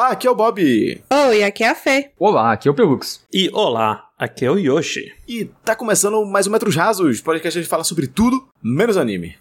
Olá, aqui é o Bob. Oi, aqui é a Fê. Olá, aqui é o Pelux. E olá, aqui é o Yoshi. E tá começando mais um Metros Rasos, podcast que a gente fala sobre tudo, menos anime.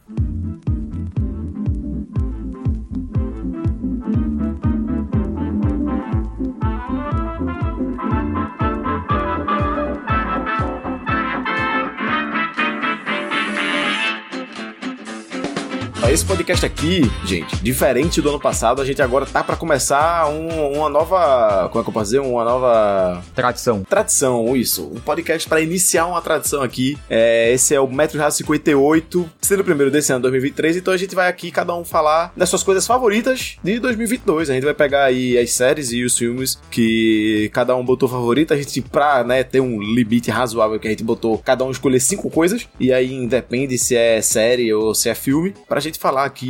Esse podcast aqui, gente, diferente do ano passado, a gente agora tá para começar um- uma nova. Como é que eu posso dizer? Uma nova Tradição. tradição, isso. Um podcast para iniciar uma tradição aqui. É, esse é o Metro Raso 58, sendo o primeiro desse ano 2023. Então a gente vai aqui, cada um, falar das suas coisas favoritas de 2022. A gente vai pegar aí as séries e os filmes que cada um botou favorito. A gente, pra né, ter um limite razoável que a gente botou, cada um escolher cinco coisas. E aí independe se é série ou se é filme. Pra gente falar aqui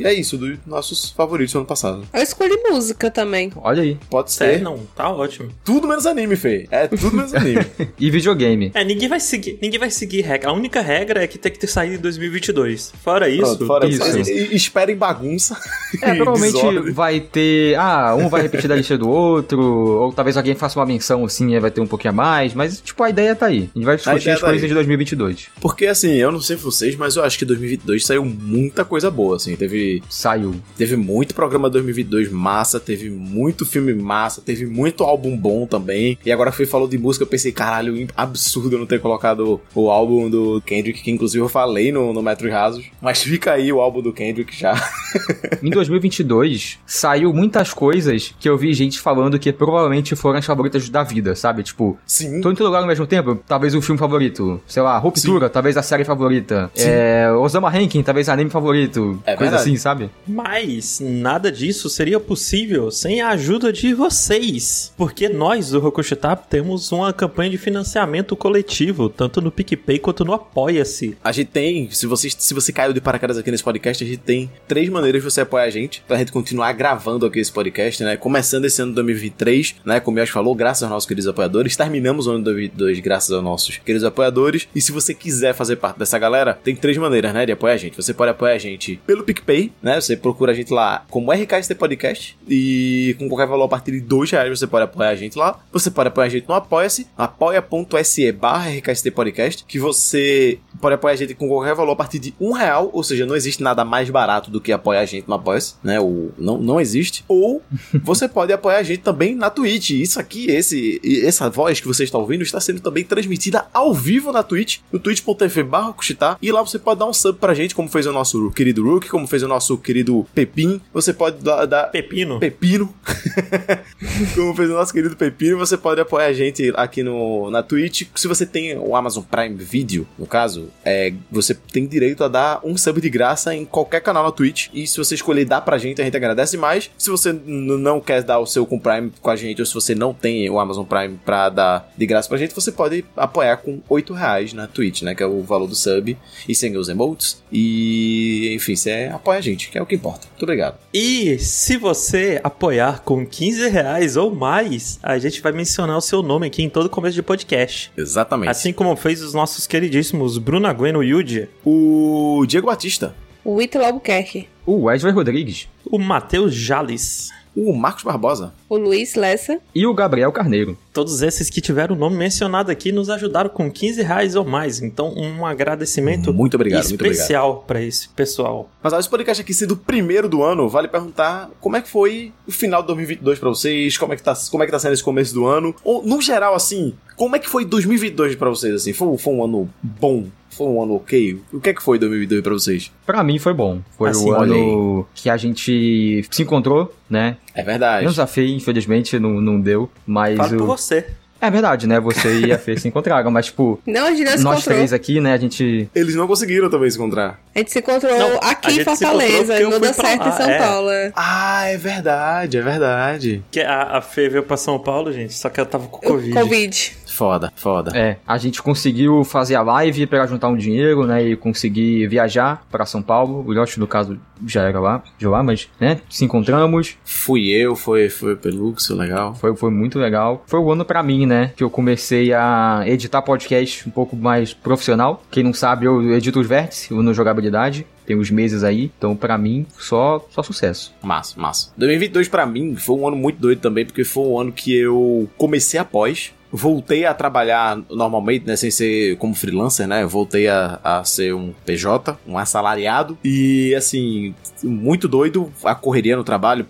e. É isso, dos nossos favoritos do ano passado. Eu escolhi música também. Olha aí. Pode ser. Sério, não, tá ótimo. Tudo menos anime, Fê. É tudo menos anime. E videogame. É, ninguém vai seguir, ninguém vai seguir regra. A única regra é que tem que ter saído em 2022. Fora isso, Pronto, fora isso. isso. Esperem bagunça. É, e provavelmente desordem. vai ter. Ah, um vai repetir da lista do outro. Ou talvez alguém faça uma menção assim e vai ter um pouquinho a mais. Mas, tipo, a ideia tá aí. A gente vai discutir as tá coisas aí. de 2022. Porque assim, eu não sei vocês, mas eu acho que 2022 saiu muita coisa boa, assim. Teve, Saiu. teve muito programa 2022 massa, teve muito filme massa, teve muito álbum bom também. E agora foi falou de música, eu pensei, caralho, absurdo não ter colocado o álbum do Kendrick, que inclusive eu falei no, no Metro Rasos. Mas fica aí o álbum do Kendrick já. Em 2022, saiu muitas coisas que eu vi gente falando que provavelmente foram as favoritas da vida, sabe? Tipo, Sim. Tô em todo lugar ao mesmo tempo, talvez o filme favorito. Sei lá, Ruptura, talvez a série favorita. Sim. É, Osama Rankin, talvez anime favorito. É coisa verdade. assim, sabe? Mas nada disso seria possível sem a ajuda de vocês. Porque nós do Rokushitap temos uma campanha de financiamento coletivo, tanto no PicPay quanto no Apoia-se. A gente tem, se você, se você caiu de paraquedas aqui nesse podcast, a gente tem três maneiras de você apoiar a gente, pra gente continuar gravando aqui esse podcast, né? Começando esse ano de 2023, né? Como o Yoshi falou, graças aos nossos queridos apoiadores. Terminamos o ano de 2022 graças aos nossos queridos apoiadores. E se você quiser fazer parte dessa galera, tem três maneiras, né? De apoiar a gente. Você pode apoiar a gente pelo PicPay, né? Você procura a gente lá como RKST Podcast e com qualquer valor a partir de dois reais você pode apoiar a gente lá. Você pode apoiar a gente no Apoia-se, apoia.se barra RKST Podcast, que você pode apoiar a gente com qualquer valor a partir de um real, ou seja, não existe nada mais barato do que apoiar a gente no Apoia-se, né? O, não, não existe. Ou você pode apoiar a gente também na Twitch. Isso aqui, esse, essa voz que você está ouvindo, está sendo também transmitida ao vivo na Twitch, no twitch.tv barra e lá você pode dar um sub pra gente, como fez o nosso querido Rook, como fez o nosso querido Pepin. Você pode dar, dar Pepino. Pepino. Como fez o nosso querido Pepino, você pode apoiar a gente aqui no, na Twitch. Se você tem o Amazon Prime Video, no caso, é, você tem direito a dar um sub de graça em qualquer canal na Twitch. E se você escolher dar pra gente, a gente agradece mais. Se você não quer dar o seu com Prime com a gente, ou se você não tem o Amazon Prime pra dar de graça pra gente, você pode apoiar com 8 reais na Twitch, né? Que é o valor do sub. E sem os emotes. E, enfim, você apoia a gente, que é o que importa. Muito obrigado. E se você apoiar com 15 reais ou mais, a gente vai mencionar o seu nome aqui em todo começo de podcast. Exatamente. Assim como fez os nossos queridíssimos Bruno Agüeno Yuji, O Diego Batista, O Ítalo Albuquerque. O Wesley Rodrigues o Matheus Jales. o Marcos Barbosa, O Luiz Lessa. e o Gabriel Carneiro. Todos esses que tiveram o nome mencionado aqui nos ajudaram com 15 reais ou mais. Então, um agradecimento Muito obrigado, especial para esse pessoal. Mas ó, esse podcast aqui sendo o primeiro do ano, vale perguntar como é que foi o final de 2022 pra vocês, como é que tá, como é que tá sendo esse começo do ano, ou no geral assim, como é que foi 2022 pra vocês assim? Foi, foi um ano bom? Foi um ano ok? O que é que foi 2022 pra vocês? Pra mim foi bom. Foi Assim, o ano que a gente se encontrou, né? É verdade. Menos a Fê, infelizmente, não, não deu. Mas Falo por o... você. É verdade, né? Você e a Fê se encontraram. Mas, tipo, Não, a gente não se nós encontrou. três aqui, né? A gente. Eles não conseguiram também se encontrar. A gente se encontrou Não, aqui em Fortaleza. Não deu certo lá, em São é. Paulo. Ah, é verdade, é verdade. Que a, a Fê veio pra São Paulo, gente, só que ela tava com Covid. Covid. Foda, foda. É, a gente conseguiu fazer a live pra juntar um dinheiro, né? E conseguir viajar pra São Paulo. O Yoshi, no caso, já era lá, de lá, mas, né? Se encontramos. Fui eu, foi, foi o Pelux, legal. Foi, foi muito legal. Foi o ano pra mim, né? Que eu comecei a editar podcast um pouco mais profissional. Quem não sabe, eu edito os vértices, o no jogabilidade. tem uns meses aí. Então, pra mim, só, só sucesso. Massa, massa. 2022 pra mim foi um ano muito doido também, porque foi um ano que eu comecei após. Voltei a trabalhar normalmente, né? Sem ser como freelancer, né? Eu voltei a, a ser um PJ, um assalariado. E, assim, muito doido a correria no trabalho.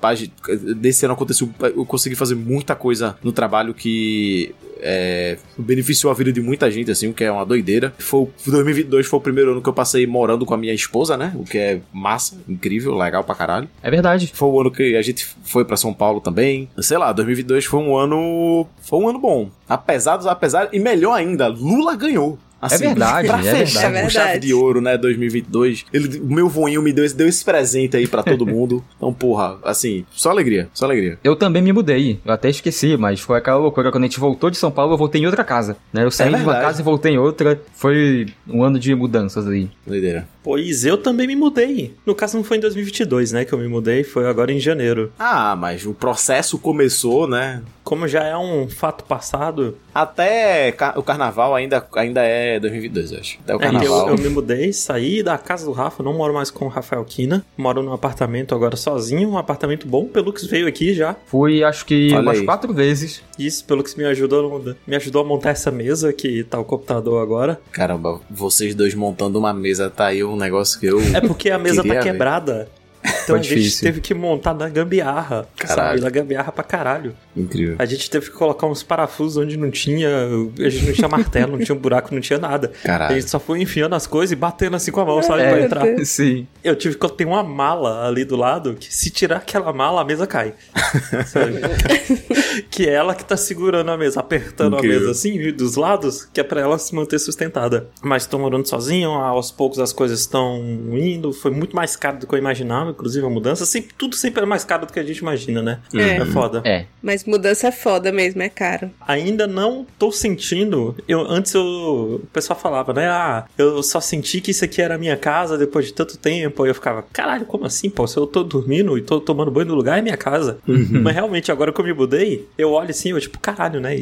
Desse ano aconteceu, eu consegui fazer muita coisa no trabalho que é, beneficiou a vida de muita gente, assim, o que é uma doideira. Foi, o- 2022 foi o primeiro ano que eu passei morando com a minha esposa, né? O que é massa, incrível, legal pra caralho. É verdade. Foi o ano que a gente foi pra São Paulo também. Sei lá, 2022 foi um ano. Foi um ano bom. Apesar dos apesar. E melhor ainda, Lula ganhou. Assim, verdade, pra é fechar verdade. com chave de ouro, né, 2022. Ele, o meu voinho me deu, esse- deu esse presente aí pra todo mundo. Então, porra, assim, só alegria, só alegria. Eu também me mudei. Eu até esqueci, mas foi aquela loucura. Quando a gente voltou de São Paulo, eu voltei em outra casa. Né? Eu saí de uma casa e voltei em outra. Foi um ano de mudanças aí. Doideira. Pois eu também me mudei. No caso, não foi em 2022, né, que eu me mudei, foi agora em janeiro. Ah, mas o processo começou, né? Como já é um fato passado, Até o carnaval ainda, ainda é 2022, eu acho. Até o é, eu, carnaval. eu me mudei, saí da casa do Rafa, não moro mais com o Rafael Kina, moro num apartamento agora sozinho, um apartamento bom, Pelux veio aqui já. Fui, acho que Olha umas aí. quatro vezes. Isso, Pelux me ajudou, me ajudou a montar essa mesa que tá o computador agora. Caramba, vocês dois montando uma mesa, tá aí um negócio que eu. É porque a mesa tá ver. Então Foi a gente difícil. teve que montar na gambiarra. Caralho. Sabe? Na gambiarra pra caralho. Incrível. A gente teve que colocar uns parafusos onde não tinha. A gente não tinha martelo, não tinha um buraco, não tinha nada. A Caralho. gente só foi enfiando as coisas e batendo assim com a mão, sabe? É. Pra entrar. Sim. Eu tive que ter uma mala ali do lado que se tirar aquela mala, a mesa cai. Sabe? que é ela que tá segurando a mesa, apertando Incrível. a mesa assim, dos lados, que é pra ela se manter sustentada. Mas tô morando sozinho, aos poucos as coisas estão indo. Foi muito mais caro do que eu imaginava, inclusive a mudança. Sempre, tudo sempre é mais caro do que a gente imagina, né? É. É foda. É. Mas mudança é foda mesmo, é caro. Ainda não tô sentindo. Eu antes eu, o pessoal falava, né? Ah, eu só senti que isso aqui era a minha casa depois de tanto tempo. Aí eu ficava, caralho, como assim, pô? Se eu tô dormindo e tô tomando banho no lugar é minha casa. Mas realmente agora que eu me mudei, eu olho assim, eu tipo, caralho, né?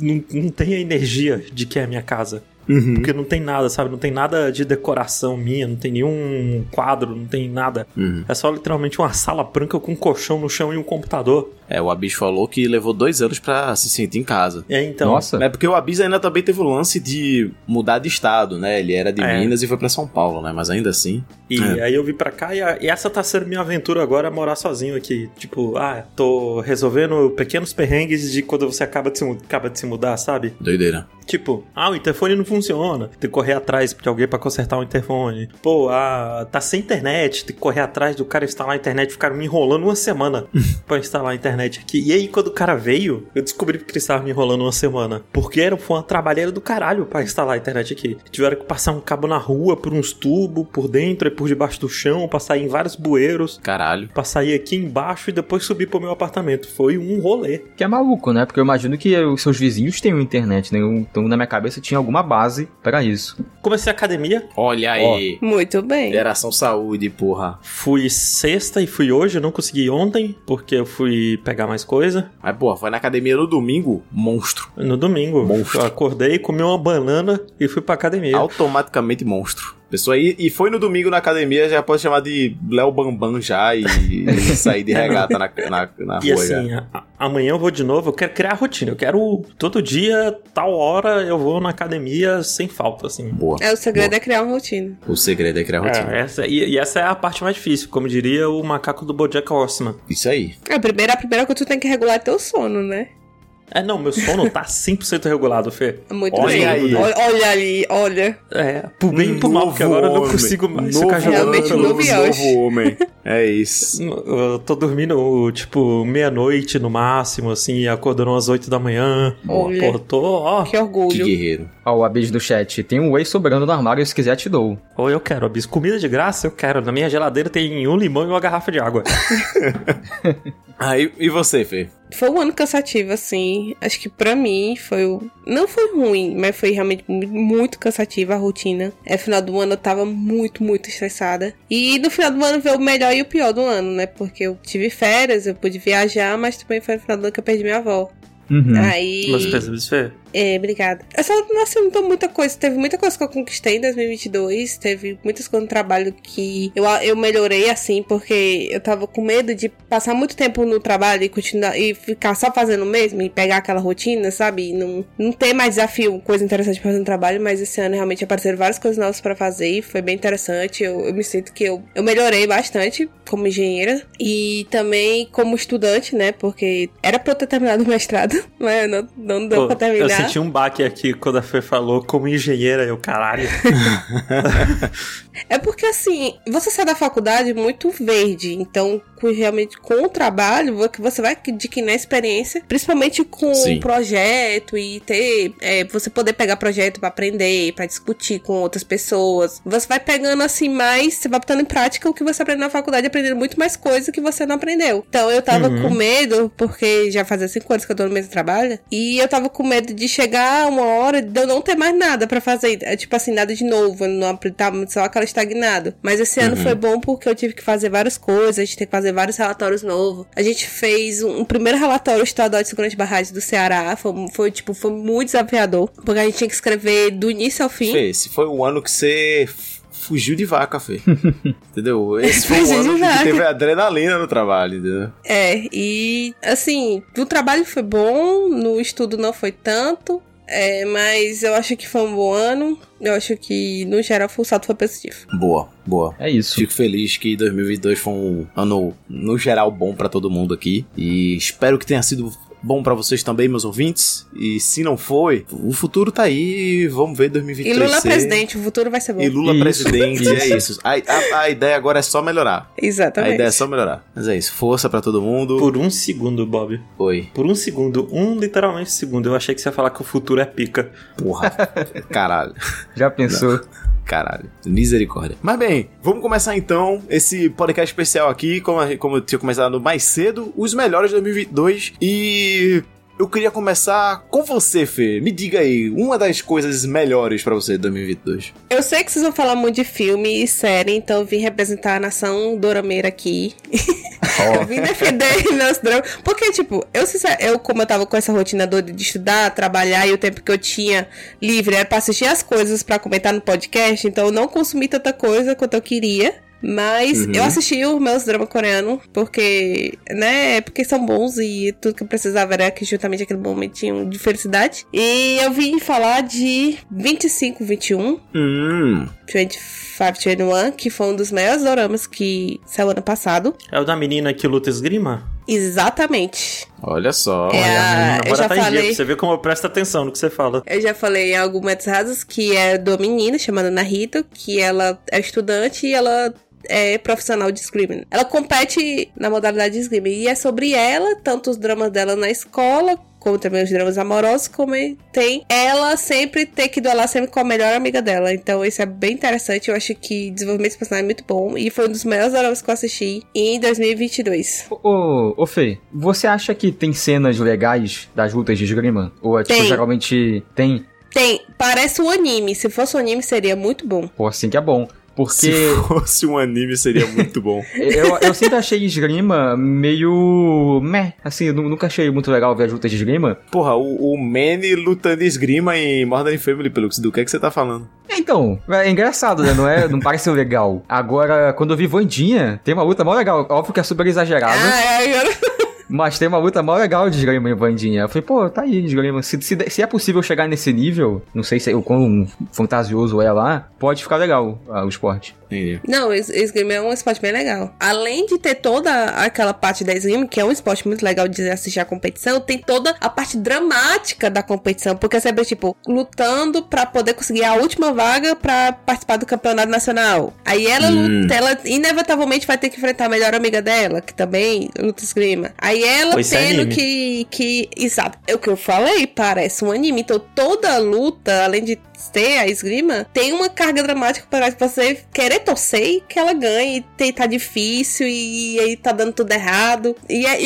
Não, não tem a energia de que é a minha casa. Uhum. Porque não tem nada, sabe? Não tem nada de decoração minha, não tem nenhum quadro, não tem nada. Uhum. É só literalmente uma sala branca com um colchão no chão e um computador. É, o Abis falou que levou dois anos pra se sentir em casa. É, então. Nossa. É porque o Abis ainda também teve o lance de mudar de estado, né? Ele era de É. Minas e foi pra São Paulo, né? Mas ainda assim. E É. aí eu vim pra cá e, a- e essa tá sendo minha aventura agora, morar sozinho aqui. Tipo, ah, tô resolvendo pequenos perrengues de quando você acaba de se, acaba de se mudar, sabe? Doideira. Tipo, ah, o interfone não funciona. Tem que correr atrás de alguém pra consertar o interfone. Pô, ah, tá sem internet. Tem que correr atrás do cara instalar a internet. Ficaram me enrolando uma semana pra instalar a internet aqui. E aí, quando o cara veio, eu descobri que eles estavam me enrolando uma semana. Porque era, foi uma trabalheira do caralho pra instalar a internet aqui. Tiveram que passar um cabo na rua por uns tubos, por dentro e por debaixo do chão, pra sair em vários bueiros. Caralho. Pra sair aqui embaixo e depois subir pro meu apartamento. Foi um rolê. Que é maluco, né? Porque eu imagino que os seus vizinhos tenham internet, né? Então, na minha cabeça, tinha alguma base pra isso. Comecei a academia, Olha aí. Muito bem. Geração saúde, porra. Fui sexta e fui hoje, eu não consegui ontem, porque eu fui pegar mais coisa. Mas, porra, foi na academia no domingo, monstro. No domingo, Monstro. eu acordei, comi uma banana e fui pra academia. Automaticamente monstro. Pessoa aí, e foi no domingo na academia, já pode chamar de Léo Bambam já e, e sair de regata na, na, na E rua assim, já. a- amanhã eu vou de novo, eu quero criar a rotina. Eu quero todo dia, tal hora, eu vou na academia sem falta, assim. Boa. É, o segredo é criar uma rotina. O segredo é criar rotina. É, essa, e, e essa é a parte mais difícil, como diria o macaco do Bojack Horseman. Isso aí. A primeira, a primeira coisa que tu tem que regular é teu sono, né? É, não, meu sono tá 100% regulado, Fê. Muito Olha bem. aí. Olha, olha ali, olha. É, por bem e por mal, porque agora eu não consigo mais novo ficar jogando Realmente pelo... novo novo, Yoshi. homem. É isso. Eu tô dormindo, tipo, meia-noite no máximo, assim, acordando às 8 da manhã. Olha. Pô, tô, ó. Que Que orgulho. guerreiro. Ó, o Abis do chat. Tem um whey sobrando no armário, se quiser te dou. Ou eu quero, Abis. Comida de graça, eu quero. Na minha geladeira tem um limão e uma garrafa de água. Aí, e você, Fê? Foi um ano cansativo, assim. Acho que pra mim foi o. Não foi ruim, mas foi realmente mu- muito cansativo a rotina. É, final do ano eu tava muito, muito estressada. E no final do ano veio o melhor e o pior do ano, né? Porque eu tive férias, eu pude viajar, mas também foi no final do ano que eu perdi minha avó. Uhum. Aí. Mas pensa, Abis, Fê, É, obrigada. Eu só não assuntou muita coisa. Teve muita coisa que eu conquistei em 2022. Teve muitas coisas no trabalho que eu, eu melhorei, assim, porque eu tava com medo de passar muito tempo no trabalho e continuar e ficar só fazendo o mesmo e pegar aquela rotina, sabe? E não, não ter mais desafio, coisa interessante pra fazer no trabalho. Mas esse ano realmente apareceram várias coisas novas para fazer e foi bem interessante. Eu, eu me sinto que eu, eu melhorei bastante como engenheira e também como estudante, né? Porque era pra eu ter terminado o mestrado, mas não, não deu Pô, pra terminar. Eu senti um baque aqui quando a Fê falou como engenheira, eu, caralho. É porque assim, você sai da faculdade muito verde, então com, realmente com o trabalho você vai adquirir experiência, principalmente com Sim. projeto e ter é, você poder pegar projeto pra aprender, pra discutir com outras pessoas. Você vai pegando assim mais, você vai botando em prática o que você aprendeu na faculdade, aprendendo muito mais coisa que você não aprendeu. Então eu tava Uhum. com medo, porque já fazia cinco anos que eu tô no mesmo trabalho, e eu tava com medo de chegar uma hora de eu não ter mais nada pra fazer, é, tipo assim, nada de novo, eu não tava só aquela estagnado. Mas esse ano foi bom porque eu tive que fazer várias coisas, a gente tem que fazer vários relatórios novos. A gente fez um, um primeiro relatório estadual de segurança de barragens do Ceará, foi, foi, tipo, foi muito desafiador, porque a gente tinha que escrever do início ao fim. Fê, esse foi o ano que você fugiu de vaca, Fê. entendeu? Esse foi de ano que teve adrenalina no trabalho, entendeu? É, e assim, o trabalho foi bom, no estudo não foi tanto. É, mas eu acho que foi um bom ano. Eu acho que, no geral, o salto foi positivo. Boa, boa. É isso. Fico feliz que 2022 foi um ano, no geral, bom pra todo mundo aqui. E espero que tenha sido bom pra vocês também, meus ouvintes. E se não foi, o futuro tá aí. Vamos ver E 2023. Lula ser. presidente, o futuro vai ser bom. E Lula Isso. presidente, é isso. A, a- a ideia agora é só melhorar. A Exatamente. ideia é só melhorar. Mas é isso. Força pra todo mundo. Por um segundo, Bob. Oi. Por um segundo, um literalmente segundo, eu achei que você ia falar que o futuro é pica. Porra. Caralho. Já pensou? Caralho, misericórdia. Mas bem, vamos começar então esse podcast especial aqui, como, como eu tinha começado mais cedo, os melhores de 2022. E eu queria começar com você, Fê. Me diga aí, uma das coisas melhores pra você de 2022. Eu sei que vocês vão falar muito de filme e série, então eu vim representar a nação dorameira aqui. eu vim defender meus dramas. Porque, tipo, eu, eu, como eu tava com essa rotina doida de estudar, trabalhar e o tempo que eu tinha livre era pra assistir as coisas pra comentar no podcast, então eu não consumi tanta coisa quanto eu queria. Mas Uhum. eu assisti os meus dramas coreanos, porque, né, porque são bons e tudo que eu precisava era que justamente aquele momentinho de felicidade. E eu vim falar de 25, 21, Hum, 2521, que foi um dos melhores doramas que saiu ano passado. É o da menina que luta esgrima? Exatamente. olha só. É, Olha, a menina eu agora já tá em dia. falei. Você vê como eu presto atenção no que você fala. Eu já falei em algumas razas que é do menino chamado Narito, que ela é estudante e ela é profissional de esgrima. Ela compete na modalidade de esgrima e é sobre ela, tanto os dramas dela na escola, como também os dramas amorosos, como tem ela sempre ter que duelar sempre com a melhor amiga dela. Então isso é bem interessante, eu acho que o desenvolvimento desse personagem é muito bom e foi um dos melhores dramas que eu assisti em 2022. Ô, ô, ô Fê, você acha que tem cenas legais das lutas de esgrima? Ou é tipo, Tem. geralmente tem? Tem, parece um anime, se fosse um anime seria muito bom. Pô, assim que é bom. Porque Se fosse um anime, seria muito bom. eu, eu sempre achei esgrima meio. meh. Assim, nunca achei muito legal ver as lutas de esgrima. Porra, o, o Manny lutando esgrima em Modern Family, pelo que do que, é que você tá falando? É, Então, é engraçado, né? Não, é, não parece legal. Agora, quando eu vi Vandinha, tem uma luta mó legal. Óbvio que é super exagerada. Ah, eu... Mas tem uma luta mó legal de esgrima em Vandinha. Eu falei, pô, tá aí, esgrima. Se, se, se é possível chegar nesse nível, não sei se é o quão fantasioso é lá, pode ficar legal ah, o esporte. Entendi. Não, es- esgrima é um esporte bem legal. Além de ter toda aquela parte da esgrima, que é um esporte muito legal de assistir a competição, tem toda a parte dramática da competição, porque é sempre, tipo, lutando pra poder conseguir a última vaga pra participar do campeonato nacional. Aí ela, Hum. luta, ela inevitavelmente vai ter que enfrentar a melhor amiga dela, que também luta esgrima. Aí ela Pois é tendo que, que. Exato. É o que eu falei, parece um anime. Então toda luta, além de ter a esgrima, tem uma carga dramática para você querer torcer que ela ganhe, e tá difícil e aí tá dando tudo errado. E é,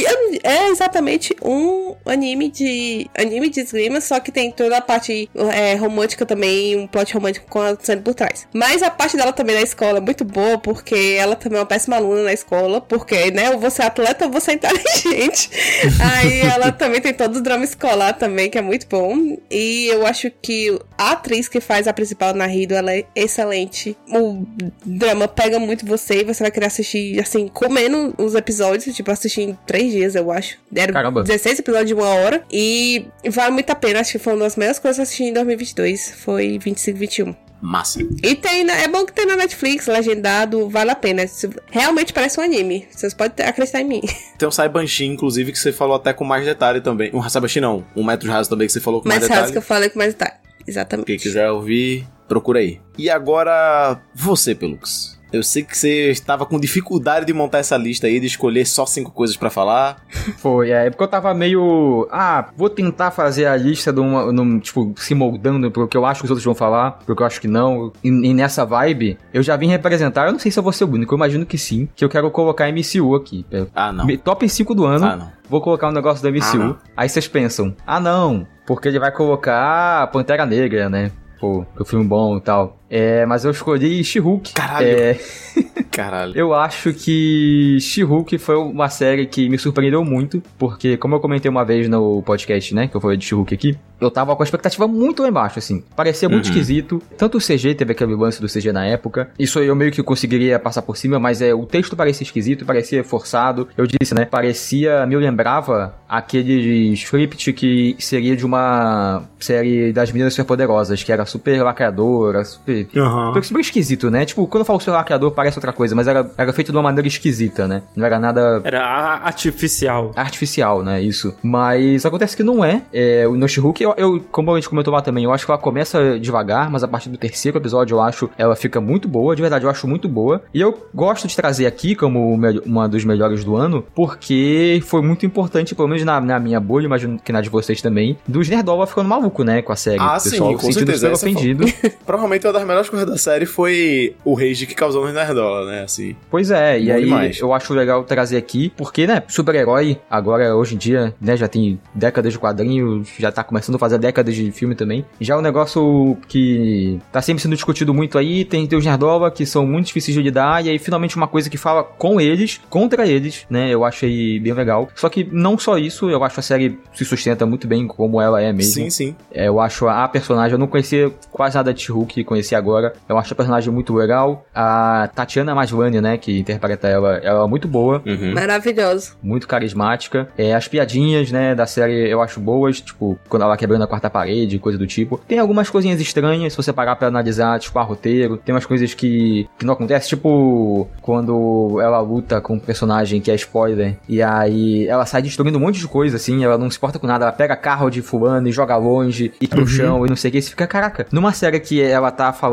é exatamente um anime de anime de esgrima, só que tem toda a parte é, romântica também, um plot romântico com a sendo por trás. Mas a parte dela também na escola é muito boa, porque ela também é uma péssima aluna na escola, porque, né, você é atleta, você é inteligente. aí ela também tem todo o drama escolar também, que é muito bom. E eu acho que a atriz que faz a principal na Rido, ela é excelente. O drama pega muito você e você vai querer assistir, assim, comendo os episódios, tipo, assistir em três dias, eu acho. Deram Caramba. 16 episódios de uma hora. E vale muito a pena, acho que foi uma das melhores coisas que eu assisti em 2022. Foi 25 21. Massa. E tem, é bom que tem na Netflix, legendado, vale a pena. Realmente parece um anime. Vocês podem acreditar em mim. Tem um Saibanshi, inclusive, que você falou até com mais detalhe também. Um Saibanshi não, um Metro Raso também que você falou com mais, Mas sabe detalhe. que eu falei com mais detalhe. Exatamente. Quem quiser ouvir, procura aí. E agora, você, Pelux. Eu sei que você estava com dificuldade de montar essa lista aí, de escolher só cinco coisas pra falar. Foi, é, porque eu tava meio. Ah, vou tentar fazer a lista de uma. num, tipo, se moldando pro que eu acho que os outros vão falar, pro que eu acho que não. E, e nessa vibe, eu já vim representar, eu não sei se eu vou ser o único, eu imagino que sim, que eu quero colocar MCU aqui. É, Ah, não. Top 5 do ano, Ah, não. vou colocar um negócio da MCU. Ah. Aí vocês pensam, ah não, porque ele vai colocar Pantera Negra, né? Pô, que é um filme bom e tal. É, mas eu escolhi She-Hulk. Caralho. É, Caralho. eu acho que She-Hulk foi uma série que me surpreendeu muito, porque, como eu comentei uma vez no podcast, né, que eu falei de She-Hulk aqui, eu tava com a expectativa muito lá embaixo, assim. Parecia muito Uhum. esquisito. Tanto o CG, teve aquele lance do CG na época. Isso eu meio que conseguiria passar por cima, mas é, o texto parecia esquisito, parecia forçado. Eu disse, né, parecia, me lembrava aquele script que seria de uma série das meninas superpoderosas, que era super lacradora, super Aham. foi super esquisito, né? Tipo, quando eu falo seu hackeador parece outra coisa, mas era, era feito de uma maneira esquisita, né? Não era nada Era artificial. artificial, né? Isso. Mas acontece que não é. é o Noshihulk, eu, eu, como a gente comentou lá também, eu acho que ela começa devagar, mas a partir do terceiro episódio eu acho ela fica muito boa. De verdade, eu acho muito boa. E eu gosto de trazer aqui como uma dos melhores do ano, porque foi muito importante, pelo menos na, na minha bolha, imagino que na de vocês também, dos Nerdola ficando maluco, né? Com a série. Ah, sim, pessoal com certeza. foi- ofendido. Provavelmente uma das melhores coisas da série foi o rage que causou no Nerdola, né? Assim. Pois é, e aí demais. eu acho legal trazer aqui, porque, né, super-herói, agora, hoje em dia, né, já tem décadas de quadrinhos, já tá começando a fazer décadas de filme também. Já é um negócio que tá sempre sendo discutido muito aí, tem, os Nerdola, que são muito difíceis de lidar, e aí finalmente uma coisa que fala com eles, contra eles, né, eu achei bem legal. Só que não só isso, eu acho a série se sustenta muito bem como ela é mesmo. Sim, sim. É, eu acho a personagem, eu não conhecia quase nada de She-Hulk, conheci agora. Eu acho a personagem muito legal. A Tatiana Maslany, né, que interpreta ela, ela é muito boa, Uhum. Maravilhoso. muito carismática. É, as piadinhas, né, da série eu acho boas, tipo, quando ela quebrando a quarta parede, coisa do tipo. Tem algumas coisinhas estranhas, se você parar pra analisar, tipo, a roteiro. Tem umas coisas que, que não acontecem, tipo, quando ela luta com um personagem que é spoiler, e aí ela sai destruindo um monte de coisa, assim, ela não se importa com nada, ela pega carro de fulano e joga longe, e pro chão, e não sei o que, e você fica, caraca, numa série que ela tá falando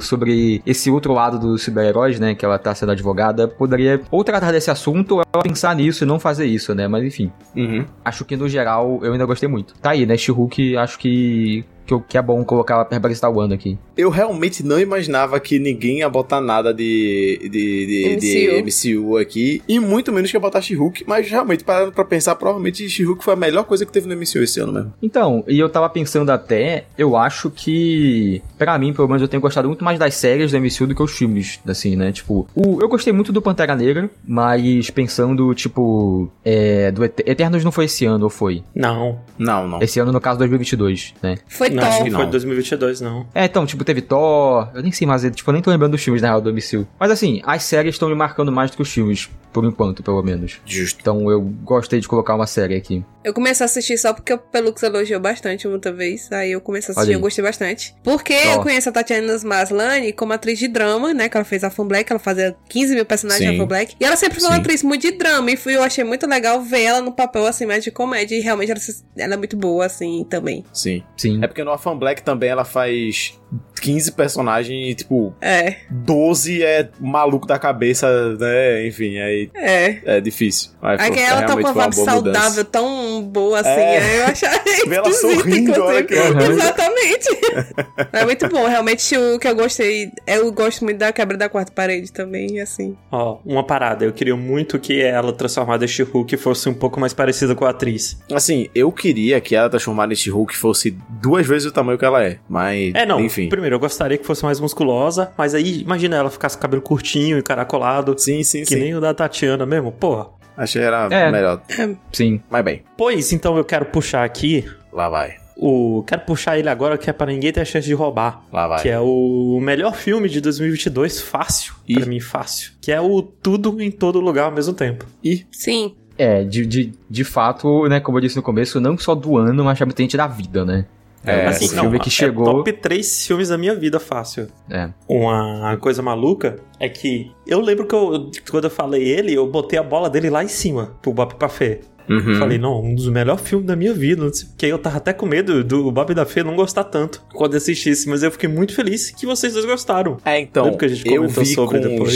sobre esse outro lado dos super-heróis, né, que ela tá sendo advogada, poderia ou tratar desse assunto, ou ela pensar nisso e não fazer isso, né, mas enfim, Uhum. acho que no geral eu ainda gostei muito. Tá aí, né, She-Hulk, acho que, que, eu- que é bom colocar ela pra representar o ano aqui. Eu realmente não imaginava que ninguém ia botar nada de, de, de, de MCU aqui, e muito menos que ia botar She-Hulk, mas realmente, parando pra pensar, provavelmente She-Hulk foi a melhor coisa que teve no MCU esse ano mesmo. Então, e eu tava pensando até, eu acho que, pra mim, pelo menos, eu tenho gostado muito mais das séries do MCU do que os filmes, assim, né? Tipo, o, eu gostei muito do Pantera Negra, mas pensando, tipo, é, do Et- Eternos não foi esse ano, ou foi? Não. Não, não. Esse ano, no caso, 2022, né? Foi Não, acho que foi não. 2022, não. É, então, tipo, teve Thor, eu nem sei mais, tipo, eu nem tô lembrando dos filmes, na real, do MCU. Mas assim, as séries estão me marcando mais do que os filmes, por enquanto, pelo menos. Justo. Então eu gostei de colocar uma série aqui. Eu comecei a assistir só porque o Pelux elogiou bastante muita vez. Aí eu comecei a assistir e eu gostei bastante. Porque eu conheço a Tatiana Maslany como atriz de drama, né? Que ela fez a Fan Black, ela fazia 15 mil personagens Sim. na Fan Black. E ela sempre foi uma atriz muito de drama. E fui- eu achei muito legal ver ela no papel assim, mais de comédia. E realmente ela, ela é muito boa, assim, também. Sim. Sim. É porque Afan Black também ela faz 15 personagens e, tipo, É, 12 é maluco da cabeça, né? Enfim, aí é. é difícil. Mas, Aí pô, ela tá com uma uma vibe boa mudança. saudável, tão boa assim. É. aí Eu achei Vê ela sorrindo, olha que horror. Exatamente. é muito bom. Realmente, o que eu gostei. Eu gosto muito da quebra da quarta parede também, assim. Ó, uma parada. Eu queria muito que ela transformada em She-Hulk fosse um pouco mais parecida com a atriz. Assim, eu queria que ela transformada em Hulk fosse duas vezes o tamanho que ela é. Mas, É, não. enfim. Primeiro, eu gostaria que fosse mais musculosa, mas aí, imagina ela ficasse com o cabelo curtinho e caracolado. Sim, sim, Que sim. nem o da Tatiana mesmo. Porra. Achei era É. melhor. Sim. Mas bem, Pois, então eu quero puxar aqui lá vai. o... Quero puxar ele agora que é para ninguém ter a chance de roubar. Lá vai. Que é o melhor filme de 2022, fácil. Ih. Pra mim, fácil. Que é o Tudo em Todo Lugar ao mesmo tempo. E Sim. É, de, de, de fato, né, como eu disse no começo, não só do ano, mas também da vida, né? É, um assim, filme que chegou. É top 3 filmes da minha vida, fácil. É. Uma coisa maluca é que eu lembro que eu, quando eu falei ele, eu botei a bola dele lá em cima, pro Bob Pafé. Uhum. Falei, não, um dos melhores filmes da minha vida. Não sei o que. Eu tava até com medo do Bob da Fé não gostar tanto quando assistisse, mas eu fiquei muito feliz que vocês dois gostaram. É, então, que eu vi sobre com o depois?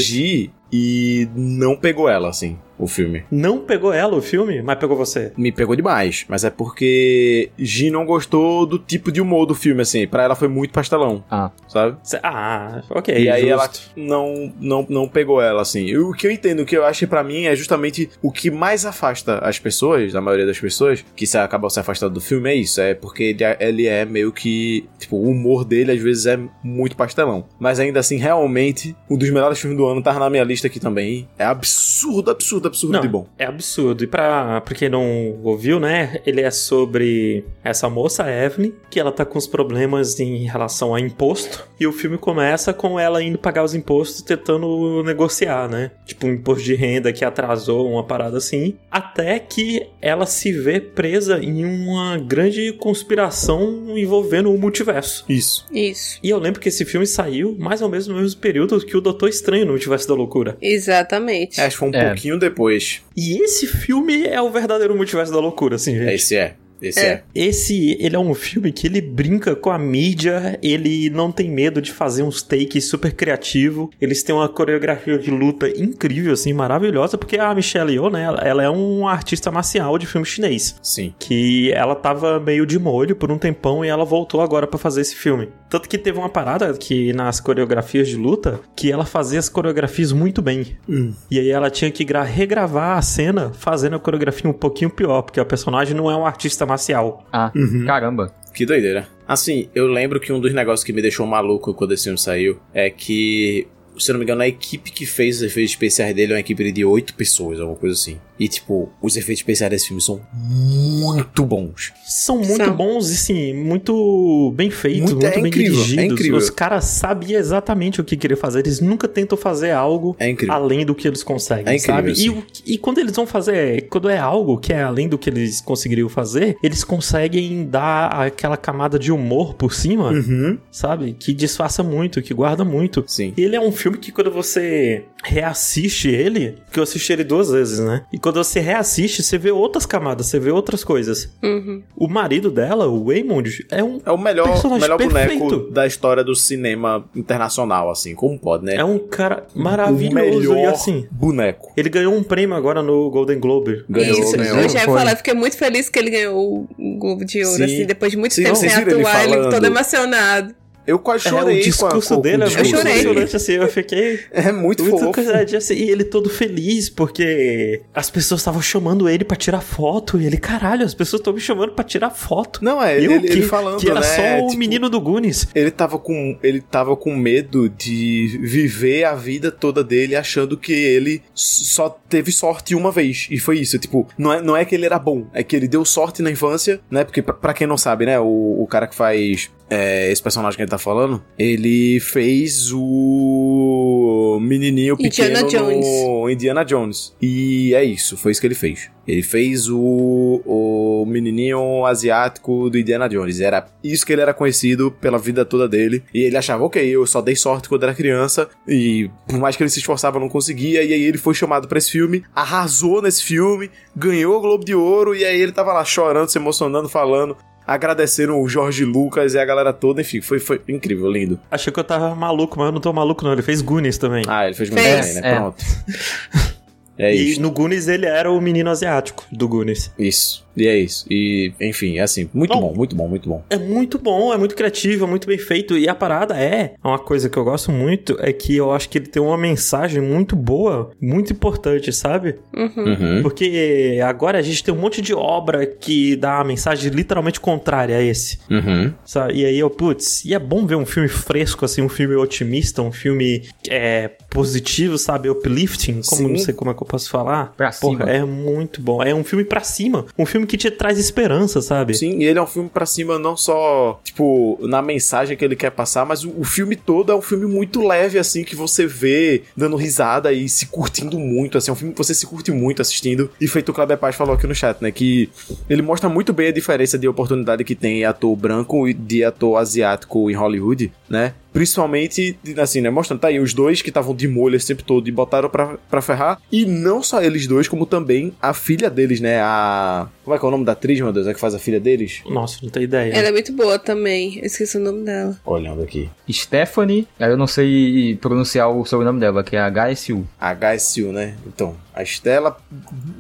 E não pegou ela, assim, o filme. Não pegou ela o filme, mas pegou você. Me pegou demais, mas é porque Gi não gostou do tipo de humor do filme, assim. Pra ela foi muito pastelão, Ah, sabe? Cê- ah, ok. e aí ela justo. não, não, não pegou ela, assim. E o que eu entendo, o que eu acho que pra mim é justamente o que mais afasta as pessoas, a maioria das pessoas, que se acabam se afastando do filme, é isso. É porque ele é, ele é meio que. Tipo, o humor dele às vezes é muito pastelão. Mas ainda assim, realmente, um dos melhores filmes do ano tá na minha lista aqui também. É absurdo, absurdo, absurdo Não, de bom. é absurdo. E pra, pra quem não ouviu, né? Ele é sobre essa moça, Evelyn, que ela tá com os problemas em relação a imposto. E o filme começa com ela indo pagar os impostos, tentando negociar, né? Tipo, um imposto de renda que atrasou, uma parada assim. Até que ela se vê presa em uma grande conspiração envolvendo o multiverso. Isso. Isso. E eu lembro que esse filme saiu mais ou menos no mesmo período que o Doutor Estranho no Multiverso da Loucura. Exatamente. Acho que foi um É. pouquinho depois. E esse filme é o verdadeiro Multiverso da Loucura, assim, gente. Esse é. Esse é. É. Esse, ele é um filme que ele brinca com a mídia, ele não tem medo de fazer uns takes super criativo. Eles têm uma coreografia de luta incrível, assim, maravilhosa, porque a Michelle Yeoh, né, ela, é um artista marcial de filme chinês. Sim. Que ela tava meio de molho por um tempão e ela voltou agora pra fazer esse filme. Tanto que teve uma parada que nas coreografias de luta, que ela fazia as coreografias muito bem. Hum. E aí ela tinha que gra- regravar a cena fazendo a coreografia um pouquinho pior, porque a personagem não é um artista marcial. ah, Uhum. caramba. Que doideira. Assim, eu lembro que um dos negócios que me deixou maluco quando esse filme saiu é que, se eu não me engano, a equipe que fez os efeitos especiais dele é uma equipe de oito pessoas, alguma coisa assim. E, tipo, os efeitos especiais desse filme são muito bons. São muito São. bons e sim, muito bem feitos, Muito- muito, é bem incrível, é dirigidos. incrível. Os caras sabiam exatamente o que queriam fazer, eles nunca tentam fazer algo É além do que eles conseguem, É incrível, sabe? E, e quando eles vão fazer, quando é algo que é além do que eles conseguiriam fazer, eles conseguem dar aquela camada de humor por cima, Uhum. sabe? Que disfarça muito, que guarda muito. Sim. E ele é um filme que quando você reassiste ele, que eu assisti ele duas vezes, né? E quando você reassiste, você vê outras camadas, você vê outras coisas. Uhum. O marido dela, o Waymond, é um É o melhor, Personagem melhor boneco da história do cinema internacional, assim. Como pode, né? é um cara maravilhoso e assim. boneco. Ele ganhou um prêmio agora no Golden Globe. Ganhou, Isso, ganhou. eu já ia falar, fiquei muito feliz que ele ganhou o Globo de Ouro, Sim. assim, depois de muito Sim, tempo sem ele atuar, ele, falando? todo emocionado. Eu quase É, chorei o discurso com a, com, dele com o é muito emocionante, assim, eu fiquei É muito, muito fofo. coisa assim, e ele todo feliz porque as pessoas estavam chamando ele pra tirar foto e ele, caralho, as pessoas estão me chamando pra tirar foto. Não, é, Eu ele, ele que, falando, que era né? só o tipo, menino do Goonies. Ele tava, com, ele tava com medo de viver a vida toda dele achando que ele só teve sorte uma vez. E foi isso. Tipo, não é, não é que ele era bom, é que ele deu sorte na infância, né? Porque, pra, pra quem não sabe, né? O, o cara que faz é, esse personagem que ele tá falando, ele fez o menininho Indiana pequeno no Jones. Indiana Jones. E é isso, foi isso que ele fez. Ele fez o, o menininho asiático do Indiana Jones. Era isso que ele era conhecido pela vida toda dele. E ele achava, ok, eu só dei sorte quando era criança. E por mais que ele se esforçava, não conseguia. E aí ele foi chamado pra esse filme, arrasou nesse filme, ganhou o Globo de Ouro. E aí ele tava lá chorando, se emocionando, falando agradeceram o Jorge Lucas e a galera toda, enfim, foi, foi incrível, lindo. Achei que eu tava maluco, mas eu não tô maluco não, ele fez Goonies também. Ah, ele fez muito Fez. bem, né? É. Pronto. É e isso. no Goonies ele era o menino asiático do Goonies. Isso. E é isso. E, enfim, é assim, muito Bom. bom, muito bom, muito bom. É muito bom, é muito criativo, é muito bem feito. E a parada é, uma coisa que eu gosto muito, é que eu acho que ele tem uma mensagem muito boa, muito importante, sabe? Uhum. Uhum. Porque agora a gente tem um monte de obra que dá uma mensagem literalmente contrária a esse. Uhum. Sabe? E aí eu, putz, e é bom ver um filme fresco, assim, um filme otimista, um filme é, positivo, sabe? Uplifting, como Sim. não sei como é que eu posso falar. Pra Porra, cima. é muito bom. É um filme pra cima. Um filme que te traz esperança, sabe? Sim, e ele é um filme pra cima não só, tipo, na mensagem que ele quer passar, mas o, o filme todo é um filme muito leve, assim, que você vê dando risada e se curtindo muito, assim, é um filme que você se curte muito assistindo. E feito o Kleber Paz falou aqui no chat, né, que ele mostra muito bem a diferença de oportunidade que tem ator branco e de ator asiático em Hollywood, né? Principalmente, assim, né? Mostrando, tá aí, os dois que estavam de molho esse tempo todo e botaram pra, pra ferrar. E não só eles dois, como também a filha deles, né? A. Como é que é o nome da atriz, meu Deus? É que faz a filha deles? Nossa, não tenho ideia. Ela é muito boa também. Eu esqueci o nome dela. Olhando aqui. Stephanie, aí eu não sei pronunciar o sobrenome dela, que é HSU. HSU, né? Então, a Estela.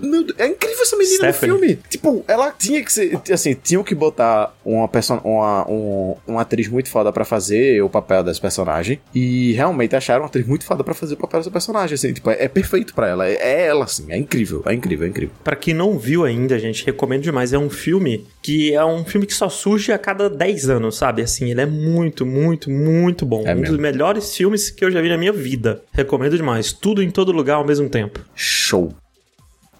Meu Deus, é incrível essa menina Stephanie. no filme. Tipo, ela tinha que ser. Assim, tinham que botar uma, uma, um- uma atriz muito foda pra fazer o papel desse personagem. E realmente acharam uma atriz muito foda pra fazer o papel desse personagem. Assim, tipo, é, é perfeito pra ela. É, é ela, assim. É incrível. É incrível, é incrível. Pra quem não viu ainda, gente, recomendo demais. É um filme que é um filme que só surge a cada 10 anos, sabe? Assim, ele é muito, muito, muito bom. É um mesmo. dos melhores filmes que eu já vi na minha vida. Recomendo demais. Tudo em todo lugar ao mesmo tempo. Show.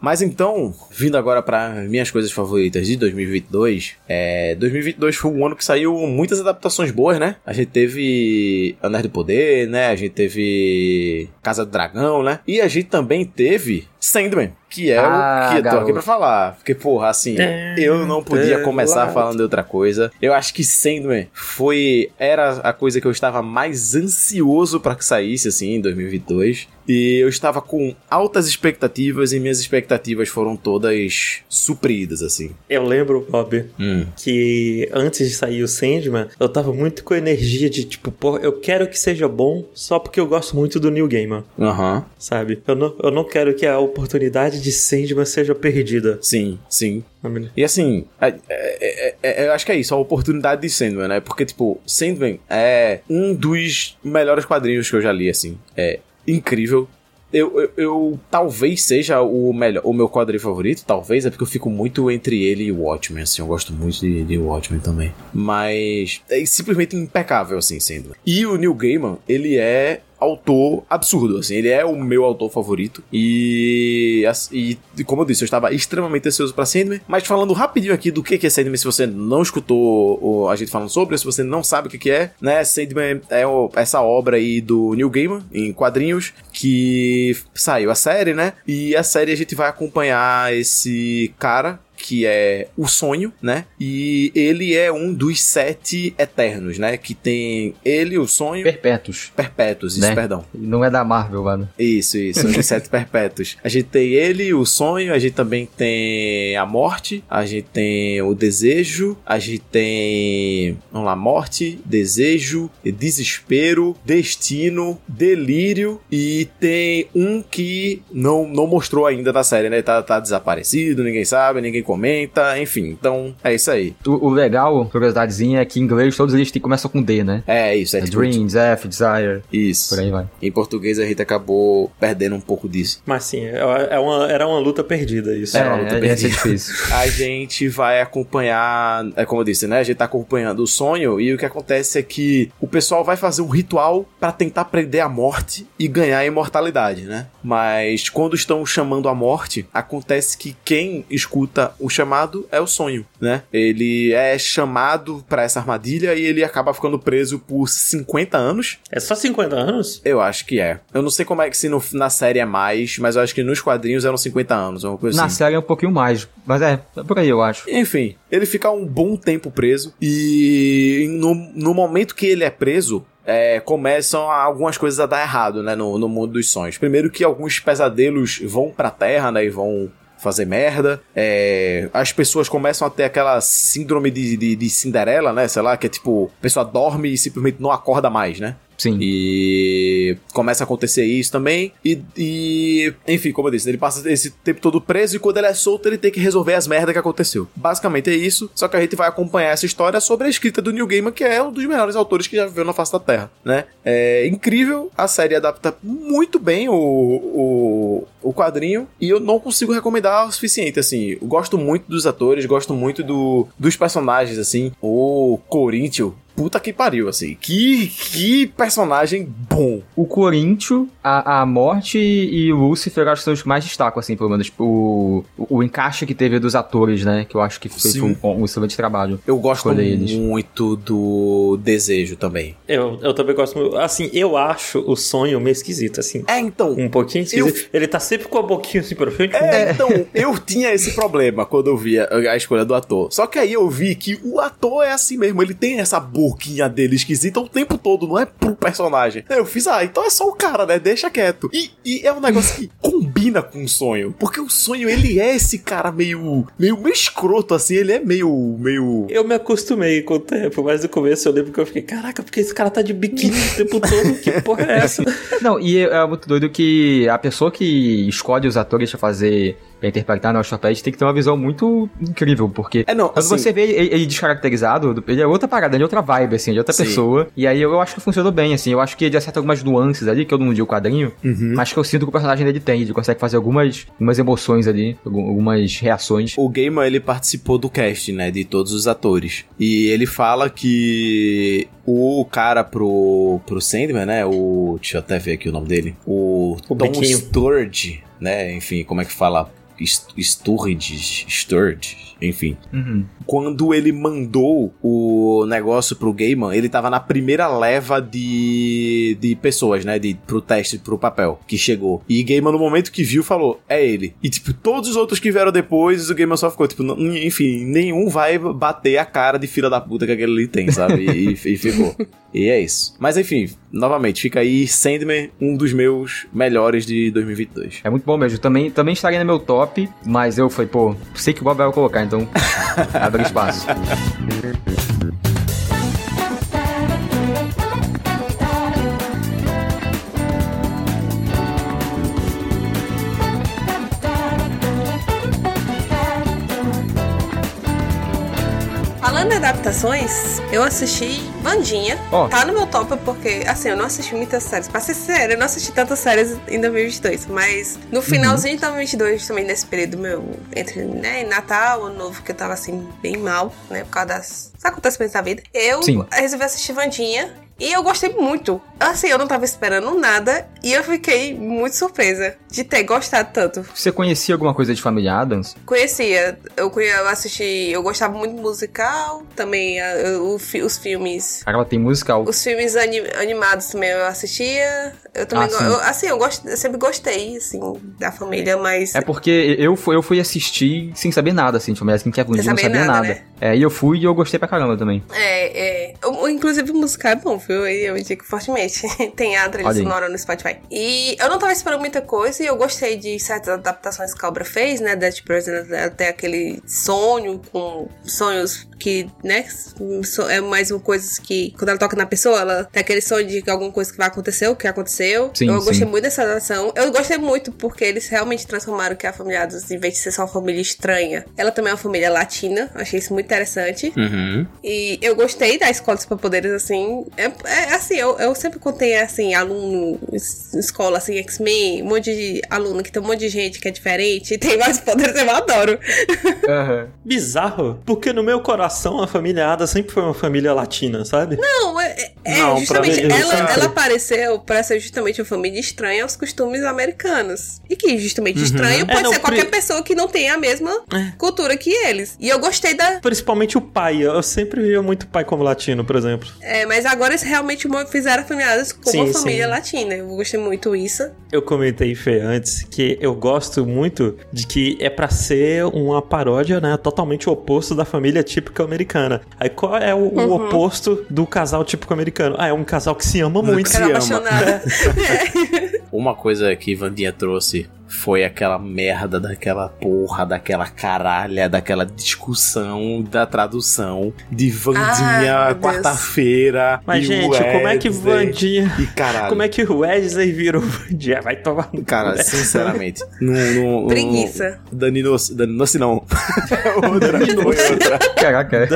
Mas então, vindo agora para minhas coisas favoritas de 2022, é, 2022 foi um ano que saiu muitas adaptações boas, né? A gente teve Anéis do Poder, né? A gente teve Casa do Dragão, né? E a gente também teve Sandman, que é Ah, o que eu tô aqui garoto. pra falar. Porque, porra, assim, eu não podia começar falando de outra coisa. Eu acho que Sandman foi era a coisa que eu estava mais ansioso pra que saísse assim em 2022. E eu estava com altas expectativas e minhas expectativas foram todas supridas assim. Eu lembro, Bob, Hum. que antes de sair o Sandman, eu tava muito com energia de tipo, pô, eu quero que seja bom só porque eu gosto muito do Neil Gaiman, Aham. sabe? Eu não, eu não quero que a oportunidade de Sandman seja perdida. Sim, sim. E assim, é- é- é- é- eu acho que é isso, a oportunidade de Sandman, né? Porque, tipo, Sandman é um dos melhores quadrinhos que eu já li, assim. É incrível. Eu, eu, eu- talvez seja o melhor, o meu quadrinho favorito, talvez, é porque eu fico muito entre ele e o Watchmen, assim, eu gosto muito de, de Watchmen também. Mas é simplesmente impecável, assim, Sandman. E o Neil Gaiman, ele é autor absurdo, assim, ele é o meu autor favorito. E, e como eu disse, eu estava extremamente ansioso pra Sandman, mas falando rapidinho aqui do que é Sandman, se você não escutou a gente falando sobre, se você não sabe o que é, né, Sandman é essa obra aí do Neil Gaiman, em quadrinhos, que saiu a série, né, e a série a gente vai acompanhar esse cara que é o sonho, né? E ele é um dos sete eternos, né? Que tem ele, o sonho, Perpétuos. perpétuos, isso, Né? perdão. Não é da Marvel, mano. Isso, isso, os sete perpétuos. A gente tem ele, o sonho, a gente também tem a morte, a gente tem o desejo, a gente tem, vamos lá, morte, desejo, desespero, destino, delírio e tem um que não, não mostrou ainda na série, né? Tá, tá desaparecido, ninguém sabe, ninguém comenta, enfim. Então, é isso aí. O, o legal, curiosidadezinha, é que em inglês todos eles têm- começam com D, né? É isso, é, É tipo, Dream, Death, Desire, Isso. por aí vai. Em português a gente acabou perdendo um pouco disso. Mas sim, é é uma, era uma luta perdida isso. É, uma luta é, ia ser perdida. difícil. a gente vai acompanhar, é como eu disse, né? A gente tá acompanhando o sonho e o que acontece é que o pessoal vai fazer um ritual pra tentar prender a morte e ganhar a imortalidade, né? Mas quando estão chamando a morte, acontece que quem escuta o chamado é o sonho, né? Ele é chamado pra essa armadilha e ele acaba ficando preso por 50 anos. É só 50 anos? Eu acho que é. Eu não sei como é que se no- na série é mais, mas eu acho que nos quadrinhos eram 50 anos, coisa Na assim. série é um pouquinho mais, mas é, é por aí eu acho. Enfim, ele fica um bom tempo preso e no, no momento que ele é preso, é, começam algumas coisas a dar errado, né, no, no mundo dos sonhos. Primeiro que alguns pesadelos vão pra terra, né, e vão fazer merda. É, as pessoas começam a ter aquela síndrome de, de, de Cinderela, né? Sei lá, que é tipo, a pessoa dorme e simplesmente não acorda mais, né? Sim. E começa a acontecer isso também. E, e, enfim, como eu disse, ele passa esse tempo todo preso e quando ele é solto, ele tem que resolver as merdas que aconteceu. Basicamente é isso. Só que a gente vai acompanhar essa história sobre a escrita do Neil Gaiman, que é um dos melhores autores que já viveu na face da Terra, né? É incrível. A série adapta muito bem o, o, o quadrinho e eu não consigo recomendar o suficiente, assim. Eu gosto muito dos atores, gosto muito do, dos personagens, assim. O Corinthians, puta que pariu, assim. Que, que personagem bom. O Corinthians, a, a Morte e o Lucifer acho que são os que mais destacam, assim, pelo menos. O, o, o encaixe que teve dos atores, né? Que eu acho que fez um, um, excelente trabalho. Eu gosto muito do Desejo também. Eu, eu também gosto muito. Assim, eu acho o sonho meio esquisito, assim. É, então. Um pouquinho esquisito. Eu... Ele tá sempre com a boquinha assim pra frente. É, então, eu tinha esse problema quando eu via a escolha do ator. Só que aí eu vi que o ator é assim mesmo, ele tem essa boquinha dele esquisita o tempo todo, não é pro personagem. Eu fiz, ah, então é só o cara, né? Deixa quieto. E, e é um negócio que combina com o sonho, porque o sonho, ele é esse cara meio, meio, meio escroto, assim, ele é meio, meio... Eu me acostumei com o tempo, mas no começo eu lembro que eu fiquei, caraca, porque esse cara tá de biquíni o tempo todo, que porra é essa? Não, e é muito doido que a pessoa que escolhe os atores pra fazer pra interpretar no Orthoped tem que ter uma visão muito incrível, porque é, não, quando assim, você vê ele, ele, descaracterizado, ele é outra parada, ele é outra vibe, assim, de outra sim. pessoa. E aí eu, eu, acho que funcionou bem, assim. Eu acho que ele acerta algumas nuances ali, que eu não vi o quadrinho, uhum. mas que eu sinto que o personagem dele tem. Ele consegue fazer algumas, algumas emoções ali, algumas reações. O Gamer, ele participou do cast, né, de todos os atores. E ele fala que o cara pro, pro Sandman, né, o... Deixa eu até ver aqui o nome dele. O, o Tom Sturge, né, enfim, como é que fala? Sturridge, Sturridge, enfim. Uhum. Quando ele mandou o negócio pro Gaiman, ele tava na primeira leva de, de pessoas, né? De, pro teste, pro papel, que chegou. E Gaiman, no momento que viu, falou, é ele. E, tipo, todos os outros que vieram depois, o Gaiman só ficou, tipo, enfim, nenhum vai bater a cara de filha da puta que aquele ali tem, sabe? e, e ficou. E é isso. Mas enfim, novamente, fica aí Sandman, um dos meus melhores de 2022. É muito bom mesmo. Também, também estaria no meu top, mas eu falei, pô, sei que o Bob vai colocar, então abre espaço. Adaptações, eu assisti Vandinha. Ó. Tá no meu top porque, assim, eu não assisti muitas séries. Pra ser sério, eu não assisti tantas séries em 2022. Mas no finalzinho de 2022, também nesse período meu, entre né, Natal, Ano Novo, que eu tava assim, bem mal, né? Por causa das acontecimentos da vida. Eu Sim. resolvi assistir Vandinha. E eu gostei muito. Assim, eu não tava esperando nada. E eu fiquei muito surpresa de ter gostado tanto. Você conhecia alguma coisa de Família Adams? Conhecia. Eu, eu assisti. Eu gostava muito do musical. Também o os filmes. Ela tem musical. Os filmes ani- animados também eu assistia. Eu também. Ah, eu- assim, eu, gosto, eu sempre gostei, assim, da família, mas. É porque eu fui, eu fui assistir sem saber nada, assim, de Família Adams, que é não sabia nada, nada. né? É, e eu fui e eu gostei pra caramba também. É, é. O- Inclusive o musical é bom, viu? Eu indico fortemente. Tem a trilha sonora no Spotify. E eu não tava esperando muita coisa e eu gostei de certas adaptações que a Cobra fez, né? Death President até aquele sonho com sonhos que, né? É mais uma coisa que quando ela toca na pessoa, ela tem aquele sonho de que alguma coisa que vai acontecer, o que aconteceu. Sim, eu gostei sim. muito dessa adaptação. Eu gostei muito porque eles realmente transformaram que a família Adams, em vez de ser só uma família estranha, ela também é uma família latina. Achei isso muito interessante. Uhum. E eu gostei da escola dos superpoderes, assim. É, é assim, eu, eu sempre contei, assim, aluno, es- escola, assim, X-Men, um monte de aluno que tem um monte de gente que é diferente, e tem vários poderes, eu adoro. Bizarro, porque no meu coração a família Ada sempre foi uma família latina, sabe? Não, é, é Não, pra justamente, mim, ela, sempre- ela apareceu pra ser justamente uma família estranha aos costumes americanos. E que justamente estranho pode É, não, ser qualquer pri- pessoa que não tenha a mesma É. cultura que eles. E eu gostei da, Principalmente o pai. Eu sempre via muito pai como latino, por exemplo. É, mas agora eles realmente fizeram a família Adams como Sim, uma família sim. latina. Eu gostei muito isso. Eu comentei, Fê, antes, que eu gosto muito de que é pra ser uma paródia, né? Totalmente o oposto da família típica americana. Aí qual é o, o Uhum. oposto do casal típico americano? Ah, é um casal que se ama muito. Se Era ama. apaixonada. É. Uma coisa que Vandinha trouxe foi aquela merda daquela porra, daquela caralha, daquela discussão da tradução de Vandinha Ah, quarta-feira. Mas, e gente, como é que Wesley, Vandinha. E caralho. Como é que o Wesley virou Vandinha? Vai tomar no cu, Cara, né? sinceramente. Não, não, Preguiça. Daninos, Daninos não. outra, foi outra. Caraca.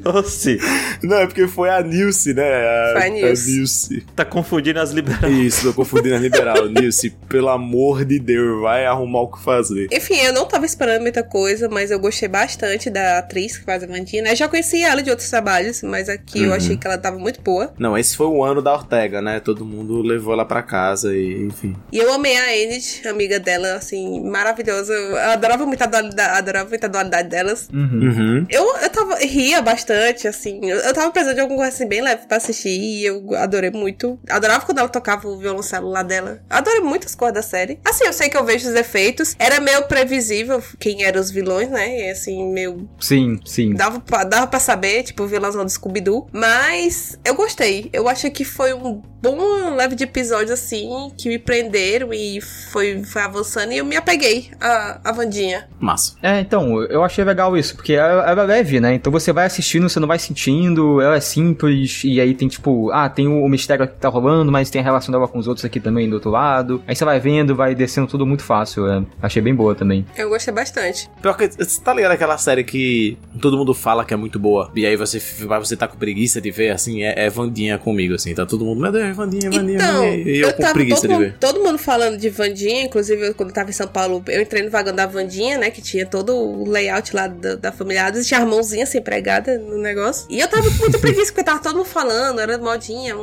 Doce. Não, é porque foi a Nilce, né? A, Foi a Nilce. Nilce. Tá confundindo as liberais. Isso, tô confundindo a liberal. Nilce, pelo amor de Deus, vai arrumar o que fazer. Enfim, eu não tava esperando muita coisa, mas eu gostei bastante da atriz que faz a Vandinha, né? Já conhecia ela de outros trabalhos, mas aqui eu Uhum. achei que ela tava muito boa. Não, esse foi o ano da Ortega, né? Todo mundo levou ela pra casa e, enfim. E eu amei a Enid, amiga dela, assim, maravilhosa. Eu adorava muito a dualidade, adorava muito a dualidade delas. Uhum. Uhum. Eu, eu tava, ria bastante, assim. Eu, eu tava precisando de alguma coisa assim, bem leve pra assistir e eu adorei muito. Adorava quando ela tocava o violoncelo lá dela. Adorei muitas coisas da série. Assim, eu sei que eu vejo os efeitos. Era meio previsível quem eram os vilões, né? E assim, meio Sim, sim. Dava pra, dava pra saber, tipo, o vilãozão do Scooby-Doo. Mas eu gostei. Eu achei que foi um bom leve de episódios, assim, que me prenderam e foi, foi avançando. E eu me apeguei à, à Vandinha. Massa. É, então, eu achei legal isso, porque ela, é leve, né? Então você vai assistindo, você não vai sentindo, ela é simples, e aí tem tipo, ah, tem o, o mistério que tá rolando, mas tem a relação dela com os outros aqui também do outro lado. Aí você vai vendo, vai descendo tudo muito fácil. é. Achei bem boa também. Eu gostei bastante. Pior que você tá ligado aquela série que todo mundo fala que é muito boa. E aí você vai você tá com preguiça de ver, assim, é, é Vandinha comigo, assim. Tá todo mundo, meu Deus, Vandinha, Vandinha, Então, Vandinha. E eu, eu com tava preguiça todo de mundo, ver. todo mundo falando de Vandinha, inclusive eu, quando eu tava em São Paulo, eu entrei no vagão da Vandinha, né? Que tinha todo o layout lá da, da família Adams, tinha a mãozinha assim pregada no negócio. E eu tava com muita preguiça, porque tava todo mundo falando, era modinha,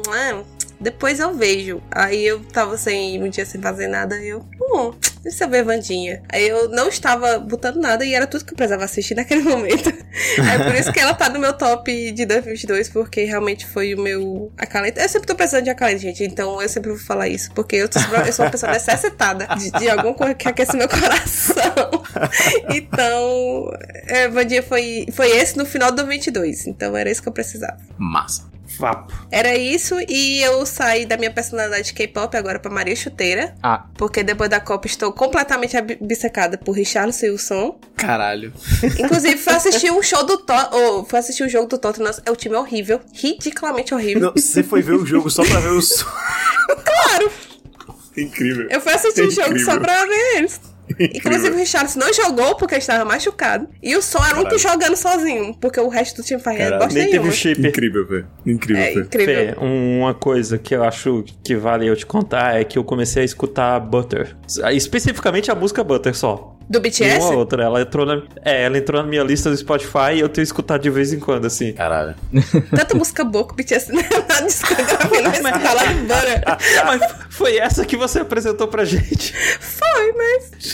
depois eu vejo. Aí eu tava sem, um dia sem fazer nada, eu, hum, deixa eu ver Vandinha. Aí eu não estava botando nada e era tudo que eu precisava assistir naquele momento. É por isso que ela tá no meu top de 2022, porque realmente foi o meu acalento. Eu sempre tô precisando de acalento, gente, então eu sempre vou falar isso, porque eu, tô- eu sou uma pessoa necessitada de, de alguma coisa que aquece meu coração. Então, é, Vandinha foi, foi esse no final do 22, então era isso que eu precisava. Massa. Vapo. Era isso, e eu saí da minha personalidade K-pop agora pra Maria Chuteira, Ah, porque depois da Copa estou completamente obcecada por Richarlison e Wilson. Caralho. Inclusive, fui assistir um show do Tottenham. Fui assistir um jogo do Tottenham. É o time horrível. Ridiculamente horrível. Não, você foi ver o jogo só pra ver o som. Claro! Incrível. Eu fui assistir o jogo Incrível. só pra ver eles. Inclusive, o Richardson não jogou porque estava machucado. E o som era o único jogando sozinho. Porque o resto do time faz Caralho, bosta Nem teve nenhuma. o chip. Incrível, velho. Incrível, É velho. incrível. Fê, uma coisa que eu acho que vale eu te contar é que eu comecei a escutar Butter. Especificamente a música Butter só. Do BTS? Uma ou outra. Ela entrou na, é, ela entrou na minha lista do Spotify e eu tenho escutado de vez em quando, assim. Caralho. Tanta música boa que o BTS na discografia não vai escutar lá de embora. Mas foi essa que você apresentou pra gente. Foi, mas.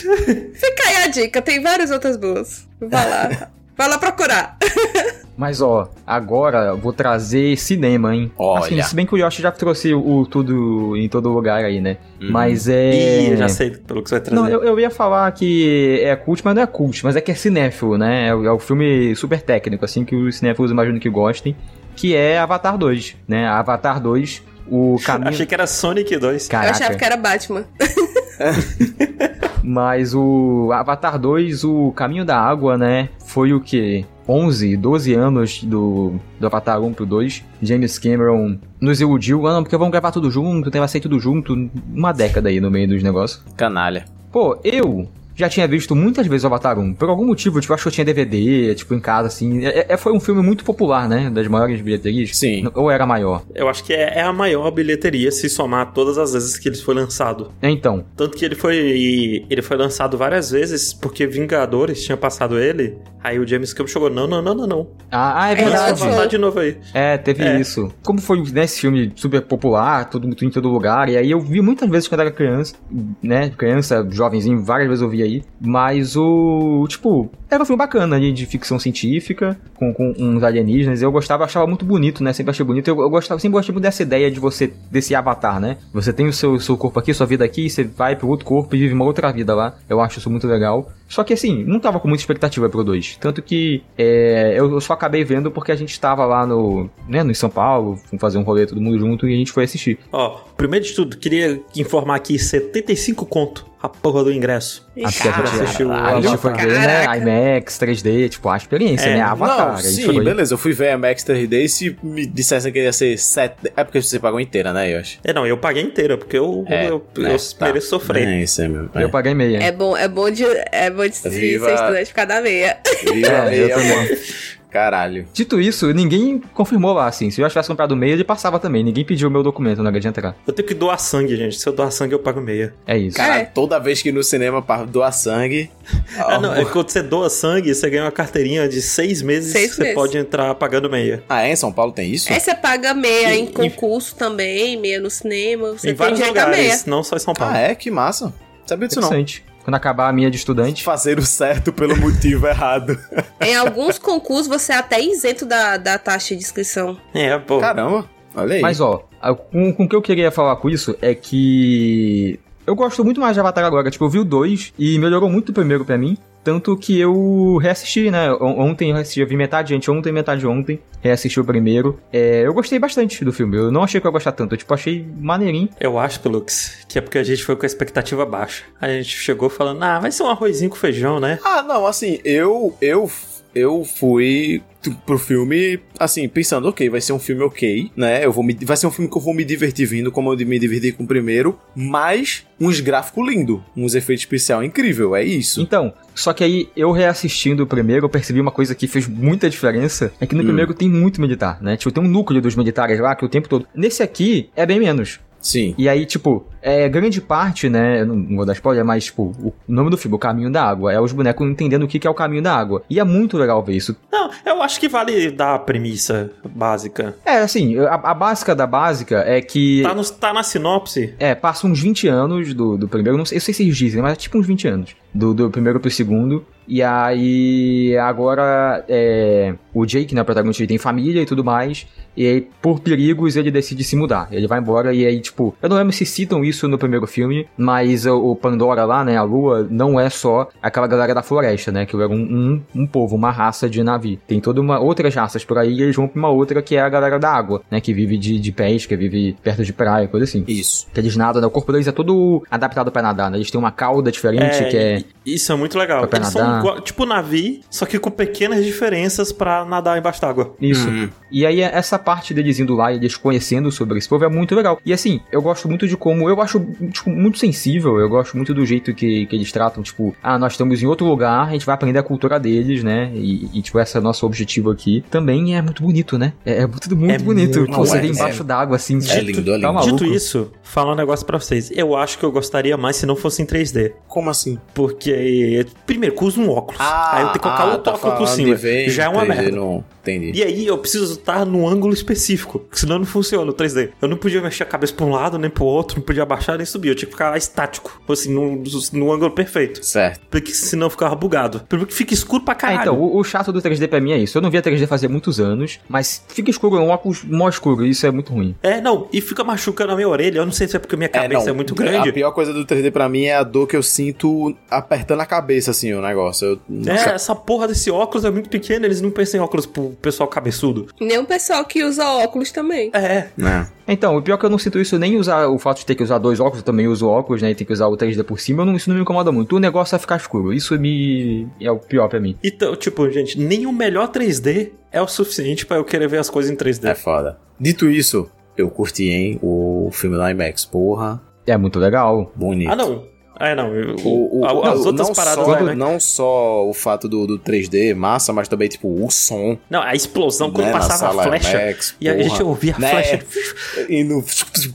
Fica aí a dica. Tem várias outras boas. Vai lá. Vai lá procurar. mas ó, agora eu vou trazer cinema, hein? Olha. Assim, se bem que o Yoshi já trouxe o, o tudo em todo lugar aí, né? Uhum. Mas é. Ih, eu já sei pelo que você vai trazer. Não, eu, eu ia falar que é cult, mas não é cult, mas é que é cinéfilo, né? É, o- é o filme super técnico, assim, que os cinéfilos imagino que gostem, que é Avatar 2, né? Avatar 2, o caminho... Achei que era Sonic 2. Eu achava Caraca, que era Batman. mas o Avatar 2, o Caminho da Água, né? Foi o que? 11, 12 anos do, do Avatar 1 pro 2. James Cameron nos iludiu, ah, não, porque vamos gravar tudo junto, tem vai ser tudo junto, uma década aí no meio dos negócios. Canalha. Pô, eu já tinha visto muitas vezes o Avatar 1. Por algum motivo, tipo, acho que eu tinha DVD, tipo, em casa, assim. É, é- foi um filme muito popular, né? Das maiores bilheterias. Sim. Ou era maior? Eu acho que é, é a maior bilheteria se somar todas as vezes que ele foi lançado. É, Então, Tanto que ele foi ele foi lançado várias vezes porque Vingadores tinha passado ele. Aí o James Cameron chegou, não, não, não, não, não. ah, ah, é É, verdade. Avatar de novo aí. É, teve É. isso. Como foi né, esse filme super popular, tudo, tudo em todo lugar, e aí eu vi muitas vezes quando era criança, né? Criança, jovenzinho, várias vezes eu vi aí. Mas o. Tipo, era um filme bacana de, de ficção científica, com, com uns alienígenas. Eu gostava, achava muito bonito, né? Sempre achei bonito. Eu, eu gostava, sempre gostei muito dessa ideia de você, desse avatar, né? Você tem o seu, seu corpo aqui, sua vida aqui, você vai pro outro corpo e vive uma outra vida lá. Eu acho isso muito legal. Só que assim, não tava com muita expectativa pro 2. Tanto que é, eu, eu só acabei vendo porque a gente tava lá no, né, no São Paulo, fomos fazer um rolê todo mundo junto e a gente foi assistir. Ó, primeiro de tudo, queria informar aqui 75 conto a porra do ingresso. A Cara, gente, assistiu a, a gente Avatar. foi ver, né. IMAX, 3D, tipo, a experiência, É, né, Avatar. Não, sim, foi- beleza. Eu fui ver a Max 3D e se me dissessem que ia ser 7. É porque você pagou inteira, né, eu acho. É, não, eu paguei inteira, porque eu, É, eu, eu né, tá. mereço sofrer. É isso aí mesmo. Eu paguei meia. É bom, é bom de, é bom de Viva- ser estudante ficar da meia. Viva É, meia, eu também. mano. Caralho. Dito isso, ninguém confirmou lá, assim. Se eu tivesse comprado meia, ele passava também. Ninguém pediu o meu documento hora de entrar. Eu tenho que doar sangue, gente. Se eu doar sangue, eu pago meia. É isso. Cara, É. toda vez que ir no cinema pra doar sangue. Ah, não, é que quando você doa sangue, você ganha uma carteirinha de seis meses Seis você meses. pode entrar pagando meia. Ah, é? Em São Paulo tem isso? Aí você paga meia E- em concurso também, meia no cinema. Você em tem vários lugares, não só em São Paulo. Ah, é? Que massa. Sabia disso não. Quando acabar a minha de estudante. Fazer o certo pelo motivo errado. Em alguns concursos você é até isento da, da taxa de inscrição. É, pô. Caramba. Olha aí. Mas ó, com, com o que eu queria falar com isso é que. Eu gosto muito mais de Avatar agora. Tipo, eu vi o 2 e melhorou muito o primeiro pra mim. Tanto que eu reassisti, né? On- Ontem eu reassisti, eu vi metade gente, ontem metade ontem. Reassisti o primeiro. É, eu gostei bastante do filme. Eu não achei que eu ia gostar tanto. Eu, tipo, achei maneirinho. Eu acho, Pelux, que é porque a gente foi com a expectativa baixa. A gente chegou falando, ah, vai ser um arrozinho com feijão, né? Ah, não, assim, eu. Eu. Eu fui pro filme, assim, pensando, ok, vai ser um filme ok, né? Eu vou me, vai ser um filme que eu vou me divertir vindo, como eu me diverti com o primeiro, mas uns gráficos lindos, uns efeitos especiais incrível, é isso. Então, só que aí eu reassistindo o primeiro, eu percebi uma coisa que fez muita diferença. É que no Hum. primeiro tem muito militar, né? Tipo, tem um núcleo dos militares lá que o tempo todo. Nesse aqui é bem menos. Sim. E aí, tipo, é grande parte, né? eu Não, vou dar spoiler, mas, tipo, o nome do filme, O Caminho da Água, é os bonecos entendendo o que, que é o caminho da água. E é muito legal ver isso. Não, eu acho que vale dar a premissa básica. É, assim, a, a básica da básica é que. Tá, no, tá na sinopse. É, passa uns 20 anos do, do primeiro, não sei, eu sei se eles dizem, mas é tipo uns 20 anos. Do, do primeiro pro segundo. E aí, agora, é, o Jake, né, o protagonista, ele tem família e tudo mais. E aí, por perigos, ele decide se mudar. Ele vai embora e aí, tipo, eu não lembro se citam isso no primeiro filme, mas o, Pandora lá, né, a lua, não é só aquela galera da floresta, né, que era um, um, um povo, uma raça de Navi. Tem toda uma outras raças por aí e eles vão pra uma outra que é a galera da água, né, que vive de, de pesca, vive perto de praia, coisa assim. Isso. Que eles nadam, né? O corpo deles é todo adaptado pra nadar, né? Eles têm uma cauda diferente, que é... Isso é muito legal. Pra Eles são nadar. igual- tipo navio, só que com pequenas diferenças pra nadar embaixo d'água. Isso. Uhum. E aí, essa parte deles indo lá e eles conhecendo sobre esse povo é muito legal. E assim, eu gosto muito de como. Eu acho, tipo, muito sensível. Eu gosto muito do jeito que, que eles tratam, tipo, ah, nós estamos em outro lugar, a gente vai aprender a cultura deles, né? E, e, tipo, esse é o nosso objetivo aqui. Também é muito bonito, né? É, é tudo muito É bonito. muito, Pô, você é, vê embaixo d'água, assim. É lindo, é Tá lindo. maluco. Dito isso, falar um negócio pra vocês. Eu acho que eu gostaria mais se não fosse em 3D. Como assim? Porque, primeiro, que eu uso um óculos. aí eu tenho que colocar ah, outro tá óculos por cima. Já é uma 3D, merda. Não, entendi. E aí eu preciso estar no ângulo específico, porque senão não funciona o 3D. Eu não podia mexer a cabeça pra um lado, nem pro outro, não podia abaixar nem subir. Eu tinha que ficar estático, assim, no, no ângulo perfeito. Certo. Porque senão eu ficava bugado. Primeiro que fica escuro pra Ah, caralho. então, o, o chato do 3D pra mim é isso. Eu não via 3D fazia muitos anos, mas fica escuro, é um óculos mó escuro, e isso é muito ruim. É, não, e fica machucando a minha orelha. Eu não sei se é porque minha cabeça é, muito grande. A pior coisa do 3D pra mim é a dor que eu sinto apertando a cabeça, assim, o negócio. Eu, É, essa porra desse óculos é muito pequeno, eles não pensam em óculos pro pessoal cabeçudo. Nem o pessoal que usa óculos também. É, Né? Então, o pior é que eu não sinto isso nem usar o fato de ter que usar dois óculos, eu também uso óculos, né? E tem que usar o 3D por cima, eu não, isso não me incomoda muito. O negócio é ficar escuro. Isso me. é o pior pra mim. então, tipo, gente, nem o melhor 3D é o suficiente pra eu querer ver as coisas em 3D. É foda. Dito isso, eu curti, hein, o filme da IMAX. Porra, É muito legal. bonito. Ah, não. É, não. eu- O, o, a- as outras não paradas só, lá, né? Não só o fato do, do 3D massa, mas também, tipo, o som. Não, a explosão, quando né, passava a flecha. IMAX, e a gente ouvia a Né? flecha. E no,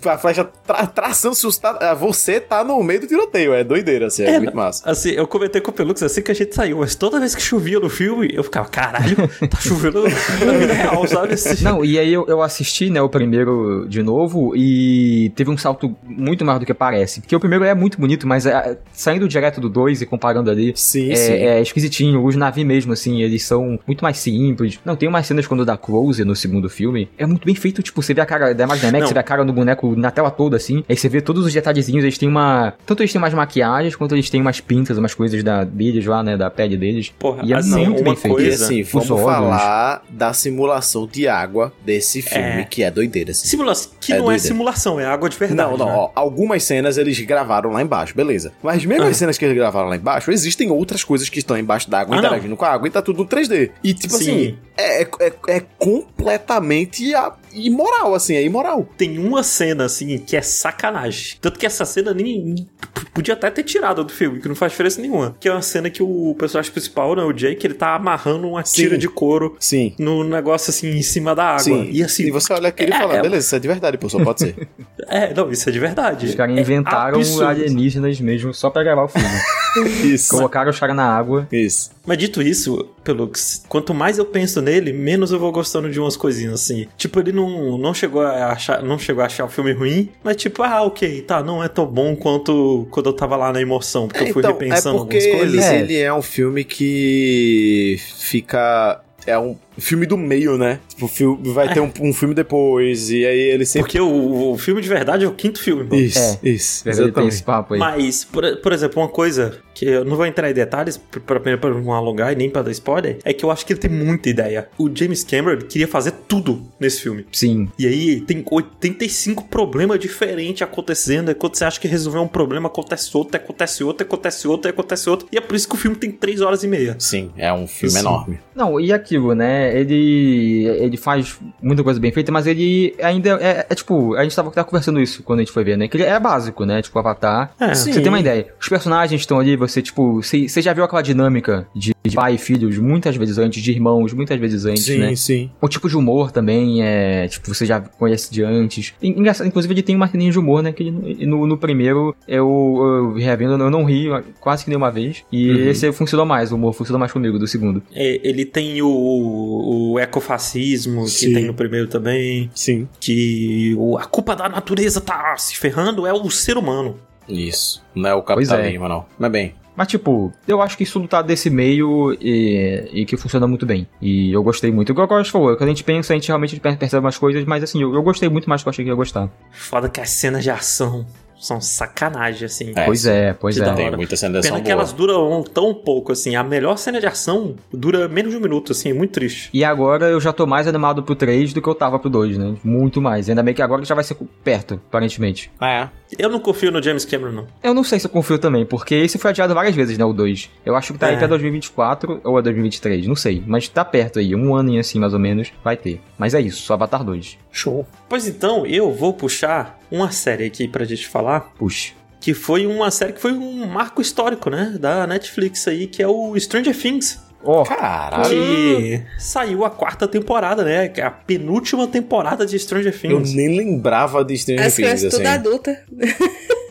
a flecha tra, traçando, se você tá, você tá no meio do tiroteio. É doideira, assim, é, É, muito massa. Assim, eu comentei com o Pelux assim que a gente saiu, mas toda vez que chovia no filme, eu ficava, caralho, tá chovendo na vida real, sabe? Assim, Não, e aí eu, eu assisti, né, o primeiro de novo e teve um salto muito maior do que parece. Porque o primeiro é muito bonito, mas é, saindo direto do 2 e comparando ali, Sim, é, sim. é esquisitinho. Os navios mesmo, assim, eles são muito mais simples. Não, tem umas cenas quando dá close no segundo filme. É muito bem feito, tipo, você vê a cara da Imagem Max, você vê a cara do boneco na tela toda, assim. Aí você vê todos os detalhezinhos, eles têm uma. Tanto eles têm umas maquiagens, quanto eles têm umas pintas, umas coisas da, deles lá, né? Da pele deles. Porra, E é assim, muito uma bem feito. Coisa... assim, Os vamos órgãos. falar da simulação de água desse filme, É. que é doideira. Assim. Simulação, que É não é doideira. simulação, é água de verdade. Não, não, né? ó, algumas cenas eles gravaram lá embaixo, beleza. Mas mesmo Ah. as cenas que eles gravaram lá embaixo, existem outras coisas que estão embaixo d'água, Ah, interagindo com a água e tá tudo no 3D. E tipo Sim. assim, é, é, é completamente a- imoral, assim, é imoral. Tem uma cena, assim, que é sacanagem. Tanto que essa cena nem, podia até ter tirado do filme, que não faz diferença nenhuma. Que é uma cena que o personagem principal, né, o Jake, ele tá amarrando uma Sim. tira de couro Sim. no negócio, assim, em cima da água. Sim, E assim, você olha aquele e é- fala, é- beleza, isso é de verdade, pô, só pode ser. é, não, isso é de verdade. Os caras É inventaram absurdo. alienígenas mesmo só pra gravar o filme. Isso. Colocaram os caras na água. Isso. Mas dito isso, pelo quanto mais eu penso nele, menos eu vou gostando de umas coisinhas assim. Tipo, ele não, não chegou a achar, não chegou a achar o filme ruim, mas tipo, ah, OK, tá, não é tão bom quanto quando eu tava lá na emoção, porque eu fui então, repensando é porque algumas coisas. ele, É. ele é um filme que fica... É um filme do meio, né? Tipo, o filme, vai ter um, um filme depois, e aí ele sempre... Porque o, o filme de verdade é o quinto filme. mano. Isso, É. isso, tem exatamente. esse papo aí. Mas, por, por exemplo, uma coisa que eu não vou entrar em detalhes pra, pra, pra não alongar e nem pra dar spoiler, é que eu acho que ele tem muita ideia. O James Cameron queria fazer tudo nesse filme. Sim. E aí tem 85 problemas diferentes acontecendo. E quando você acha que resolveu um problema, acontece outro, acontece outro, acontece outro, acontece outro. E é por isso que o filme tem 3 horas e meia. Sim, é um filme Sim. enorme. Não, e aquilo, né? Ele ele faz muita coisa bem feita, mas ele ainda é, é tipo, a gente tava, tava conversando isso quando a gente foi ver, né? Que ele é básico, né? Tipo, Avatar. É, Sim. Você tem uma ideia. Os personagens estão ali, você, tipo, você você já viu aquela dinâmica de, de pai e filhos muitas vezes antes, de irmãos muitas vezes antes, né? sim. O tipo de humor também é, tipo, você já conhece de antes. En- Engraçado, inclusive ele tem uma linha de humor, né? Que ele- no, no primeiro eu, eu revendo, eu não ri quase que nenhuma vez. E Uhum. esse funcionou mais, o humor funcionou mais comigo do segundo. É, ele tem o, o ecofascismo, que Sim. tem no primeiro também. Sim. Que o- a culpa da natureza tá se ferrando é o ser humano. Isso. Não é o é. capitalismo, não. Mas bem. Mas, tipo, eu acho que isso tá desse meio e, e que funciona muito bem. E eu gostei muito. Igual o Gosto falou, quando a gente pensa, a gente realmente per- percebe umas coisas, mas assim, eu, eu gostei muito mais do que eu achei que ia gostar. Foda que as cenas de ação são sacanagem, assim. É, pois é, pois que é. Tem muita cena de ação Pena que boa. elas duram tão pouco, assim. A melhor cena de ação dura menos de um minuto, assim, é muito triste. E agora eu já tô mais animado pro 3 do que eu tava pro 2, né? Muito mais. Ainda bem que agora já vai ser perto, aparentemente. É. Eu não confio no James Cameron, não. Eu não sei se eu confio também, porque esse foi adiado várias vezes, né? O 2. Eu acho que tá aí É. pra 2024 ou é 2023, não sei. Mas tá perto aí, um ano assim mais ou menos, vai ter. Mas é isso, Avatar 2. Show. Pois então, eu vou puxar uma série aqui pra gente falar, Puxa. que foi uma série que foi um marco histórico, né? Da Netflix aí, que é o Stranger Things. Ó, Caralho. Que saiu a quarta temporada, né? Que é a penúltima temporada de Stranger Eu Things. nem lembrava de Stranger As Things, crianças assim. tudo adulta.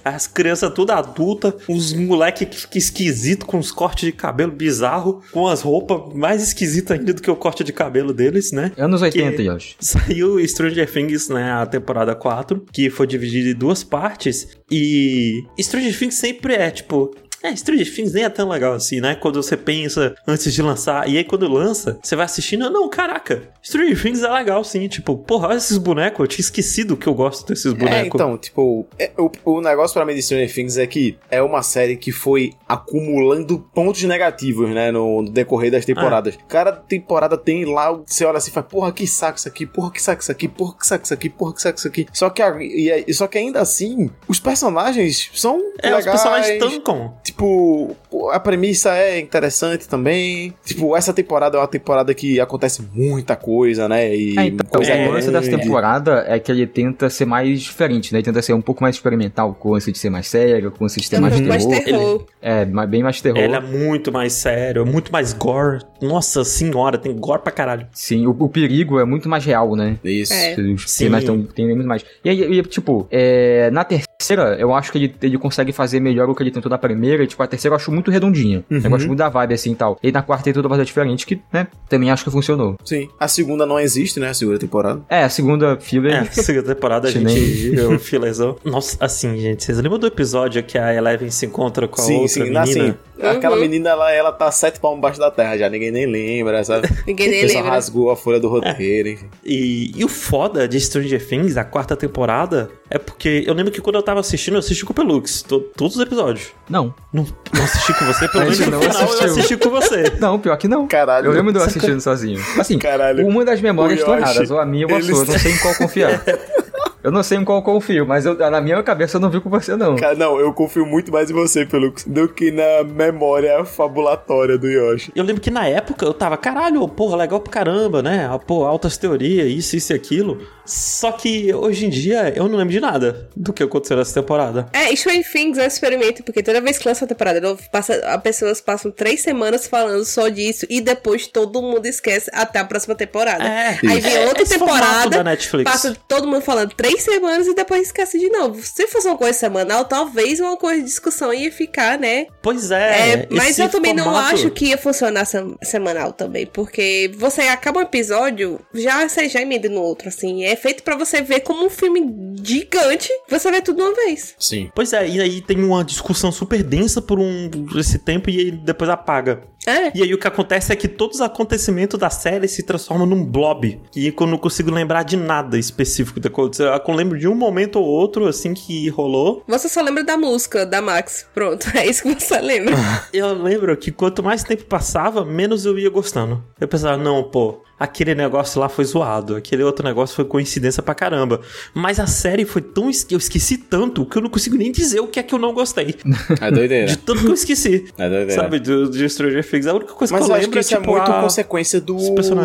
As crianças tudo adulta, os moleque que fica esquisito com os cortes de cabelo bizarro, com as roupas mais esquisitas ainda do que o corte de cabelo deles, né? anos 80, Que- Josh. Saiu Stranger Things, né, a temporada 4, que foi dividida em duas partes, e Stranger Things sempre é, tipo... É, Stranger Things nem é tão legal assim, né? Quando você pensa antes de lançar, e aí quando lança, você vai assistindo, não, caraca, Stranger Things é legal sim, tipo, porra, olha esses bonecos, eu tinha esquecido que eu gosto desses bonecos. É, então, tipo, é, o, o negócio pra mim de Stranger Things é que é uma série que foi acumulando pontos negativos, né, no, no decorrer das temporadas. Cada temporada tem lá, você olha assim e fala, porra, que saco isso aqui, porra, que saco isso aqui, porra, que saco isso aqui, porra, que saco isso aqui. Só que, a- e, é- só que ainda assim, os personagens são É, os legais. personagens tancam. Tipo, a premissa é interessante também. Tipo, essa temporada é uma temporada que acontece muita coisa, né? E É, então, coisa o lance dessa temporada é que ele tenta ser mais diferente, né? Ele tenta ser um pouco mais experimental, com o lance de ser mais sério, com o lance de ter É mais muito mais terror. terror. É, mas bem mais terror. Ele é muito mais sério, muito mais gore. Nossa senhora, tem gore pra caralho. Sim, o, o perigo é muito mais real, né? Isso. É. Os Sim. temas tão, tem muito mais. E aí, e, tipo, é, na terceira terceira, eu acho que ele, ele consegue fazer melhor o que ele tentou na primeira. E, tipo, a terceira eu acho muito redondinha. Uhum. Eu gosto muito da vibe assim e tal. E na quarta tem tudo fazer diferente, que, né, também acho que funcionou. Sim. A segunda não existe, né? A segunda temporada. É, a segunda filler. É, segunda temporada a gente viu o filezão. Nossa, assim, gente, vocês lembram do episódio que a Eleven se encontra com a sim, outra sim. menina? Assim, aquela Uhum. menina, ela, ela tá sete palmos embaixo da terra já. Ninguém nem lembra, sabe? Ninguém nem lembra. rasgou a folha do roteiro, enfim. E, e o foda de Stranger Things, a quarta temporada, é porque eu lembro que quando eu tava assistindo, eu assisti com o Pelux, to- todos os episódios. Não. Não, não assisti com você, pelo menos no não eu assisti com você. Não, pior que não. Caralho. Eu lembro de eu assistindo sozinho. Assim, Caralho. uma das memórias O estão erradas, ou a minha ou a eles- sua, eu não sei em qual confiar. Eu não sei em qual confio, mas eu- na minha cabeça eu não vi com você, não. Cara, não, eu confio muito mais em você, Pelux, do que na memória fabulatória do Yoshi. Eu lembro que na época eu tava, caralho, porra, legal pra caramba, né? Ah, Pô, altas teorias, isso, isso e aquilo. Só que hoje em dia eu não lembro de nada do que aconteceu nessa temporada. É, Stranger Things é um experimento, porque toda vez que lança uma temporada nova, passa, as pessoas passam três semanas falando só disso e depois todo mundo esquece até a próxima temporada. É, Aí vem é outra temporada, da Netflix. passa todo mundo falando três semanas e depois esquece de novo. Se fosse uma coisa semanal, talvez uma coisa de discussão ia ficar, né? Pois é. É, mas eu também não formato- acho que ia funcionar sem- semanal também, porque você acaba um episódio, já você já emenda no outro, assim. É feito pra você ver como um filme gigante, você vê tudo de uma vez. Sim. Pois é, e aí tem uma discussão super densa por um esse tempo e aí depois apaga. É. E aí o que acontece é que todos os acontecimentos da série se transformam num blob. E eu não consigo lembrar de nada específico que aconteceu. Eu lembro de um momento ou outro, assim, que rolou. Você só lembra da música da Max. Pronto, é isso que você lembra. Eu lembro que quanto mais tempo passava, menos eu ia gostando. Eu pensava, não, pô, aquele negócio lá foi zoado, aquele outro negócio foi coincidência pra caramba. Mas a série foi tão. Eu esqueci tanto que eu não consigo nem dizer o que é que eu não gostei. É doideira. De tanto que eu esqueci. É doideira. Sabe, do, de Stranger Things. A única coisa Mas que eu eu acho lembro que é é tipo. muito a- consequência do,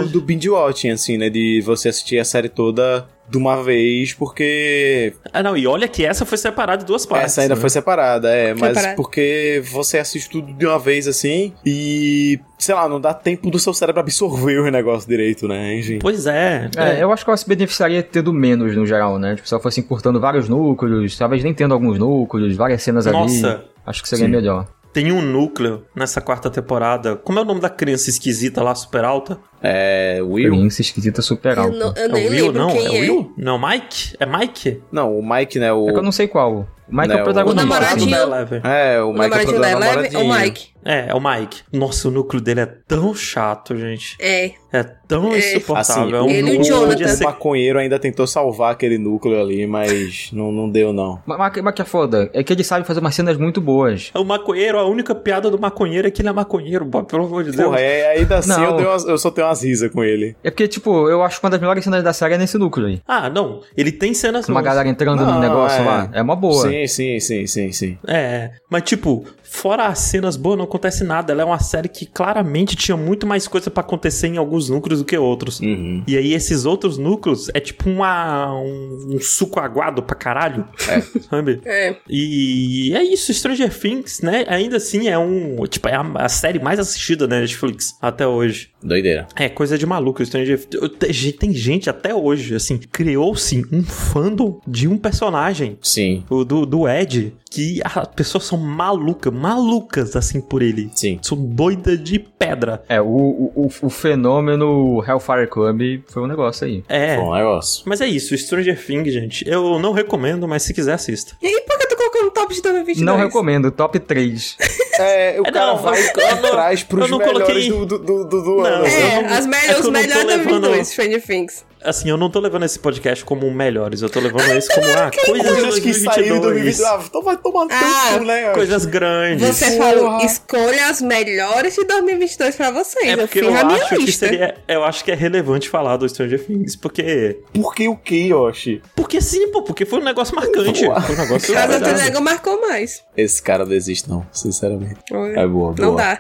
do binge watching, assim, né? De você assistir a série toda de uma vez, porque Ah, não, e olha que essa foi separada em duas partes. essa ainda né? foi separada, é, mas Separada. porque você assiste tudo de uma vez assim e, sei lá, não dá tempo do seu cérebro absorver o negócio direito, né? Enfim. Pois é. É, eu acho que ela se beneficiaria tendo menos no geral, né? Tipo, se ela fosse encurtando vários núcleos, talvez nem tendo alguns núcleos, várias cenas ali. Nossa. Acho que seria Sim. melhor. Tem um núcleo nessa quarta temporada. Como é o nome da criança esquisita lá, super alta? É, Will? Experiência esquisita super Eu, alta. não, eu é nem o Will, lembro não? quem é é. o Will? Não, Mike? É Mike? Não, o Mike, né? O... É que eu não sei qual. O Mike Né, é o o protagonista. O namoradinho. assim. Eleven. É, o O Mike é o namoradinho da Eleven é o namoradinho. Mike. É, é o Mike. Nossa, o núcleo dele é tão chato, gente. É. É tão É. insuportável. Assim, é um Ele e o núcleo Jonathan. O maconheiro ainda tentou salvar aquele núcleo ali, mas não, não deu, não. Mas, mas, mas que é foda, é que ele sabe fazer umas cenas muito boas. O maconheiro, a única piada do maconheiro é que ele é maconheiro, pô, pelo amor de Deus. Porra, é, ainda assim Não. eu, umas- eu só tenho umas risas com ele. É porque, tipo, eu acho que uma das melhores cenas da série é nesse núcleo aí. Ah, não. Ele tem cenas Uma galera entrando Não, no negócio é. lá. É uma boa. Sim, sim, sim, sim, sim. É, mas tipo, fora as cenas boas, não acontece nada. Ela é uma série que claramente tinha muito mais coisa pra acontecer em alguns núcleos do que outros. Uhum. E aí esses outros núcleos é tipo uma, um, um suco aguado pra caralho. É. Sabe? É. E é isso, Stranger Things, né? Ainda assim é um. Tipo, é a, a série mais assistida da Netflix até hoje. Doideira. É coisa de maluco, Stranger te- Tem gente até hoje, assim, criou-se um fandom de um personagem. Sim, O do, do Ed, que as pessoas são malucas, malucas assim por ele. sim. São doidas de pedra. É, o, o, o- o fenômeno Hellfire Club foi um negócio aí. É. Bom negócio. Mas é isso, Stranger Things, gente. Eu não recomendo, mas se quiser, assista. E aí, por que tu colocou no top de 2022? Não recomendo, top 3. É, o É, cara não, vai eu não- traz pros melhores coloquei- do, do, do, do, Não, ano. eu É, não- as é melhores, que eu os melhores da levando- 2022, Stranger Things. Assim, eu não tô levando esse podcast como um melhores, eu tô levando esse como ah, coisas Coisas que saíram em 2022. 2022. Ah, então vai tomar no teu Ah, cu, né? Coisas grandes. Você Porra. falou, escolha as melhores de 2022 pra vocês. É eu porque fiz eu a minha acho que lista. seria. Eu acho que é relevante falar do Stranger Things. Porque. Por que o que, Yoshi? Porque sim, pô, porque foi um negócio marcante. Boa. Foi um negócio. Casa do. Nego marcou mais. Esse cara não existe, não, sinceramente. É boa, boa. Não dá.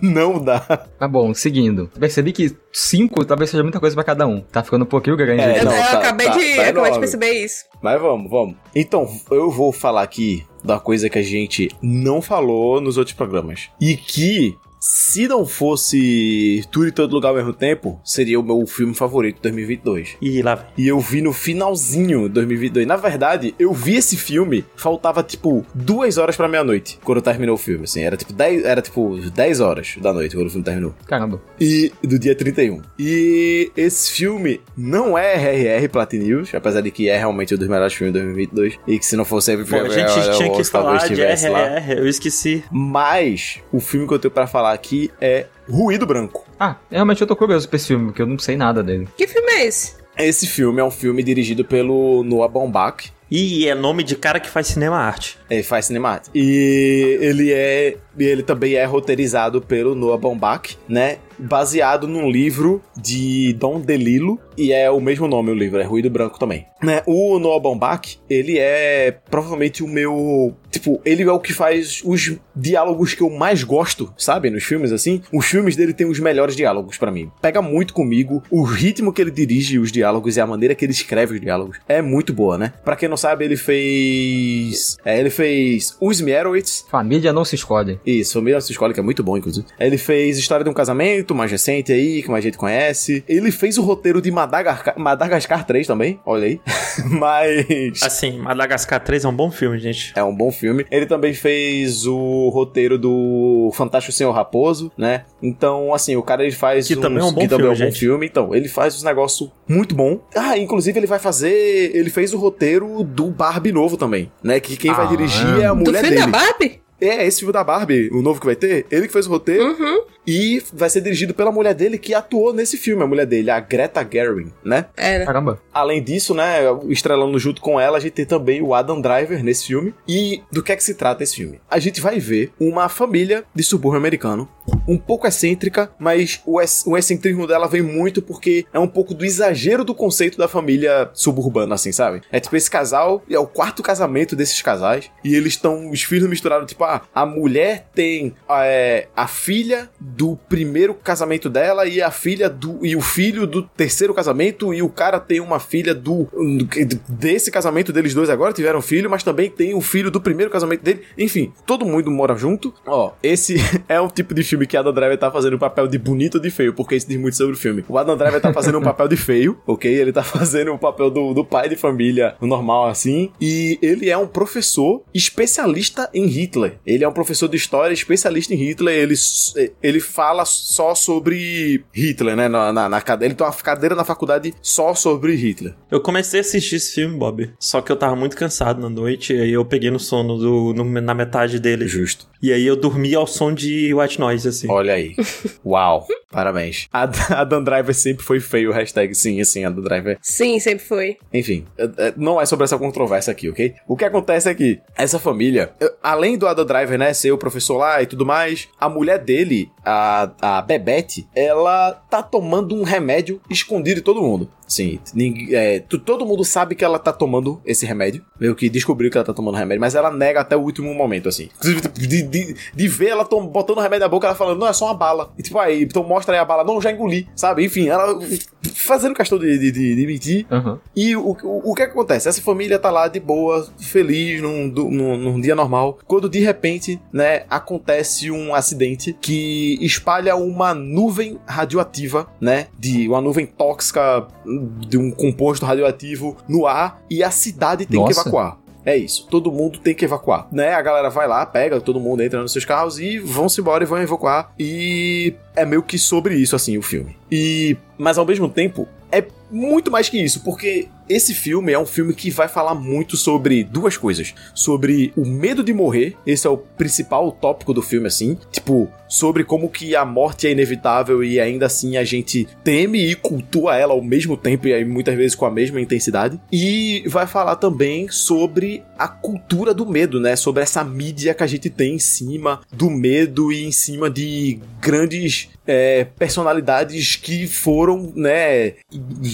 Não dá. Tá bom, seguindo. Percebi que 5 talvez seja muita coisa pra cada um. Tá ficando um pouquinho grande. É, eu não, eu tá- acabei, tá- de, tá acabei de perceber isso. Mas vamos, vamos. Então, eu vou falar aqui da coisa que a gente não falou nos outros programas. E que se não fosse Tudo em Todo Lugar ao mesmo tempo, seria o meu filme favorito de 2022. E lá vem. E eu vi no finalzinho de 2022. Na verdade, eu vi esse filme, faltava tipo duas horas pra meia-noite quando terminou o filme, assim. Era tipo 10, era, tipo, 10 horas da noite quando o filme terminou. Caramba. E do dia 31. E esse filme não é RRR Platinum, apesar de que é realmente um dos melhores filmes de 2022. E que se não fosse Pô, a gente tinha que falar de RRR, eu esqueci. Mas o filme que eu tenho pra falar aqui é Ruído Branco. Ah, realmente eu tô curioso pra esse filme, porque eu não sei nada dele. Que filme é esse? Esse filme é um filme dirigido pelo Noah Baumbach. E é nome de cara que faz cinema arte. Ele faz cinemática. E ele é. Ele também é roteirizado pelo Noah Baumbach, né? Baseado num livro de Dom DeLillo. E é o mesmo nome o livro, é Ruído Branco também. Né? O Noah Baumbach, ele é provavelmente o meu. Tipo, ele é o que faz os diálogos que eu mais gosto, sabe? Nos filmes, assim. Os filmes dele têm os melhores diálogos para mim. Pega muito comigo. O ritmo que ele dirige os diálogos e a maneira que ele escreve os diálogos é muito boa, né? Pra quem não sabe, ele fez. É, ele fez Os Meyerowitz. Família não se escolhe. Isso, Família não se escolhe, que é muito bom, inclusive. Ele fez História de um Casamento, mais recente aí, que mais gente conhece. Ele fez o roteiro de Madagascar, Madagascar 3 também, olha aí. Mas. Assim, Madagascar 3 é um bom filme, gente. É um bom filme. Ele também fez o roteiro do Fantástico Senhor Raposo, né? Então, assim, o cara ele faz. Que uns- também é um bom que também filme, é um bom gente. filme. Então, ele faz uns negócios muito bom. Ah, inclusive ele vai fazer. Ele fez o roteiro do Barbie novo também, né? Que quem vai Ah. dirigir é a Do mulher filme dele. da Barbie? É, esse filme da Barbie, o novo que vai ter, ele que fez o roteiro Uhum. e vai ser dirigido pela mulher dele que atuou nesse filme, a mulher dele, a Greta Gerwig, né? Era. Caramba. Além disso, né, estrelando junto com ela, a gente tem também o Adam Driver nesse filme. E do que é que se trata esse filme? A gente vai ver uma família de subúrbio americano, um pouco excêntrica, mas o, ex- o excentrismo dela vem muito porque é um pouco do exagero do conceito da família suburbana, assim, sabe? É tipo esse casal, é o quarto casamento desses casais, e eles estão, os filhos misturados, tipo, a mulher tem é, a filha do primeiro casamento dela e a filha do. e o filho do terceiro casamento, e o cara tem uma filha do. desse casamento deles dois agora, tiveram filho, mas também tem o filho do primeiro casamento dele. Enfim, todo mundo mora junto. Ó, esse é um tipo de filme que Adam Driver tá fazendo um papel de bonito ou de feio, porque isso diz muito sobre o filme. O Adam Driver tá fazendo um papel de feio, ok? Ele tá fazendo o papel do, do pai de família normal assim. E ele é um professor especialista em Hitler. Ele é um professor de história especialista em Hitler. Ele, ele fala só sobre Hitler, né? Na, na, na cadeira. Ele tem uma cadeira na faculdade só sobre Hitler. Eu comecei a assistir esse filme, Bob. Só que eu tava muito cansado na noite, e aí eu peguei no sono do, no- na metade dele. Justo. E aí eu dormi ao som de white noise, assim. Olha aí. Uau. Parabéns. A, a Dan Driver sempre foi feio. Hashtag sim, assim, a Dan Driver Sim, sempre foi. Enfim, é- é- não é sobre essa controvérsia aqui, ok? O que acontece é que essa família, além do Adam Driver, né, ser o professor lá e tudo mais, a mulher dele, a, a Bebete, ela tá tomando um remédio escondido de todo mundo. Sim, ninguém, é, tu- todo mundo sabe que ela tá tomando esse remédio. Meio que descobriu que ela tá tomando remédio, mas ela nega até o último momento, assim. Inclusive, tipo, de, de, de ver ela tom, botando o remédio na boca, ela falando, não, é só uma bala. E tipo, aí, então mostra aí a bala, não, já engoli, sabe? Enfim, ela fazendo questão de, de, de, mentir. Aham. E o, o, o que acontece? Essa família tá lá de boa, feliz, num, num, num dia normal, quando de repente, né, acontece um acidente que espalha uma nuvem radioativa, né, de uma nuvem tóxica de um composto radioativo no ar e a cidade tem que Nossa. evacuar. É isso, todo mundo tem que evacuar, né? A galera vai lá, pega, todo mundo entra nos seus carros e vão-se embora e vão evacuar. E é meio que sobre isso, assim, o filme. E, mas ao mesmo tempo, é muito mais que isso, porque esse filme é um filme que vai falar muito sobre duas coisas. Sobre o medo de morrer, esse é o principal tópico do filme, assim. Tipo, sobre como que a morte é inevitável e ainda assim a gente teme e cultua ela ao mesmo tempo e aí muitas vezes com a mesma intensidade. E vai falar também sobre a cultura do medo, né? Sobre essa mídia que a gente tem em cima do medo e em cima de grandes é, personalidades que foram, né,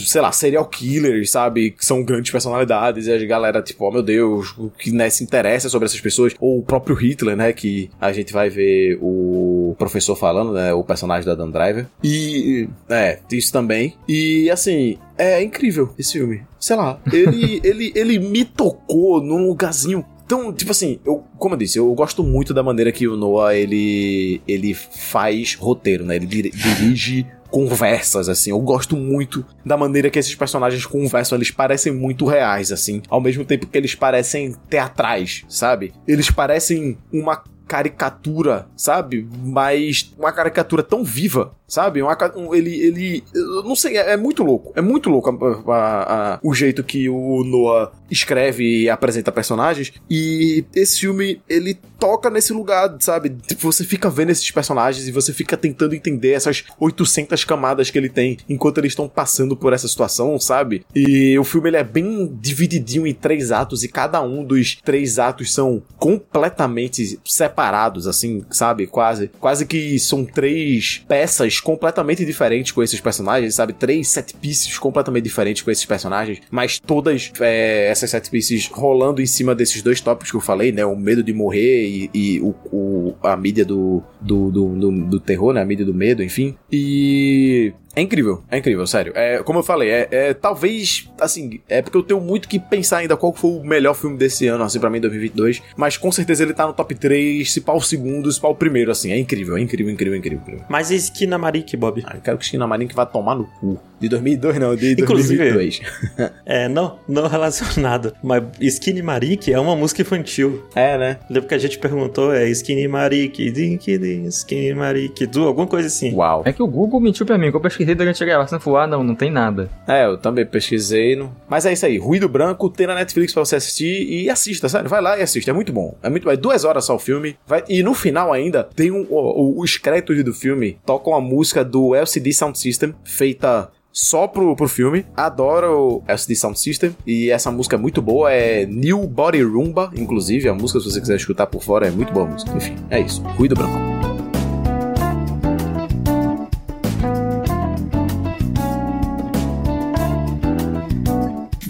sei lá, serial killers, sabe? Que são grandes personalidades e a galera, tipo, oh meu Deus, o que né, se interessa sobre essas pessoas. Ou o próprio Hitler, né? Que a gente vai ver o professor falando, né? O personagem da Dan Driver. E, é, isso também. E, assim, é incrível esse filme. Sei lá, ele, ele, ele me tocou num lugarzinho Então, tipo assim, eu, como eu disse, eu gosto muito da maneira que o Noah ele, ele faz roteiro, né? Ele dir- dirige conversas, assim. Eu gosto muito da maneira que esses personagens conversam. Eles parecem muito reais, assim. Ao mesmo tempo que eles parecem teatrais, sabe? Eles parecem uma caricatura, sabe? Mas uma caricatura tão viva, sabe? Um- ele, ele, eu não sei, é, é muito louco. É muito louco a- a- a- o jeito que o Noah escreve e apresenta personagens. E esse filme, ele toca nesse lugar, sabe? Tipo, Você fica vendo esses personagens e você fica tentando entender essas 800 camadas que ele tem enquanto eles estão passando por essa situação, sabe? E o filme ele é bem divididinho em três atos e cada um dos três atos são completamente separados, assim, sabe? Quase, quase que são três peças completamente diferentes com esses personagens, sabe? Três set pieces completamente diferentes com esses personagens, mas todas é, essas set pieces rolando em cima desses dois tópicos que eu falei, né? O medo de morrer e, e o, o- a mídia do, do, do, do, do terror, né? A mídia do medo, enfim. E é incrível, é incrível, sério. É, como eu falei, é, é talvez, assim, é porque eu tenho muito que pensar ainda qual foi o melhor filme desse ano, assim, pra mim, 2022. Mas com certeza ele tá no top 3, se pá o segundo, se pá o primeiro, assim. É incrível, é incrível, incrível, incrível, incrível. Mas e Esquina Marique, Bob? Ah, eu quero que Esquina que vai tomar no cu. De 2002, não, de Inclusive- 2002. É, não, não relacionado. Mas Skinny Marique é uma música infantil. É, né? Lembra que a gente perguntou, é Skinny Marique, Dink, Dink, Skinny Marique, du, alguma coisa assim. Uau. É que o Google mentiu pra mim, que eu pesquisei durante a gravação e falei, ah, não, não tem nada. É, eu também pesquisei. No... Mas é isso aí. Ruído Branco tem na Netflix pra você assistir e assista, sério. Vai lá e assista. É muito bom. É muito bom. É duas horas só o filme. Vai... E no final ainda tem um. O, os créditos do filme tocam a música do LCD Sound System, feita. Só pro, pro filme. Adoro LCD Sound System. E essa música é muito boa. É New Body Rumba, inclusive. A música, se você quiser escutar por fora, é muito boa a música. Enfim, é isso. Ruído Branco.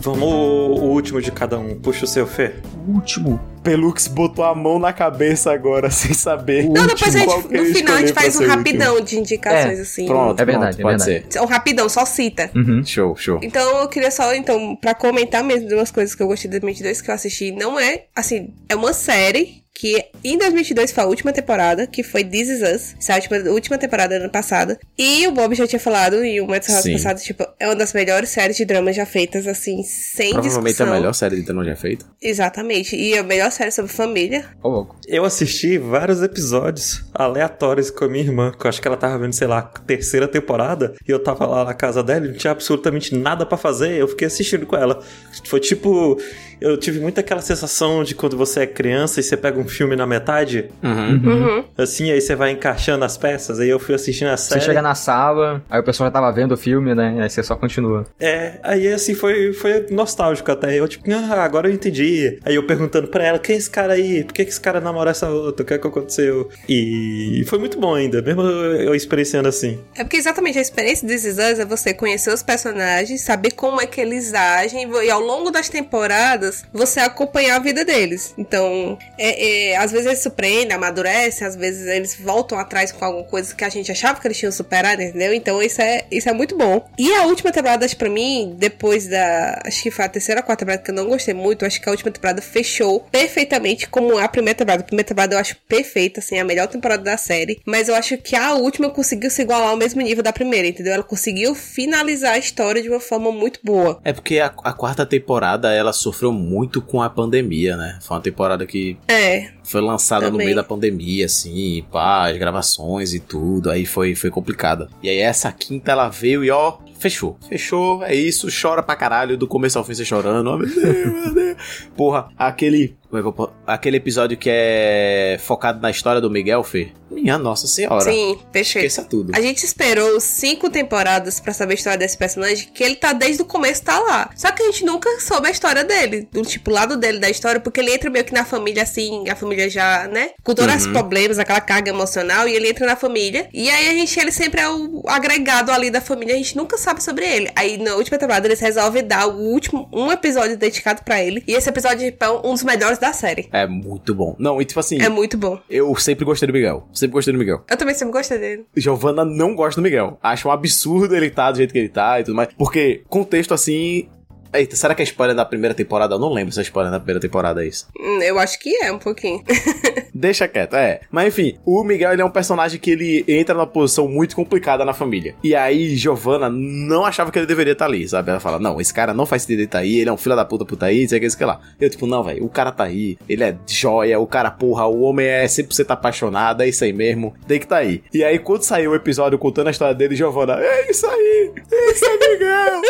Vamos o, o último de cada um. Puxa o seu, Fê. O último. Pelux botou a mão na cabeça agora, sem saber. Não, depois a qual gente, no final a gente faz um rapidão de indicações, É, assim. Pronto, É verdade, pronto, é pode verdade. ser. Um rapidão, só cita. Uhum. Show, show. Então eu queria só, então, pra comentar mesmo de umas coisas que eu gostei de 2022 que eu assisti, não é, assim, é uma série que em 2022 foi a última temporada, que foi This Is Us, essa é a última, última temporada do ano passado. E o Bob já tinha falado em um episódio Sim. passado, tipo, é uma das melhores séries de drama já feitas, assim, sem Provavelmente discussão. é a melhor série de drama já feita. Exatamente. E a melhor série sobre família. Ô, louco. Eu assisti vários episódios aleatórios com a minha irmã, que eu acho que ela tava vendo, sei lá, a terceira temporada, e eu tava lá na casa dela e não tinha absolutamente nada pra fazer, eu fiquei assistindo com ela. Foi tipo. Eu tive muito aquela sensação de quando você é criança e você pega um filme na metade, Uhum. Uhum. assim, aí você vai encaixando as peças, aí eu fui assistindo a Você série. chega na sala, aí o pessoal já tava vendo o filme, né? Aí você só continua. É, aí assim foi, foi nostálgico até. Eu, tipo, ah, agora eu entendi. Aí eu perguntando pra ela, quem é esse cara aí? Por que, que esse cara namora essa outra? O que é que aconteceu? E foi muito bom ainda, mesmo eu experienciando assim. É porque exatamente a experiência de This Is Us é você conhecer os personagens, saber como é que eles agem, e ao longo das temporadas você acompanhar a vida deles. Então, é, é, às vezes eles surpreendem, amadurecem, às vezes eles voltam atrás com alguma coisa que a gente achava que eles tinham superado, entendeu? Então isso é, isso é muito bom. E a última temporada, acho pra mim, depois da. Acho que foi a terceira ou quarta temporada que eu não gostei muito, acho que a última temporada fechou perfeitamente como a primeira temporada. A primeira temporada eu acho perfeita, assim, a melhor temporada da série. Mas eu acho que a última conseguiu se igualar ao mesmo nível da primeira, entendeu? Ela conseguiu finalizar a história de uma forma muito boa. É porque a, a quarta temporada ela sofreu muito com a pandemia, né? Foi uma temporada que É, foi lançada no Também. meio da pandemia, assim, pá, as gravações e tudo, aí foi, foi complicada. E aí essa quinta ela veio e ó, fechou. Fechou, é isso, chora pra caralho, do começo ao fim você chorando, ó, meu Deus, meu Deus. Porra, aquele. Como é que eu po- Aquele episódio que é focado na história do Miguel, Fê. Minha nossa senhora. sim, perfeito. Esqueça tudo. A gente esperou cinco temporadas pra saber a história desse personagem, que ele tá desde o começo, tá lá. Só que a gente nunca soube a história dele, do tipo, lado dele da história, porque ele entra meio que na família assim, a família já, né? Com todos os problemas, aquela carga emocional, e ele entra na família. E aí a gente, ele sempre é o agregado ali da família, a gente nunca sabe sobre ele. Aí na última temporada eles resolvem dar o último, um episódio dedicado pra ele. E esse episódio é um dos melhores da série. É muito bom. Não, e tipo assim, É muito bom. eu sempre gostei do Miguel. Sempre gostei do Miguel. Eu também sempre gostei dele. Giovanna não gosta do Miguel. Acha um absurdo ele tá do jeito que ele tá e tudo mais. Porque, contexto assim. Eita, será que é spoiler da primeira temporada? Eu não lembro se é spoiler da primeira temporada é isso. Hum, Eu acho que é um pouquinho. Deixa quieto, é. Mas enfim, o Miguel ele é um personagem que ele entra numa posição muito complicada na família. E aí, Giovanna não achava que ele deveria estar ali, sabe? Ela fala: Não, esse cara não faz sentido ele tá aí, ele é um filho da puta puta aí, sei o que, sei que lá. Eu, tipo, não, velho, o cara tá aí, ele é joia, o cara, porra, o homem é 100% apaixonado, é isso aí mesmo, tem que tá aí. E aí, quando saiu o episódio contando a história dele, Giovanna, é isso aí, esse é Miguel.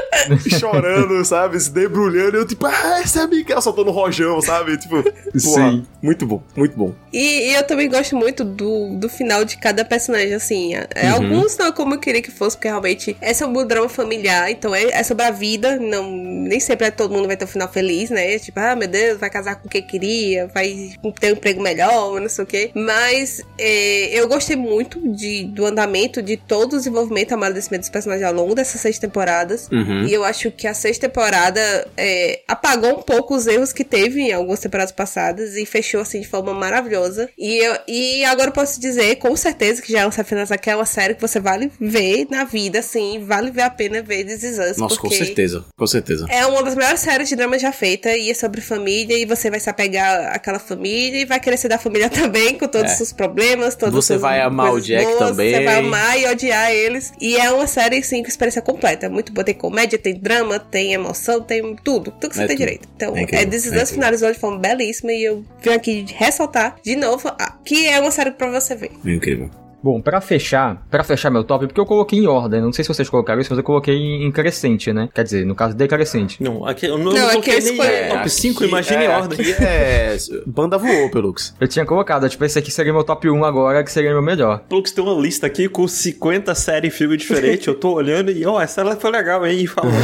Chorando, sabe? Se debrulhando, eu, tipo, ah, esse é Miguel, soltando rojão, sabe? Tipo, porra, Sim. muito bom, muito bom. E, e eu também gosto muito do, do final de cada personagem, assim. É, Alguns não é como eu queria que fosse, porque realmente é sobre o drama familiar, então é, é sobre a vida. Não, nem sempre é, todo mundo vai ter um final feliz, né? Tipo, ah, meu Deus, vai casar com quem queria, vai ter um emprego melhor, não sei o quê. Mas é, eu gostei muito de, do andamento de todo o desenvolvimento, amadurecimento dos personagens ao longo dessas seis temporadas. Uhum. E eu acho que a sexta temporada é, apagou um pouco os erros que teve em algumas temporadas passadas e fechou assim de forma maravilhosa. E, eu, e agora eu posso dizer, com certeza, que já é apenas aquela série que você vale ver na vida, assim, vale ver a pena ver This Is Us, Nossa, com certeza, com certeza. É uma das melhores séries de drama já feita e é sobre família e você vai se apegar àquela família e vai querer ser da família também, com todos É. os seus problemas, todas Você vai amar o Jack boas, também. Você vai amar e odiar eles. E é uma série, assim, com experiência completa. É Muito boa. Tem comédia, tem drama, tem emoção, tem tudo. Tudo que você É tem tudo. direito. Então, É é, This Is Us finalizou de forma belíssima e eu venho aqui ressaltar de novo ah, que é uma série pra você ver. Incrível. Bom, pra fechar, para fechar meu top, porque eu coloquei em ordem, não sei se vocês colocaram isso, mas eu coloquei em crescente, né? Quer dizer, no caso decrescente. Não, aqui eu não, Não, coloquei eu nem é, top 5, imagine é, em ordem. É. Banda voou, Pelux. Eu tinha colocado, tipo, esse aqui seria meu top 1 agora, que seria meu melhor. Plux tem uma lista aqui com 50 séries e filme diferentes. eu tô olhando e, ó, essa ela foi legal, hein? E falou.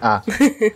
Ah,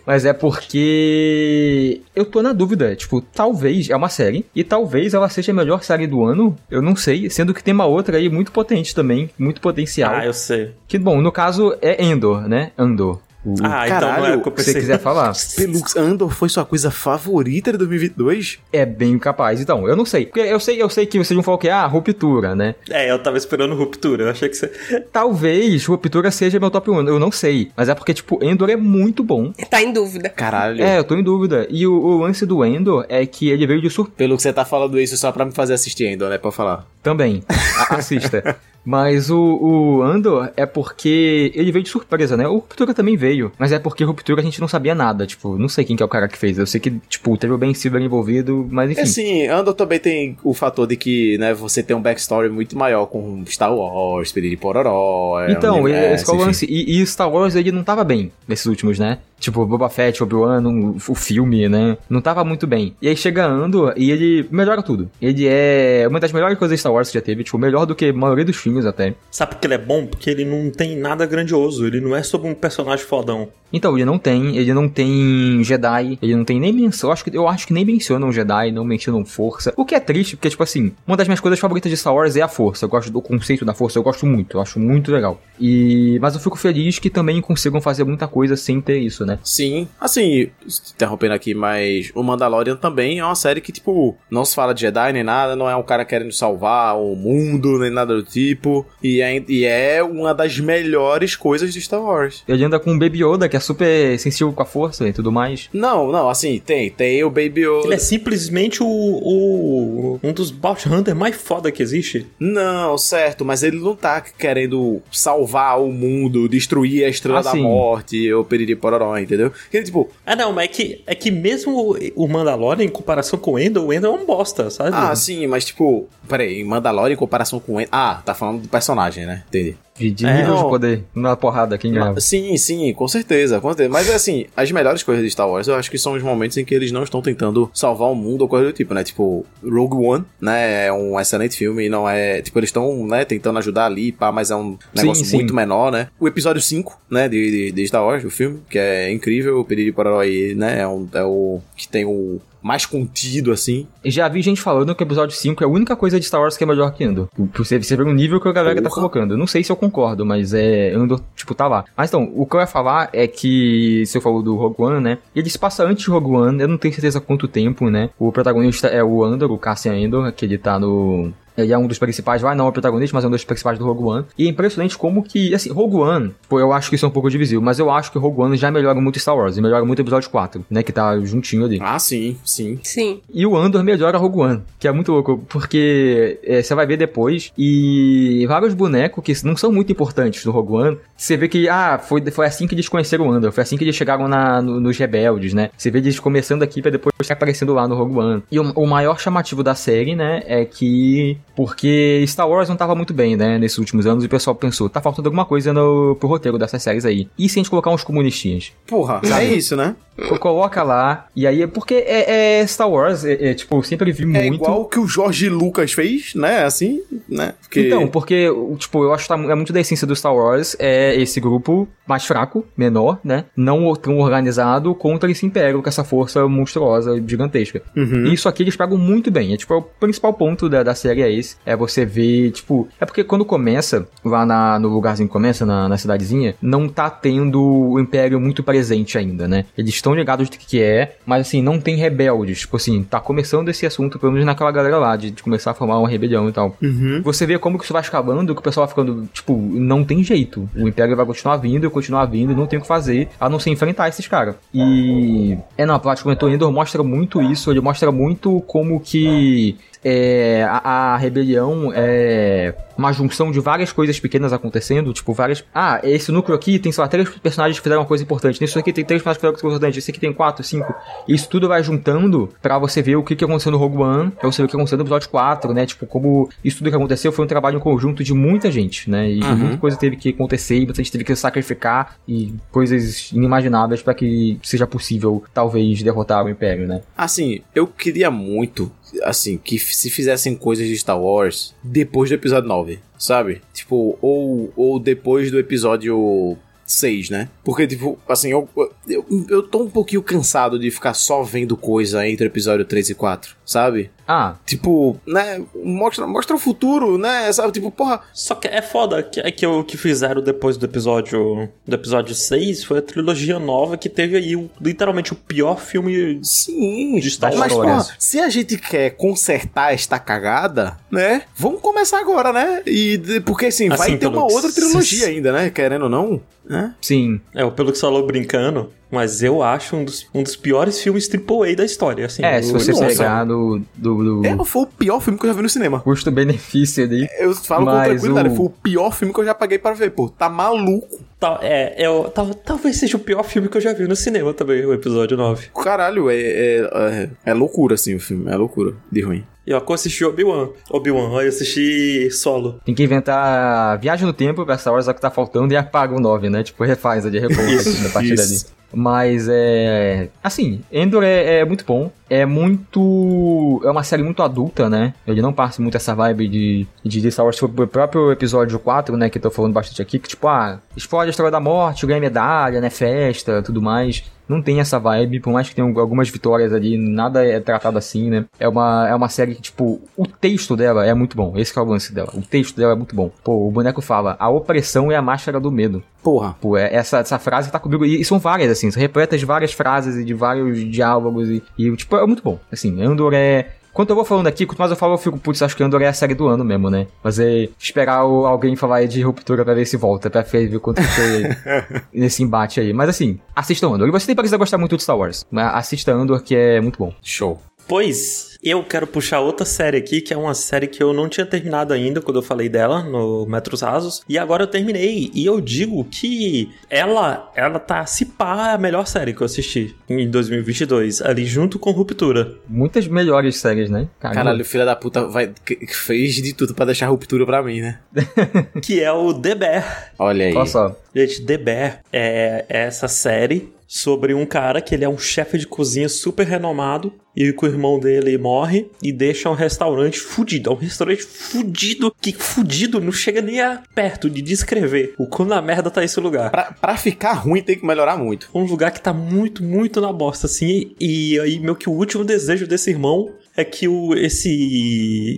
mas é porque eu tô na dúvida. Tipo, talvez é uma série e talvez ela seja a melhor série do ano. Eu não sei, sendo que tem uma outra aí muito potente também, muito potencial. ah, eu sei. Que bom, no caso é Endor, né? Andor. O, Ah, então não é caralho, o que eu que você pensei. quiser falar. Pelux Andor foi sua coisa favorita de 2022? É bem capaz. Então, eu não sei. Porque eu sei, eu sei que vocês vão falar que é ah, ruptura, né? É, eu tava esperando ruptura. Eu achei que você. Talvez ruptura seja meu top 1. Eu não sei. Mas é porque, tipo, Endor é muito bom. Tá em dúvida. Caralho. É, eu tô em dúvida. E o, o lance do Endor é que ele veio de surpresa. Pelo que você tá falando isso só pra me fazer assistir ainda, né? Pra falar. Também. A- assista. Mas o, o Andor é porque ele veio de surpresa, né? O Ruptura também veio. Mas é porque Ruptura a gente não sabia nada. Tipo, não sei quem que é o cara que fez. Eu sei que, tipo, teve o Ben Silver envolvido, mas enfim. É sim, Andor também tem o fator de que, né, você tem um backstory muito maior com Star Wars, Piriri Pororó. é, Então, universo, esse é o lance. E, e Star Wars ele não tava bem nesses últimos, né? Tipo, Boba Fett, Obi-Wan, o, o filme, né? Não tava muito bem. E aí chega Andor e ele melhora tudo. Ele é uma das melhores coisas de Star Wars que já teve, tipo, melhor do que a maioria dos filmes até. Sabe por que ele é bom? Porque ele não tem nada grandioso. Ele não é sobre um personagem fodão. Então, ele não tem, ele não tem Jedi, ele não tem nem menção, eu acho que, eu acho que nem mencionam Jedi, não mencionam força. O que é triste, porque, tipo assim, uma das minhas coisas favoritas de Star Wars é a força. Eu gosto do conceito da força, eu gosto muito, eu acho muito legal. E. Mas eu fico feliz que também consigam fazer muita coisa sem ter isso, né? Sim, assim, interrompendo aqui, mas o Mandalorian também é uma série que, tipo, não se fala de Jedi nem nada, não é um cara querendo salvar o mundo, nem nada do tipo, e é, e é uma das melhores coisas de Star Wars. Ele anda com o Baby Yoda, que é super sensível com a força e tudo mais. Não, não, assim, tem, tem o Baby Yoda. Ele é simplesmente o, o- um dos Bounty Hunter mais foda que existe. Não, certo, mas ele não tá querendo salvar o mundo, destruir a Estrela Ah, da sim. Morte ou Periri Pororó, entendeu? Ele, tipo, Ah, não, mas é que, é que mesmo o Mandalorian, em comparação com o Endor, o Endor é um bosta, sabe? ah, sim, mas tipo, peraí, Mandalorian em comparação com... Ah, tá falando do personagem, né? Entendi. De, de É, nível de não. poder, na porrada, quem ganhava. Sim, sim, com certeza, com certeza. Mas assim, as melhores coisas de Star Wars eu acho que são os momentos em que eles não estão tentando salvar o mundo ou coisa do tipo, né? Tipo, Rogue One, né? É um excelente filme e não é. Tipo, eles estão, né, tentando ajudar ali, pá, mas é um negócio sim. muito menor, né? O episódio 5, né, de, de, de Star Wars, o filme, que é incrível, o Periri Pororó aí, né? É, um, é o que tem o mais contido, assim. Já vi gente falando que o episódio 5 é a única coisa de Star Wars que é melhor que Andor. Você, você vê o nível que a galera tá Porra. colocando. Eu Não sei se eu concordo, mas é. Andor, tipo, tá lá. Mas então, o que eu ia falar é que. Você falou do Rogue One, né? Ele se passa antes de Rogue One, eu não tenho certeza quanto tempo, né? O protagonista é o Andor, o Cassian Andor, que ele tá no. Ele é um dos principais, vai não é o protagonista, mas é um dos principais do Rogue One. E é impressionante como que, assim, Rogue One, pô, eu acho que isso é um pouco divisível, mas eu acho que Rogue One já melhora muito Star Wars, e melhora muito o episódio 4, né, que tá juntinho ali. Ah, sim, sim. Sim. E o Andor melhora Rogue One, que é muito louco, porque é, você vai ver depois, e vários bonecos que não são muito importantes no Rogue One, você vê que, ah, foi, foi assim que eles conheceram o Andor, foi assim que eles chegaram na, no- nos Rebeldes, né? Você vê eles começando aqui pra depois aparecendo lá no Rogue One. E o, o maior chamativo da série, né, é que. Porque Star Wars não tava muito bem, né, nesses últimos anos, e o pessoal pensou, tá faltando alguma coisa no, pro roteiro dessas séries aí. E se a gente colocar uns comunistinhas? Porra, é isso, né? Co- Coloca lá, e aí, porque é, é Star Wars, é, é, tipo, eu sempre vi É muito. igual o que o Jorge Lucas fez, né? Assim, né? Porque... Então, porque, tipo, eu acho que tá é muito da essência do Star Wars é esse grupo mais fraco, menor, né? Não tão organizado contra esse império com essa força monstruosa, gigantesca. Uhum. E isso aqui eles pegam muito bem. É tipo, é o principal ponto da, da série é esse. É você ver, tipo. É porque quando começa, lá na- no lugarzinho que começa, na, na cidadezinha, não tá tendo o Império muito presente ainda, né? Eles estão ligados do que, é, mas assim, não tem rebeldes. Tipo assim, tá começando esse assunto, pelo menos naquela galera lá, de, de começar a formar uma rebelião e tal. Uhum. Você vê como que isso vai escalando, que o pessoal vai ficando, tipo, não tem jeito. O Império vai continuar vindo, continuar vindo, não tem o que fazer, a não ser enfrentar esses caras. E. É, não, a Plat comentou, Endor mostra muito isso, ele mostra muito como que. É, a, a rebelião é uma junção de várias coisas pequenas acontecendo, tipo, várias. Ah, esse núcleo aqui tem, sei lá, três personagens que fizeram uma coisa importante. Nisso aqui tem três personagens que fizeram uma coisa importante. Esse aqui tem quatro, cinco. Isso tudo vai juntando pra você ver o que, que aconteceu no Rogue One, pra você ver o que aconteceu no episódio 4, né? Tipo, como isso tudo que aconteceu foi um trabalho em conjunto de muita gente, né? E Uhum. muita coisa teve que acontecer, e muita gente teve que sacrificar e coisas inimagináveis pra que seja possível, talvez, derrotar o Império, né? Assim, eu queria muito, assim, que se fizessem coisas de Star Wars depois do episódio 9, sabe? Tipo, ou, ou depois do episódio 6, né? Porque, tipo, assim, eu, eu, eu tô um pouquinho cansado de ficar só vendo coisa entre o episódio 3 e 4, sabe? Ah, Tipo, né? Mostra, mostra o futuro, né? Sabe? Tipo, porra. Só que é foda que, é que o que fizeram depois do episódio do episódio 6 foi a trilogia nova que teve aí o- literalmente o pior filme. Sim, De Star mas, Wars. porra, se a gente quer consertar esta cagada, né? Vamos começar agora, né? E porque assim, vai Assim, ter pelo uma outra trilogia ainda, né? Querendo ou não, né? sim. É, pelo que você falou brincando, mas eu acho um dos, um dos piores filmes AAA da história. Assim, É, se o- você nossa. pegar do, do, do É, foi o pior filme que eu já vi no cinema. custo-benefício ali. Eu falo com tranquilidade, o- foi o pior filme que eu já paguei pra ver, pô. Tá maluco. Tal- é, é, o- tal- talvez seja o pior filme que eu já vi no cinema também, o episódio 9. Caralho, é, é, é, é loucura, assim, o filme. É loucura de ruim. E ó, eu assisti Obi-Wan. Obi-Wan, aí eu assisti solo. Tem que inventar viagem no tempo pra Star Wars é o que tá faltando e apaga o 9, né? Tipo, refaz a de repouso Isso, a partir dali. Mas é. Assim, Endor é, é muito bom. É muito. É uma série muito adulta, né? Ele não passa muito essa vibe de, de Star Wars. Tipo, o próprio episódio 4, né? Que eu tô falando bastante aqui. Que tipo, ah, explode a história da morte, ganha medalha, né? Festa, tudo mais. Não tem essa vibe, por mais que tenha algumas vitórias ali, nada é tratado assim, né? É uma, é uma série que, tipo, o texto dela é muito bom. Esse é o lance dela. O texto dela é muito bom. Pô, o boneco fala: a opressão é a máscara do medo. Porra. Pô, é essa, essa frase tá comigo. E, e são várias, assim, são repletas de várias frases e de vários diálogos. E, e, tipo, é muito bom. Assim, Andor é. Quanto eu vou falando aqui, quanto mais eu falo, eu fico, putz, acho que Andor é a série do ano mesmo, né? Mas é esperar o- alguém falar de ruptura pra ver se volta, pra ver quanto foi nesse embate aí. Mas assim, assista Andor. E você nem precisa gostar muito de Star Wars, mas assista Andor, que é muito bom. Show. Pois, eu quero puxar outra série aqui, que é uma série que eu não tinha terminado ainda quando eu falei dela no Metros Rasos. E agora eu terminei. E eu digo que ela, ela tá, se pá, a melhor série que eu assisti em 2022. Ali junto com Ruptura. Muitas melhores séries, né? Caramba. Caralho, filha da puta vai, fez de tudo pra deixar a ruptura pra mim, né? Que é o The Bear. Olha aí. Olha só. Gente, The Bear é, é essa série sobre um cara que ele é um chefe de cozinha super renomado e que o irmão dele morre e deixa um restaurante fudido. É um restaurante fudido, que fudido não chega nem a perto de descrever o quão na merda tá esse lugar. Pra, pra ficar ruim tem que melhorar muito. Um lugar que tá muito, muito na bosta, assim. E aí, meio que o último desejo desse irmão é que o, esse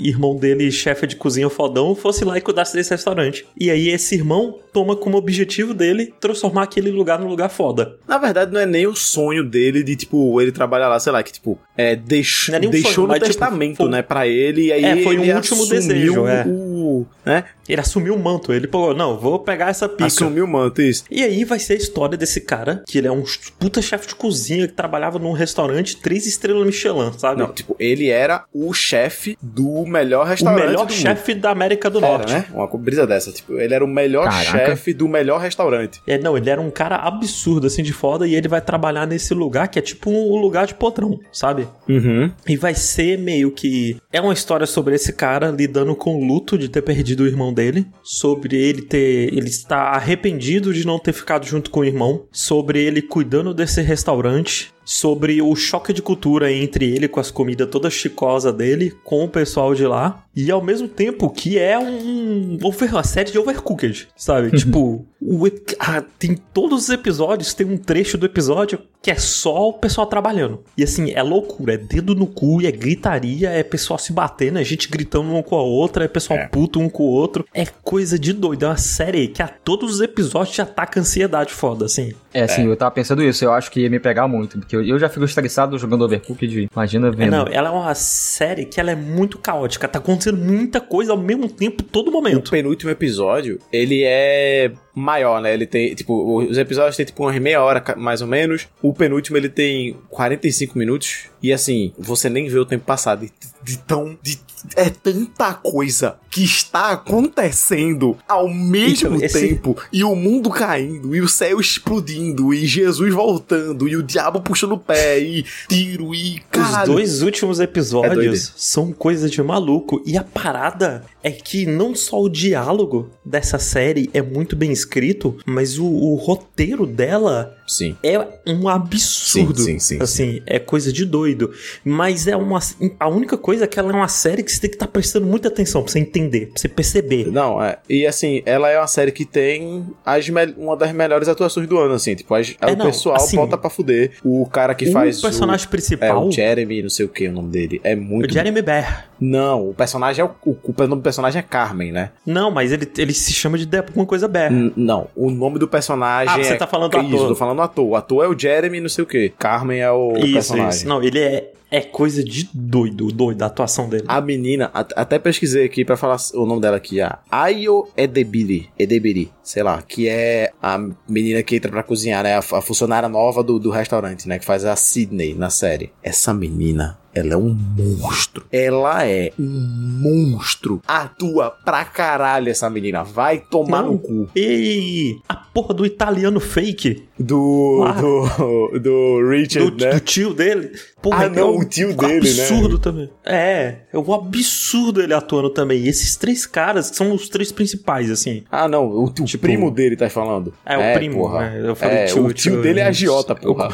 irmão dele, chefe de cozinha fodão, fosse lá e cuidasse desse restaurante. E aí esse irmão toma como objetivo dele transformar aquele lugar num lugar foda. Na verdade, não é nem o sonho dele de, tipo, ele trabalhar lá, sei lá, que, tipo, é, deix... É um deixou sonho, no tipo, testamento, foi- né, pra ele, e aí É, foi um ele último assumiu desejo, é. o... né, Ele assumiu o manto, ele falou, não, vou pegar essa pica. assumiu o manto, isso. E aí vai ser a história desse cara, que ele é um puta chefe de cozinha que trabalhava num restaurante três estrelas Michelin, sabe? Não, tipo, ele era o chefe do melhor o restaurante melhor do chefe da América do mundo. Norte. Era, né? Uma brisa dessa, tipo, ele era o melhor chefe do melhor restaurante. É, não, ele era um cara absurdo, assim, de foda, e ele vai trabalhar nesse lugar que é tipo um lugar de potrão, sabe? Uhum. E vai ser meio que. É uma história sobre esse cara lidando com o luto de ter perdido o irmão dele. Sobre ele ter. Ele está arrependido de não ter ficado junto com o irmão. Sobre ele cuidando desse restaurante. Sobre o choque de cultura entre ele com as comidas toda chicosa dele, com o pessoal de lá. E ao mesmo tempo que é um. over- uma série de overcooked, sabe? tipo, o, ah, tem todos os episódios, tem um trecho do episódio que é só o pessoal trabalhando. E assim, é loucura, é dedo no cu, é gritaria, é pessoal se batendo, é gente gritando um com a outra, é pessoal É. puto um com o outro. É coisa de doido, é uma série que a todos os episódios te ataca ansiedade foda, assim. É, sim, eu tava pensando isso. Eu acho que ia me pegar muito. Porque eu, eu já fico estressado jogando Overcooked. Imagina É, vendo. não, ela é uma série que ela é muito caótica, tá acontecendo muita coisa ao mesmo tempo, todo O momento. penúltimo episódio, ele é maior, né? Ele tem, tipo, os episódios tem tipo umas meia hora, mais ou menos. O penúltimo, ele tem 45 minutos. E assim, você nem vê o tempo passar de, de tão... De, é tanta coisa que está acontecendo ao mesmo Então, esse- tempo. E o mundo caindo, e o céu explodindo, e Jesus voltando, e o diabo puxando o pé, e tiro, e... Os Caralho. dois últimos É episódios são coisa de maluco. E a parada é que não só o diálogo dessa série é muito bem escrito, mas o, o roteiro dela Sim. é um absurdo. Sim, sim, sim, Assim, é coisa de doido. Mas é uma. A única coisa é que ela é uma série que você tem que estar prestando muita atenção pra você entender, pra você perceber. Não, é. E assim, ela é uma série que tem as uma das melhores atuações do ano, assim. Tipo, as- É, o não, pessoal assim, bota pra fuder. O cara que faz. o personagem o, é, principal. o Jeremy, não sei o que, o nome dele. É muito. o Jeremy Bear. Não, o personagem é o. O, o nome do personagem é Carmen, né? Não, mas ele, ele se chama de alguma coisa Bear. N- não, o nome do personagem. Ah, você é... tá falando do Isso, ator. tô falando do ator. O ator é o Jeremy, não sei o que. Carmen é o isso, personagem. isso. Não, ele é, é coisa de doido, doido, a atuação dele. A menina, at- até pesquisei aqui pra falar o nome dela aqui, a Ayo Edebiri, Edebiri, sei lá, que é a menina que entra pra cozinhar, né? A, a funcionária nova do, do restaurante, né? Que faz a Sydney na série. Essa menina, ela é um monstro. Ela é um monstro. Atua pra caralho essa menina. Vai tomar Não. no cu. E a porra do italiano fake, Do, Ah. do, do Richard, do, né? do tio dele. Porra, Ah, não, é um o tio dele, né? absurdo também. É, é um absurdo ele atuando também. E esses três caras são os três principais, assim. Ah, não, o, o Tipo- primo dele tá falando. É, o primo, porra. né? Eu falei É, tio, o tio tio- dele é agiota, porra.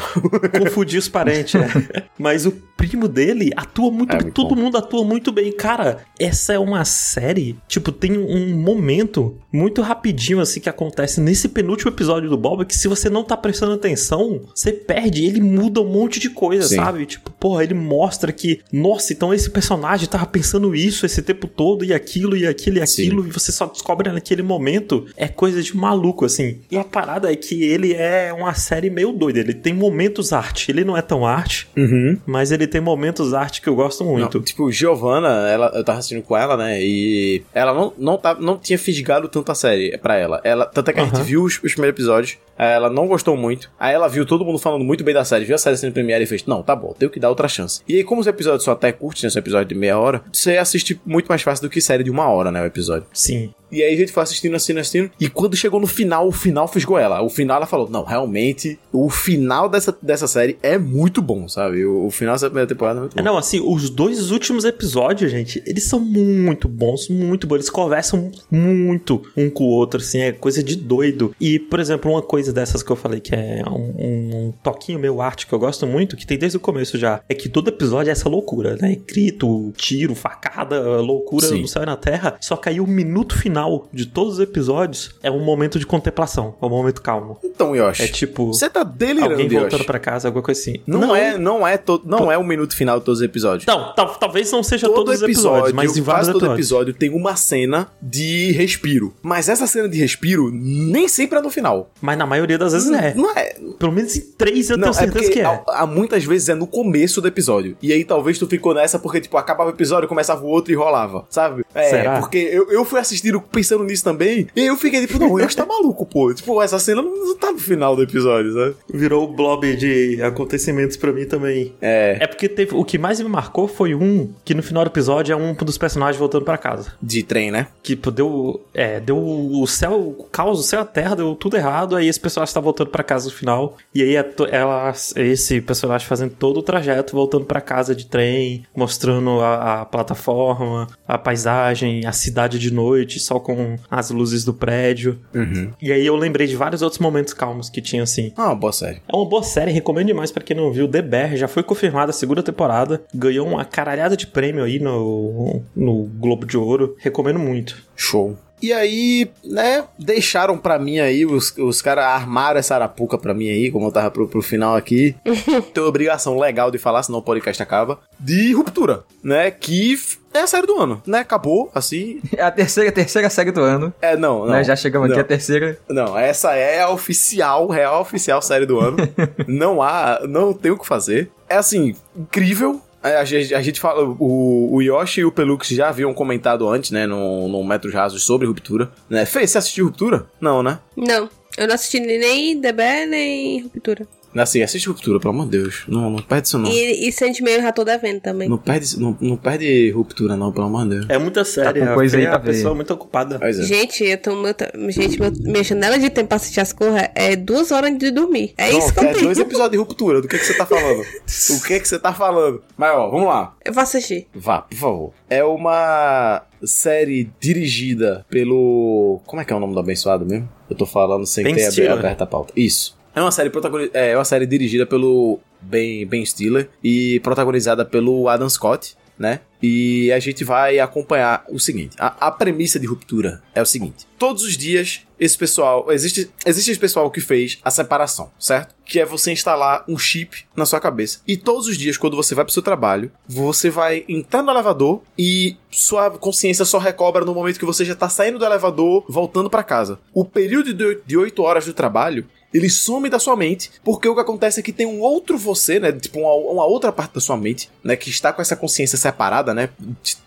Confundi os parentes, é. Mas o primo dele atua muito É, bem. muito Todo bom. mundo atua muito bem. Cara, essa é uma série. Tipo, tem um momento muito rapidinho, assim, que acontece nesse penúltimo episódio do Bob. Que se você não tá prestando atenção, você perde. Ele muda um monte de coisa, Sim. sabe? Tipo, porra, ele mostra que, nossa, então esse personagem tava pensando isso esse tempo todo, e aquilo, e aquilo, e Sim. aquilo. E você só descobre naquele momento. É coisa de maluco, assim. E a parada é que ele é uma série meio doida. Ele tem momentos arte. Ele não é tão arte, Uhum. mas ele tem momentos arte que eu gosto muito. Não, tipo, Giovanna, ela, eu tava assistindo com ela, né? E ela não, não, tá, não tinha fisgado tanto a série pra ela. ela tanto é que a gente viu os, os primeiros episódios. aí Ela não gostou muito. Aí ela viu todo mundo falando muito bem da série, viu a série sendo premiere e fez: Não, tá bom, tenho que dar outra chance. E aí, como os episódios são até curtos, né? São episódios de meia hora, você assiste muito mais fácil do que série de uma hora, né? O episódio. Sim. E aí a gente foi assistindo, assistindo, assistindo. E quando chegou no final, o final fisgou ela. O final ela falou: Não, realmente, o final dessa, dessa série é muito bom, sabe? O, o final dessa primeira temporada é muito bom. É, não, assim, os dois últimos episódios, gente, eles são muito bons, muito bons. Eles conversam muito um com o outro, assim, é coisa de doido. E, por exemplo, uma coisa dessas que eu falei que é um, um toquinho meio arte que eu gosto muito, que tem desde o começo já, é que todo episódio é essa loucura, né? Grito, tiro, facada, loucura Sim. no céu e na terra. Só que aí o minuto final final de todos os episódios é um momento de contemplação, é um momento calmo. Então, Yoshi. É tipo. Você tá delirando, Alguém voltando Yoshi. pra casa, alguma coisa assim. Não, é, não é, to, não é o minuto final de todos os episódios. Não, tal- talvez não seja todo todos os episódios, mas em vários quase todo episódios. episódio tem uma cena de respiro. Mas essa cena de respiro nem sempre é no final. Mas na maioria das vezes é. Não é. Pelo menos em três eu Não, tenho é certeza porque que é. há, muitas vezes é no começo do episódio. E aí talvez tu ficou nessa porque, tipo, acabava o episódio, começava o outro e rolava, sabe? É, Será? porque eu, eu fui assistindo pensando nisso também, e eu fiquei tipo, não, eu acho que tá maluco, pô. Tipo, essa cena não, tá no final do episódio, sabe? Virou o blob de acontecimentos pra mim também. É. É porque teve. O que mais me marcou foi um que no final do episódio é um dos personagens voltando pra casa. De trem, né? Que pô, deu. É, deu o céu, o caos, o céu e a terra, deu tudo errado. Aí esse personagem tá voltando pra casa no final. E aí é ela, esse personagem fazendo todo o trajeto, voltando pra casa de trem, mostrando a, a plataforma, a paisagem, a cidade de noite, só com as luzes do prédio. Uhum. E aí eu lembrei de vários outros momentos calmos que tinha assim. Ah, boa série. É uma boa série, recomendo demais pra quem não viu. The Bear já foi confirmada a segunda temporada, ganhou uma caralhada de prêmio aí no, no Globo de Ouro. Recomendo muito. Show. E aí, né, deixaram pra mim aí, os, os caras armaram essa arapuca pra mim aí, como eu tava pro, pro final aqui. Tenho obrigação legal de falar, senão o podcast acaba. De Ruptura, né, que é a série do ano, né, acabou, assim. É a terceira, terceira série do ano. É, não, não. né? Já chegamos aqui não. a terceira. Não, essa é a oficial, real oficial série do ano. não há, não tem o que fazer. É assim, incrível. A gente, a gente fala, o, o Yoshi e o Pelux já haviam comentado antes, né, no, no Metros Rasos sobre Ruptura. Né? Fê, você assistiu Ruptura? Não, né? Não, eu não assisti nem The Bear, nem Ruptura. Assim, assiste Ruptura, pelo amor de Deus. Não, não perde isso não. E, e Sandman eu já tô devendo também. Não perde, não, não perde Ruptura não, pelo amor de Deus. É muita série, com coisa aí a pessoa é muito ocupada. Pois é. Gente, eu tô muito... Gente, meu- minha janela de tempo pra assistir as coisas é duas horas de dormir. É isso que eu é tenho. dois episódios de Ruptura, do que, que você tá falando? o que que você tá falando? Mas ó, vamos lá. Eu vou assistir. Vá, por favor. É uma série dirigida pelo. Como é que é o nome do abençoado mesmo? Eu tô falando sem Ben ter abe- Stiller. aberto a pauta. Isso. É uma série protagoni- é uma série dirigida pelo Ben, ben Stiller e protagonizada pelo Adam Scott, né? E a gente vai acompanhar o seguinte: a, a premissa de ruptura é o seguinte: todos os dias esse pessoal existe existe esse pessoal que fez a separação, certo? Que é você instalar um chip na sua cabeça e todos os dias quando você vai pro seu trabalho você vai entrar no elevador e sua consciência só recobra no momento que você já tá saindo do elevador voltando pra casa. O período de de 8 horas do trabalho ele some da sua mente, porque o que acontece é que tem um outro você, né? Tipo, uma, uma outra parte da sua mente, né? Que está com essa consciência separada, né?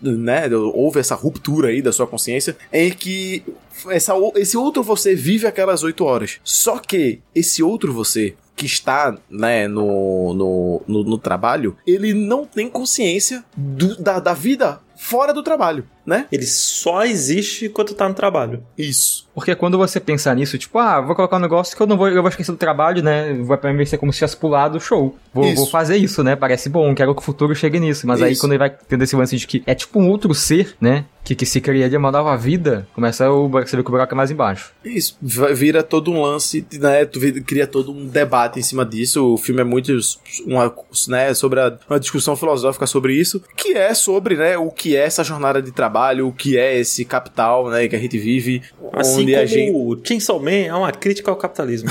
né? Houve essa ruptura aí da sua consciência, em que essa, esse outro você vive aquelas oito horas. Só que esse outro você que está, né, no, no, no, no trabalho, ele não tem consciência do- da, da vida fora do trabalho, né? Ele só existe quando tá no trabalho. Isso. Porque quando você pensar nisso, tipo, ah, vou colocar um negócio que eu não vou, eu vou esquecer do trabalho, né? Vai pra mim ser como se tivesse pulado o show. Vou, vou fazer isso, né? Parece bom, quero que o futuro chegue nisso. Mas aí Isso. quando ele vai tendo esse lance de que é tipo um outro ser, né? Que, que se criaria uma nova vida, começa o, você vê que o buraco é mais embaixo. Isso, vira todo um lance, né? Tu cria todo um debate em cima disso. O filme é muito uma, né, sobre a, uma discussão filosófica sobre isso, que é sobre, né, o que é essa jornada de trabalho, o que é esse capital, né, que a gente vive, Assim onde como a gente o Chainsaw Man é uma crítica ao capitalismo.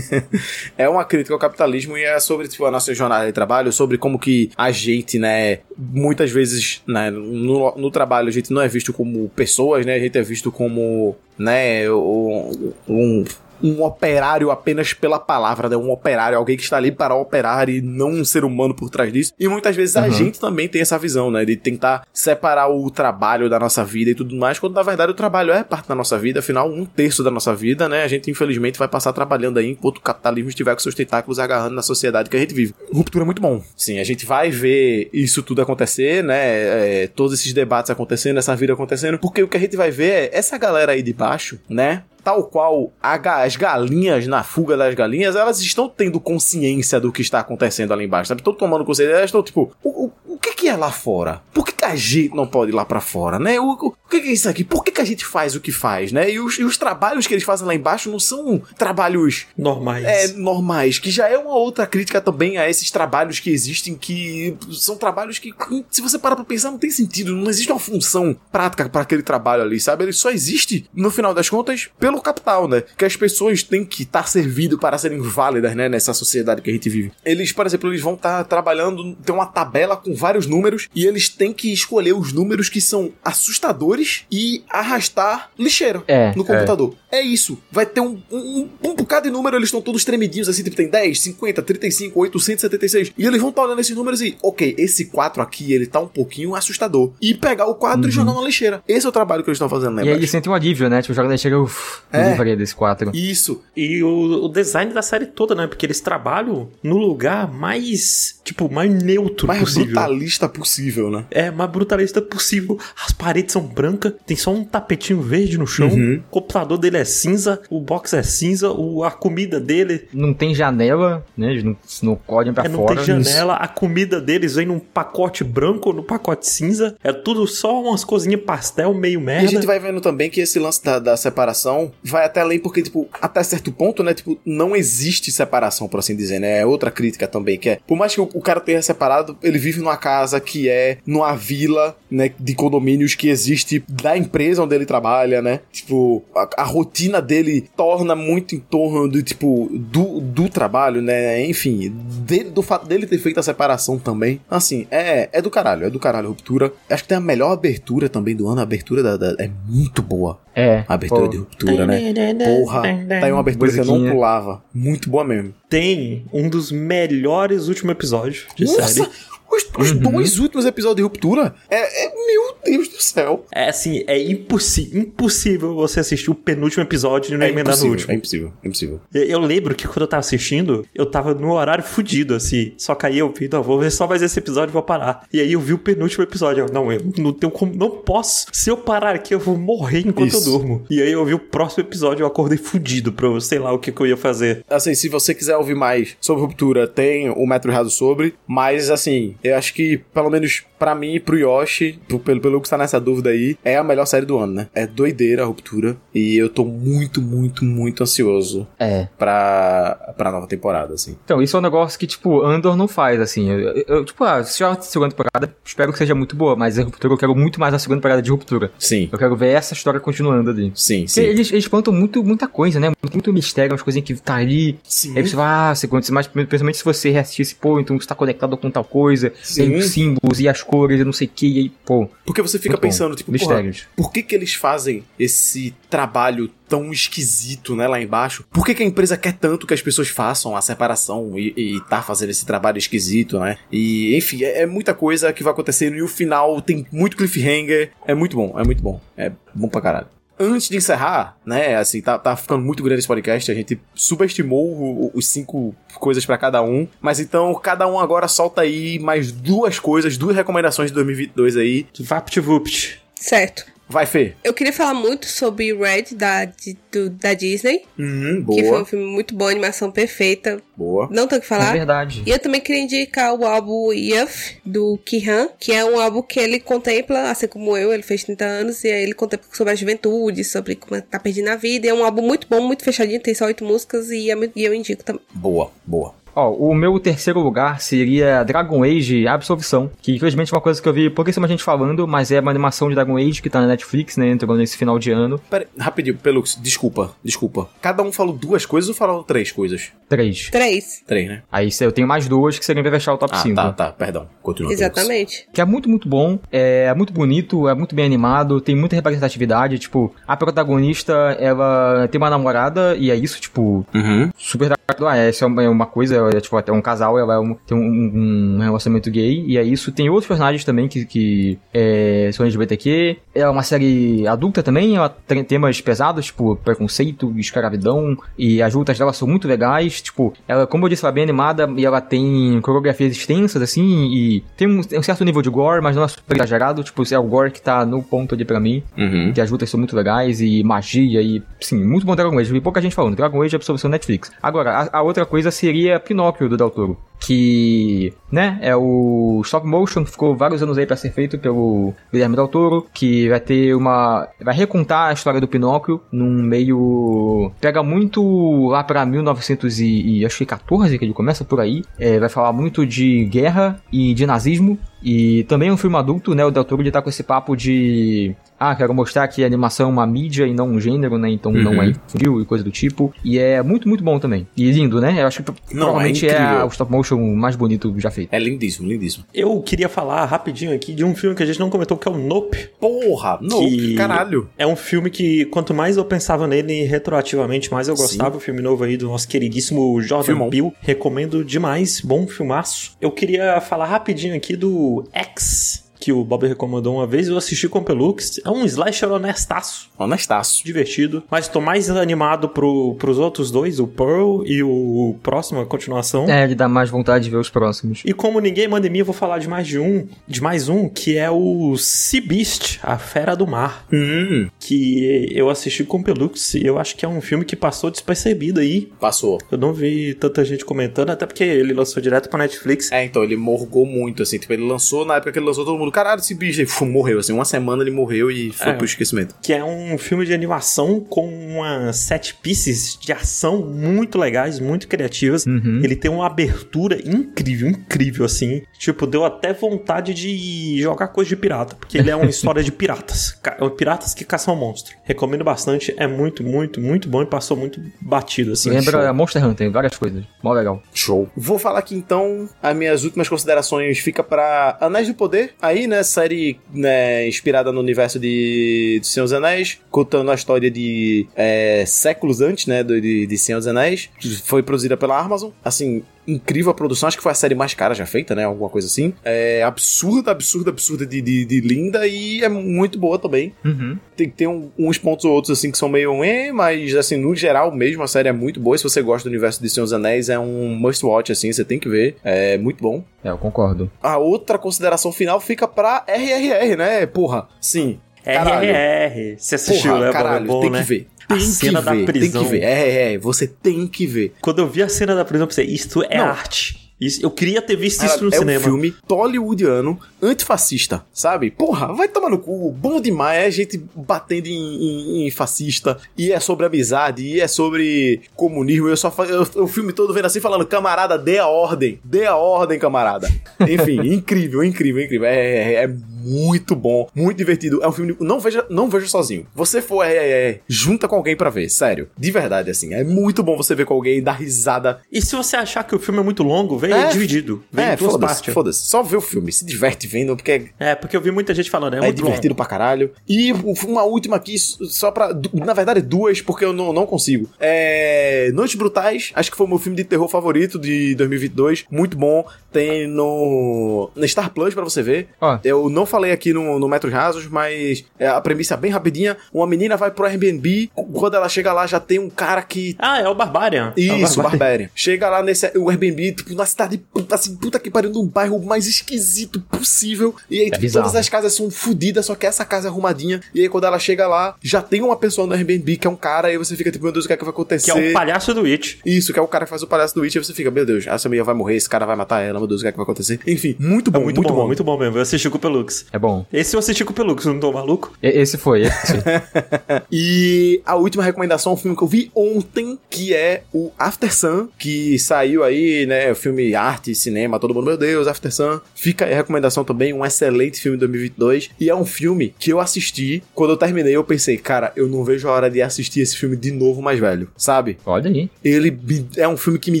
é uma crítica ao capitalismo e é sobre tipo, a nossa jornada de trabalho, sobre como que a gente, né, muitas vezes, né, no, no trabalho a gente não é visto como pessoas, né, a gente é visto como, né, um, um, um operário apenas pela palavra, né, um operário, alguém que está ali para operar e não um ser humano por trás disso. E muitas vezes a Uhum. gente também tem essa visão, né, de tentar separar o trabalho da nossa vida e tudo mais, quando na verdade o trabalho é parte da nossa vida, afinal, um terço da nossa vida, né, a gente infelizmente vai passar trabalhando aí enquanto o capitalismo estiver com seus tentáculos agarrando na sociedade que a gente vive. Ruptura é muito bom. Sim, a gente vai ver isso tudo acontecer, né, é, todos esses debates acontecendo, essa vida acontecendo, porque o que a gente vai ver é essa galera aí de baixo, né, tal qual as galinhas na fuga das galinhas, elas estão tendo consciência do que está acontecendo ali embaixo, sabe? Estão tomando consciência, elas estão tipo, o, o, o que que que é lá fora? Por que, que a gente não pode ir lá pra fora, né? O, o, o que, que é isso aqui? Por que, que a gente faz o que faz, né? E os, e os trabalhos que eles fazem lá embaixo não são trabalhos Normais. é, normais, que já é uma outra crítica também a esses trabalhos que existem, que são trabalhos que, se você parar pra pensar, não tem sentido, não existe uma função prática para aquele trabalho ali, sabe? Ele só existe, no final das contas, pelo capital, né? Que as pessoas têm que estar servido para serem válidas, né? Nessa sociedade que a gente vive. Eles, por exemplo, eles vão estar trabalhando, tem uma tabela com vários números, e eles têm que escolher os números que são assustadores e arrastar lixeira É, no computador. É. isso. Vai ter um, um, um bocado de número, eles estão todos tremidinhos, assim, tipo, tem 10, 50, 35, 876. E eles vão estar olhando esses números e, ok, esse 4 aqui, ele tá um pouquinho assustador. E pegar o 4 e jogar na lixeira. Esse é o trabalho que eles estão fazendo, né? Uhum. E aí Max? eles sentem um alívio, né? Tipo, joga daí chega, uff, É. livrei desse 4. Isso. E o, o design da série toda, né? Porque eles trabalham no lugar mais, tipo, mais neutro Mais possível. brutalista possível, né? É, mais brutalista possível. As paredes são brancas, tem só um tapetinho verde no chão. Uhum. O computador dele é cinza, o box é cinza, o, a comida dele Não tem janela, né? Eles não, não colhem pra é, não fora. tem janela, a comida deles vem num pacote branco no pacote cinza. É tudo só umas coisinhas pastel, meio E a merda. gente vai vendo também que esse lance da, da separação vai até além, porque, tipo, até certo ponto, né? Tipo, não existe separação, por assim dizer, né? É outra crítica também, que é, por mais que o, o cara tenha separado, ele vive numa casa que é numa vila, né? De condomínios que existe da empresa onde ele trabalha, né? Tipo, a, a rotina dele torna muito em torno do, tipo, do, do trabalho, né? Enfim, dele- do fato dele ter feito a separação também. Assim, é, é do caralho, é do caralho, ruptura. Acho que tem a melhor abertura também do ano, a abertura da, da- é muito boa. É. A abertura pô, de ruptura, né? Porra, tá aí uma abertura que eu não pulava. Muito boa mesmo. Tem um dos melhores últimos episódios de série. Os, os Uhum. dois últimos episódios de ruptura é, é- Meu Deus do céu. É assim, é impossi impossível você assistir o penúltimo episódio e não É emendar no impossível, último. é impossível, é impossível. Eu- Eu lembro que quando eu tava assistindo, eu tava no horário fudido, assim. Só que aí eu vi, não, vou ver só mais esse episódio e vou parar. E aí eu vi o penúltimo episódio. Eu, não, eu não tenho como, não posso. Se eu parar aqui, eu vou morrer enquanto Isso. eu durmo. E aí eu vi o próximo episódio, eu acordei fudido pra eu sei lá o que, que eu ia fazer. Assim, se você quiser ouvir mais sobre ruptura, tem o Metro Errado sobre. Mas, assim, eu acho que, pelo menos pra mim e pro Yoshi, pro- pelo, pelo que está nessa dúvida aí, é a melhor série do ano, né? É doideira a ruptura. E eu tô muito, muito, muito ansioso É. pra, pra nova temporada, assim. Então, isso é um negócio que, tipo, Andor não faz, assim. Eu, eu- eu, tipo, ah, se a segunda temporada, espero que seja muito boa, mas a Ruptura eu quero muito mais a segunda temporada de Ruptura. Sim, Eu quero ver essa história continuando ali. sim, Porque sim. eles, eles plantam muito, muita coisa, né? Muito, muito mistério, umas coisinhas que tá ali. Sim. Aí você vai, ah, você mas principalmente se você reassistisse, pô, então você tá conectado com tal coisa, Sim. tem os símbolos e as cores e não sei o que, e aí, pô, Porque você fica Muito bom. pensando, tipo, porra, mistérios. por que que eles fazem esse trabalho tão esquisito, né, lá embaixo? Por que que a empresa quer tanto que as pessoas façam a separação e, e tá fazendo esse trabalho esquisito, né? E, enfim, é, é muita coisa que vai acontecendo e o final tem muito cliffhanger. É muito bom, é muito bom. É bom pra caralho. Antes de encerrar, né, assim, tá, tá ficando muito grande esse podcast, a gente subestimou o- o- os cinco coisas pra cada um, mas então cada um agora solta aí mais duas coisas, duas recomendações de 2022 aí. VaptVupt. Certo. Vai, Fê. Eu queria falar muito sobre Red da, de- do- da Disney, Uhum, que foi um boa, filme muito bom, animação perfeita. boa. Não tenho o que É falar. verdade. E eu também queria indicar o álbum Youth, do Kihan, que é um álbum que ele contempla, assim como eu, ele fez 30 anos, e aí ele contempla sobre a juventude, sobre como é tá perdendo a vida. E é um álbum muito bom, muito fechadinho, tem só oito músicas, e, é muito- e eu indico também. Boa, boa. Ó, o meu terceiro lugar seria Dragon Age Absolvição, que infelizmente é uma coisa que eu vi pouquíssima gente falando, mas é uma animação de Dragon Age que tá na Netflix, né, entrou nesse final de ano. Pera, rapidinho, Pelux, desculpa, desculpa. Cada um falou duas coisas ou falou três coisas? Três. Três. Três, né? Aí eu tenho mais duas que seriam pra fechar o top Ah, 5. tá, tá, perdão. Continua. Pelux. Exatamente. Que é muito, muito bom, é muito bonito, é muito bem animado, tem muita representatividade, tipo, a protagonista, ela tem uma namorada e é isso, tipo, Uhum. super da ah, essa é uma, é uma coisa, é, tipo, até um casal, ela é um- tem um, um relacionamento gay, e é isso. Tem outros personagens também que, que é, são LGBTQ. É uma série adulta também, ela tem temas pesados, tipo, preconceito, escravidão, e as lutas dela são muito legais, tipo, ela, como eu disse, ela é bem animada, e ela tem coreografias extensas, assim, e tem um, tem um certo nível de gore, mas não é super exagerado, tipo, é o gore que tá no ponto ali pra mim, Uhum. que as lutas são muito legais e magia e, sim, muito bom Dragon Age. Vi pouca gente falando. Dragon Age é absorção Netflix. Agora, a, a outra coisa seria Pinóquio do Del Toro. que, né, é o stop motion ficou vários anos aí pra ser feito pelo Guilherme Del Toro, que vai ter uma... vai recontar a história do Pinóquio num meio... pega muito lá pra 1900 e, e acho que 14 que ele começa por aí, é, vai falar muito de guerra e de nazismo, e também é um filme adulto, né? O Del Toro ele tá com esse papo de. Ah, quero mostrar que a animação é uma mídia e não um gênero, né? Então Uhum. não é infantil e coisa do tipo. E é muito, muito bom também. E lindo, né? Eu acho que Não, provavelmente é é, o stop motion mais bonito já feito. É lindíssimo, lindíssimo. Eu queria falar rapidinho aqui de um filme que a gente não comentou, que é o Nope. Porra, não, Que- caralho. É um filme que, quanto mais eu pensava nele retroativamente, mais eu Sim. gostava. O filme novo aí do nosso queridíssimo Jordan Filmão. Peele. Recomendo demais. Bom filmaço. Eu queria falar rapidinho aqui do X. que o Bob recomendou uma vez. Eu assisti com o Pelux. É um slasher honestaço. Honestaço. Divertido. Mas tô mais animado pro, pros outros dois, o Pearl e o próximo, a continuação. É, ele dá mais vontade de ver os próximos. E como ninguém manda em mim, eu vou falar de mais de um, de mais um, que é o Sea Beast, a Fera do Mar, Hum, que eu assisti com o Pelux e eu acho que é um filme que passou despercebido aí. passou. Eu não vi tanta gente comentando, até porque ele lançou direto pra Netflix. É, então, ele morgou muito, assim. Tipo, ele lançou, na época que ele lançou, todo mundo, caralho, esse bicho aí, fu, morreu, assim. Uma semana ele morreu e foi É. pro esquecimento. Que é um filme de animação com umas set pieces de ação muito legais, muito criativas. Uhum. Ele tem uma abertura incrível, incrível, assim. Tipo, deu até vontade de jogar coisa de pirata. Porque ele é uma história de piratas. Ca- Piratas que caçam monstro. Recomendo bastante. É muito, muito, muito bom e passou muito batido, assim. Lembra Show. Monster Hunter, várias coisas. Mó legal. Show. Vou falar aqui então, as minhas últimas considerações fica pra Anéis do Poder, aí, né, série né, inspirada no universo de, de Senhor dos Anéis, contando a história de é, séculos antes, né, de, de Senhor dos Anéis, foi produzida pela Amazon, assim, incrível a produção, acho que foi a série mais cara já feita, né, alguma coisa assim, é absurda, absurda, absurda de, de, de linda e é muito boa também, Uhum. tem que ter um- uns pontos ou outros assim que são meio eh, mas assim, no geral mesmo a série é muito boa. E se você gosta do universo de Senhor dos Anéis, é um must watch assim, você tem que ver. É muito bom. É, eu concordo. A outra consideração final fica pra RRR, né? Porra, sim. Caralho. RRR. Você assistiu, Porra, né? caralho? É bom, tem né? que ver. A Tem cena que da ver, prisão. tem que ver. RRR, você tem que ver. Quando eu vi a cena da prisão, eu pensei, isto é Não. arte. Isso, eu queria ter visto isso Cara, no é cinema. um filme tollywoodiano antifascista, sabe? Porra, vai tomar no cu, bom demais, é gente batendo em, em- em fascista, e é sobre amizade, e é sobre comunismo, eu só eu, o filme todo vendo assim, falando, camarada, dê a ordem, dê a ordem, camarada. Enfim, incrível, incrível, incrível, é, é- é muito bom, muito divertido, é um filme, não veja, não veja sozinho, você for, é, é, é, junta com alguém pra ver, sério, de verdade, assim, é muito bom você ver com alguém, dar risada, E se você achar que o filme é muito longo, vem É. dividido. Vem é, foda-se, foda-se, só vê o filme, se diverte vendo, porque É, porque eu vi muita gente falando, é, É, muito divertido pra caralho. E uma última aqui, só pra. Na verdade, duas, porque eu não, não consigo. É. Noites Brutais, acho que foi o meu filme de terror favorito de 2022. Muito bom. Tem no. Na Star Plus pra você ver. Ó. Eu não falei aqui no, no Metros Rasos, mas é, a premissa é bem rapidinha. Uma menina vai pro Airbnb. Quando ela chega lá, já tem um cara que Ah, é o Barbarian. É o isso, Barbarian. Barbarian. Chega lá nesse o Airbnb, tipo, na cidade, assim, puta que pariu, num bairro mais esquisito possível. E aí, tipo, bizarro. todas as casas são fodidas, só que essa casa é arrumadinha. E aí, quando ela chega lá, já tem uma pessoa no Airbnb que é um cara, e você fica tipo, meu Deus, o que é que vai acontecer? Que é o palhaço do It. Isso, que é o cara que faz o palhaço do Witch, e você fica, meu Deus, essa menina vai morrer, esse cara vai matar ela, meu Deus, o que é que vai acontecer? Enfim, muito bom, É muito, bom, muito bom mesmo. Eu assisti com o Pelux. É bom. Esse eu assisti com o Pelux, não tô maluco? E- Esse foi, esse. E a última recomendação é um filme que eu vi ontem, que é o After Sun, que saiu aí, né? O filme arte, cinema, todo mundo, meu Deus, After Sun. Fica aí a recomendação também, um excelente filme de 2022. E é um filme que eu assisti, quando eu terminei, eu pensei, cara, eu não vejo a hora de assistir esse filme de novo mais velho, sabe? Olha aí. Ele é um filme que me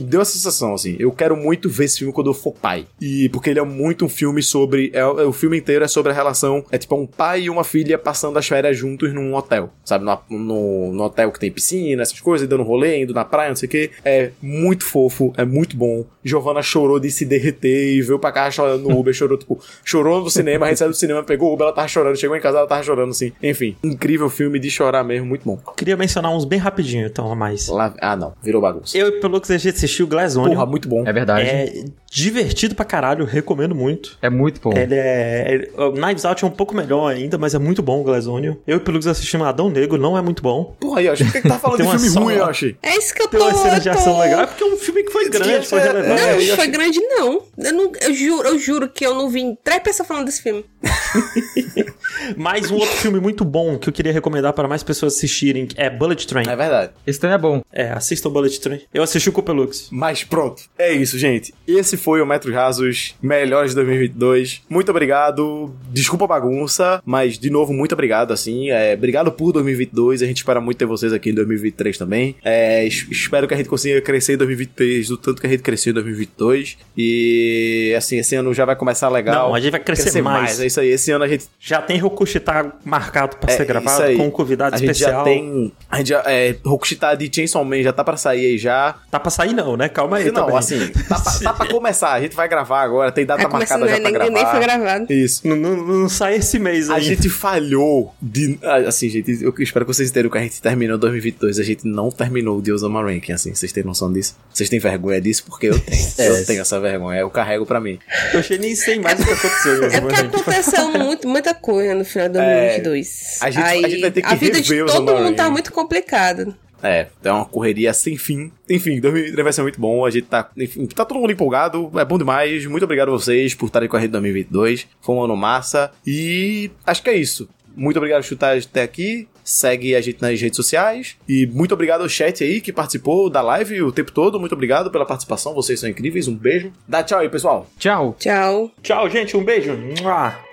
deu essa sensação, assim. Eu quero muito ver esse filme quando eu for pai. E porque ele é muito um filme sobre. É, é- o filme inteiro é sobre a relação. É tipo um pai e uma filha passando as férias juntos num hotel. Sabe? No, no, no hotel que tem piscina, essas coisas, dando rolê, indo na praia, não sei o quê. É muito fofo, é muito bom. Giovanna chorou de se derreter e veio pra cá chorando no Uber, chorou, tipo, chorou no cinema, a gente saiu do cinema, pegou o Uber, ela tava chorando, chegou em casa, ela tava chorando, assim. Enfim, incrível filme de chorar mesmo, muito bom. Queria mencionar uns bem rapidinho, então, a mais. Lá- ah, não, virou bagunça. Eu e o Pelux a gente assistiu Glass Onion. Porra, muito bom. É verdade. É, É divertido pra caralho, recomendo muito. muito bom. Ele é. Knives Out é um pouco melhor ainda, mas é muito bom o Glass Onion. Eu e o Pelux assistimos Adão Negro, não é muito bom. Porra, Yoshi, por que, que tá falando de filme só ruim. Yoshi? É isso que eu tô. Tem uma cena de ação tô- legal, é porque é um filme que foi grande, foi é- relevante. Não, É, foi grande, não. Eu, não. eu juro, eu juro que eu não vi três pessoas falando desse filme. Mais um outro filme muito bom que eu queria recomendar para mais pessoas assistirem é Bullet Train. É verdade. Esse também é bom. É, assistam Bullet Train. Eu assisti o Pelux. Mas pronto. É isso, gente. Esse foi o Metros Rasos Melhores de 2022. Muito obrigado. Desculpa a bagunça, mas de novo, muito obrigado, assim. É, obrigado por 2022. A gente espera muito ter vocês aqui em 2023 também. É, es- espero que a gente consiga crescer em 2023 do tanto que a gente cresceu em 2022. E, assim, esse ano já vai começar legal. Não, a gente vai crescer mais. É isso aí. Esse ano a gente Já tem Rokushita marcado pra É, ser gravado aí. com um convidado a gente especial. já tem. A gente já. É, Rokushita de Chainsaw Man já tá pra sair aí já. Tá pra sair não, né? Calma aí não, também. assim, tá pra, tá pra começar. A gente vai gravar agora. Tem data começar, marcada já né? pra nem, gravar. nem foi gravado. Isso. Não, não- não sai esse mês A aí. gente falhou de. ah, Assim, gente, eu espero que vocês entendam que a gente terminou 2022. A gente não terminou o Deus Ama Ranking, assim. Vocês têm noção disso? Vocês têm vergonha disso? Porque eu tenho. eu tenho essa vergonha. Eu carrego pra mim. Eu achei nem sei mais o que aconteceu. É porque gente. aconteceu muito, muita coisa no final de 2022. a gente- a Aí, gente vai ter que a vida de todo mundo tá muito complicada. É, é uma correria sem fim. Enfim, 2023 vai ser muito bom. A gente tá. Enfim, tá todo mundo empolgado. É bom demais. Muito obrigado a vocês por estarem com a em 2022. Foi um ano massa. E acho que é isso. Muito obrigado por chutar até aqui. Segue a gente nas redes sociais. E muito obrigado ao chat aí que participou da live o tempo todo. Muito obrigado pela participação. Vocês são incríveis. Um beijo. Dá tchau aí, pessoal. Tchau. Tchau. Tchau, gente. Um beijo.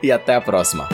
E até a próxima.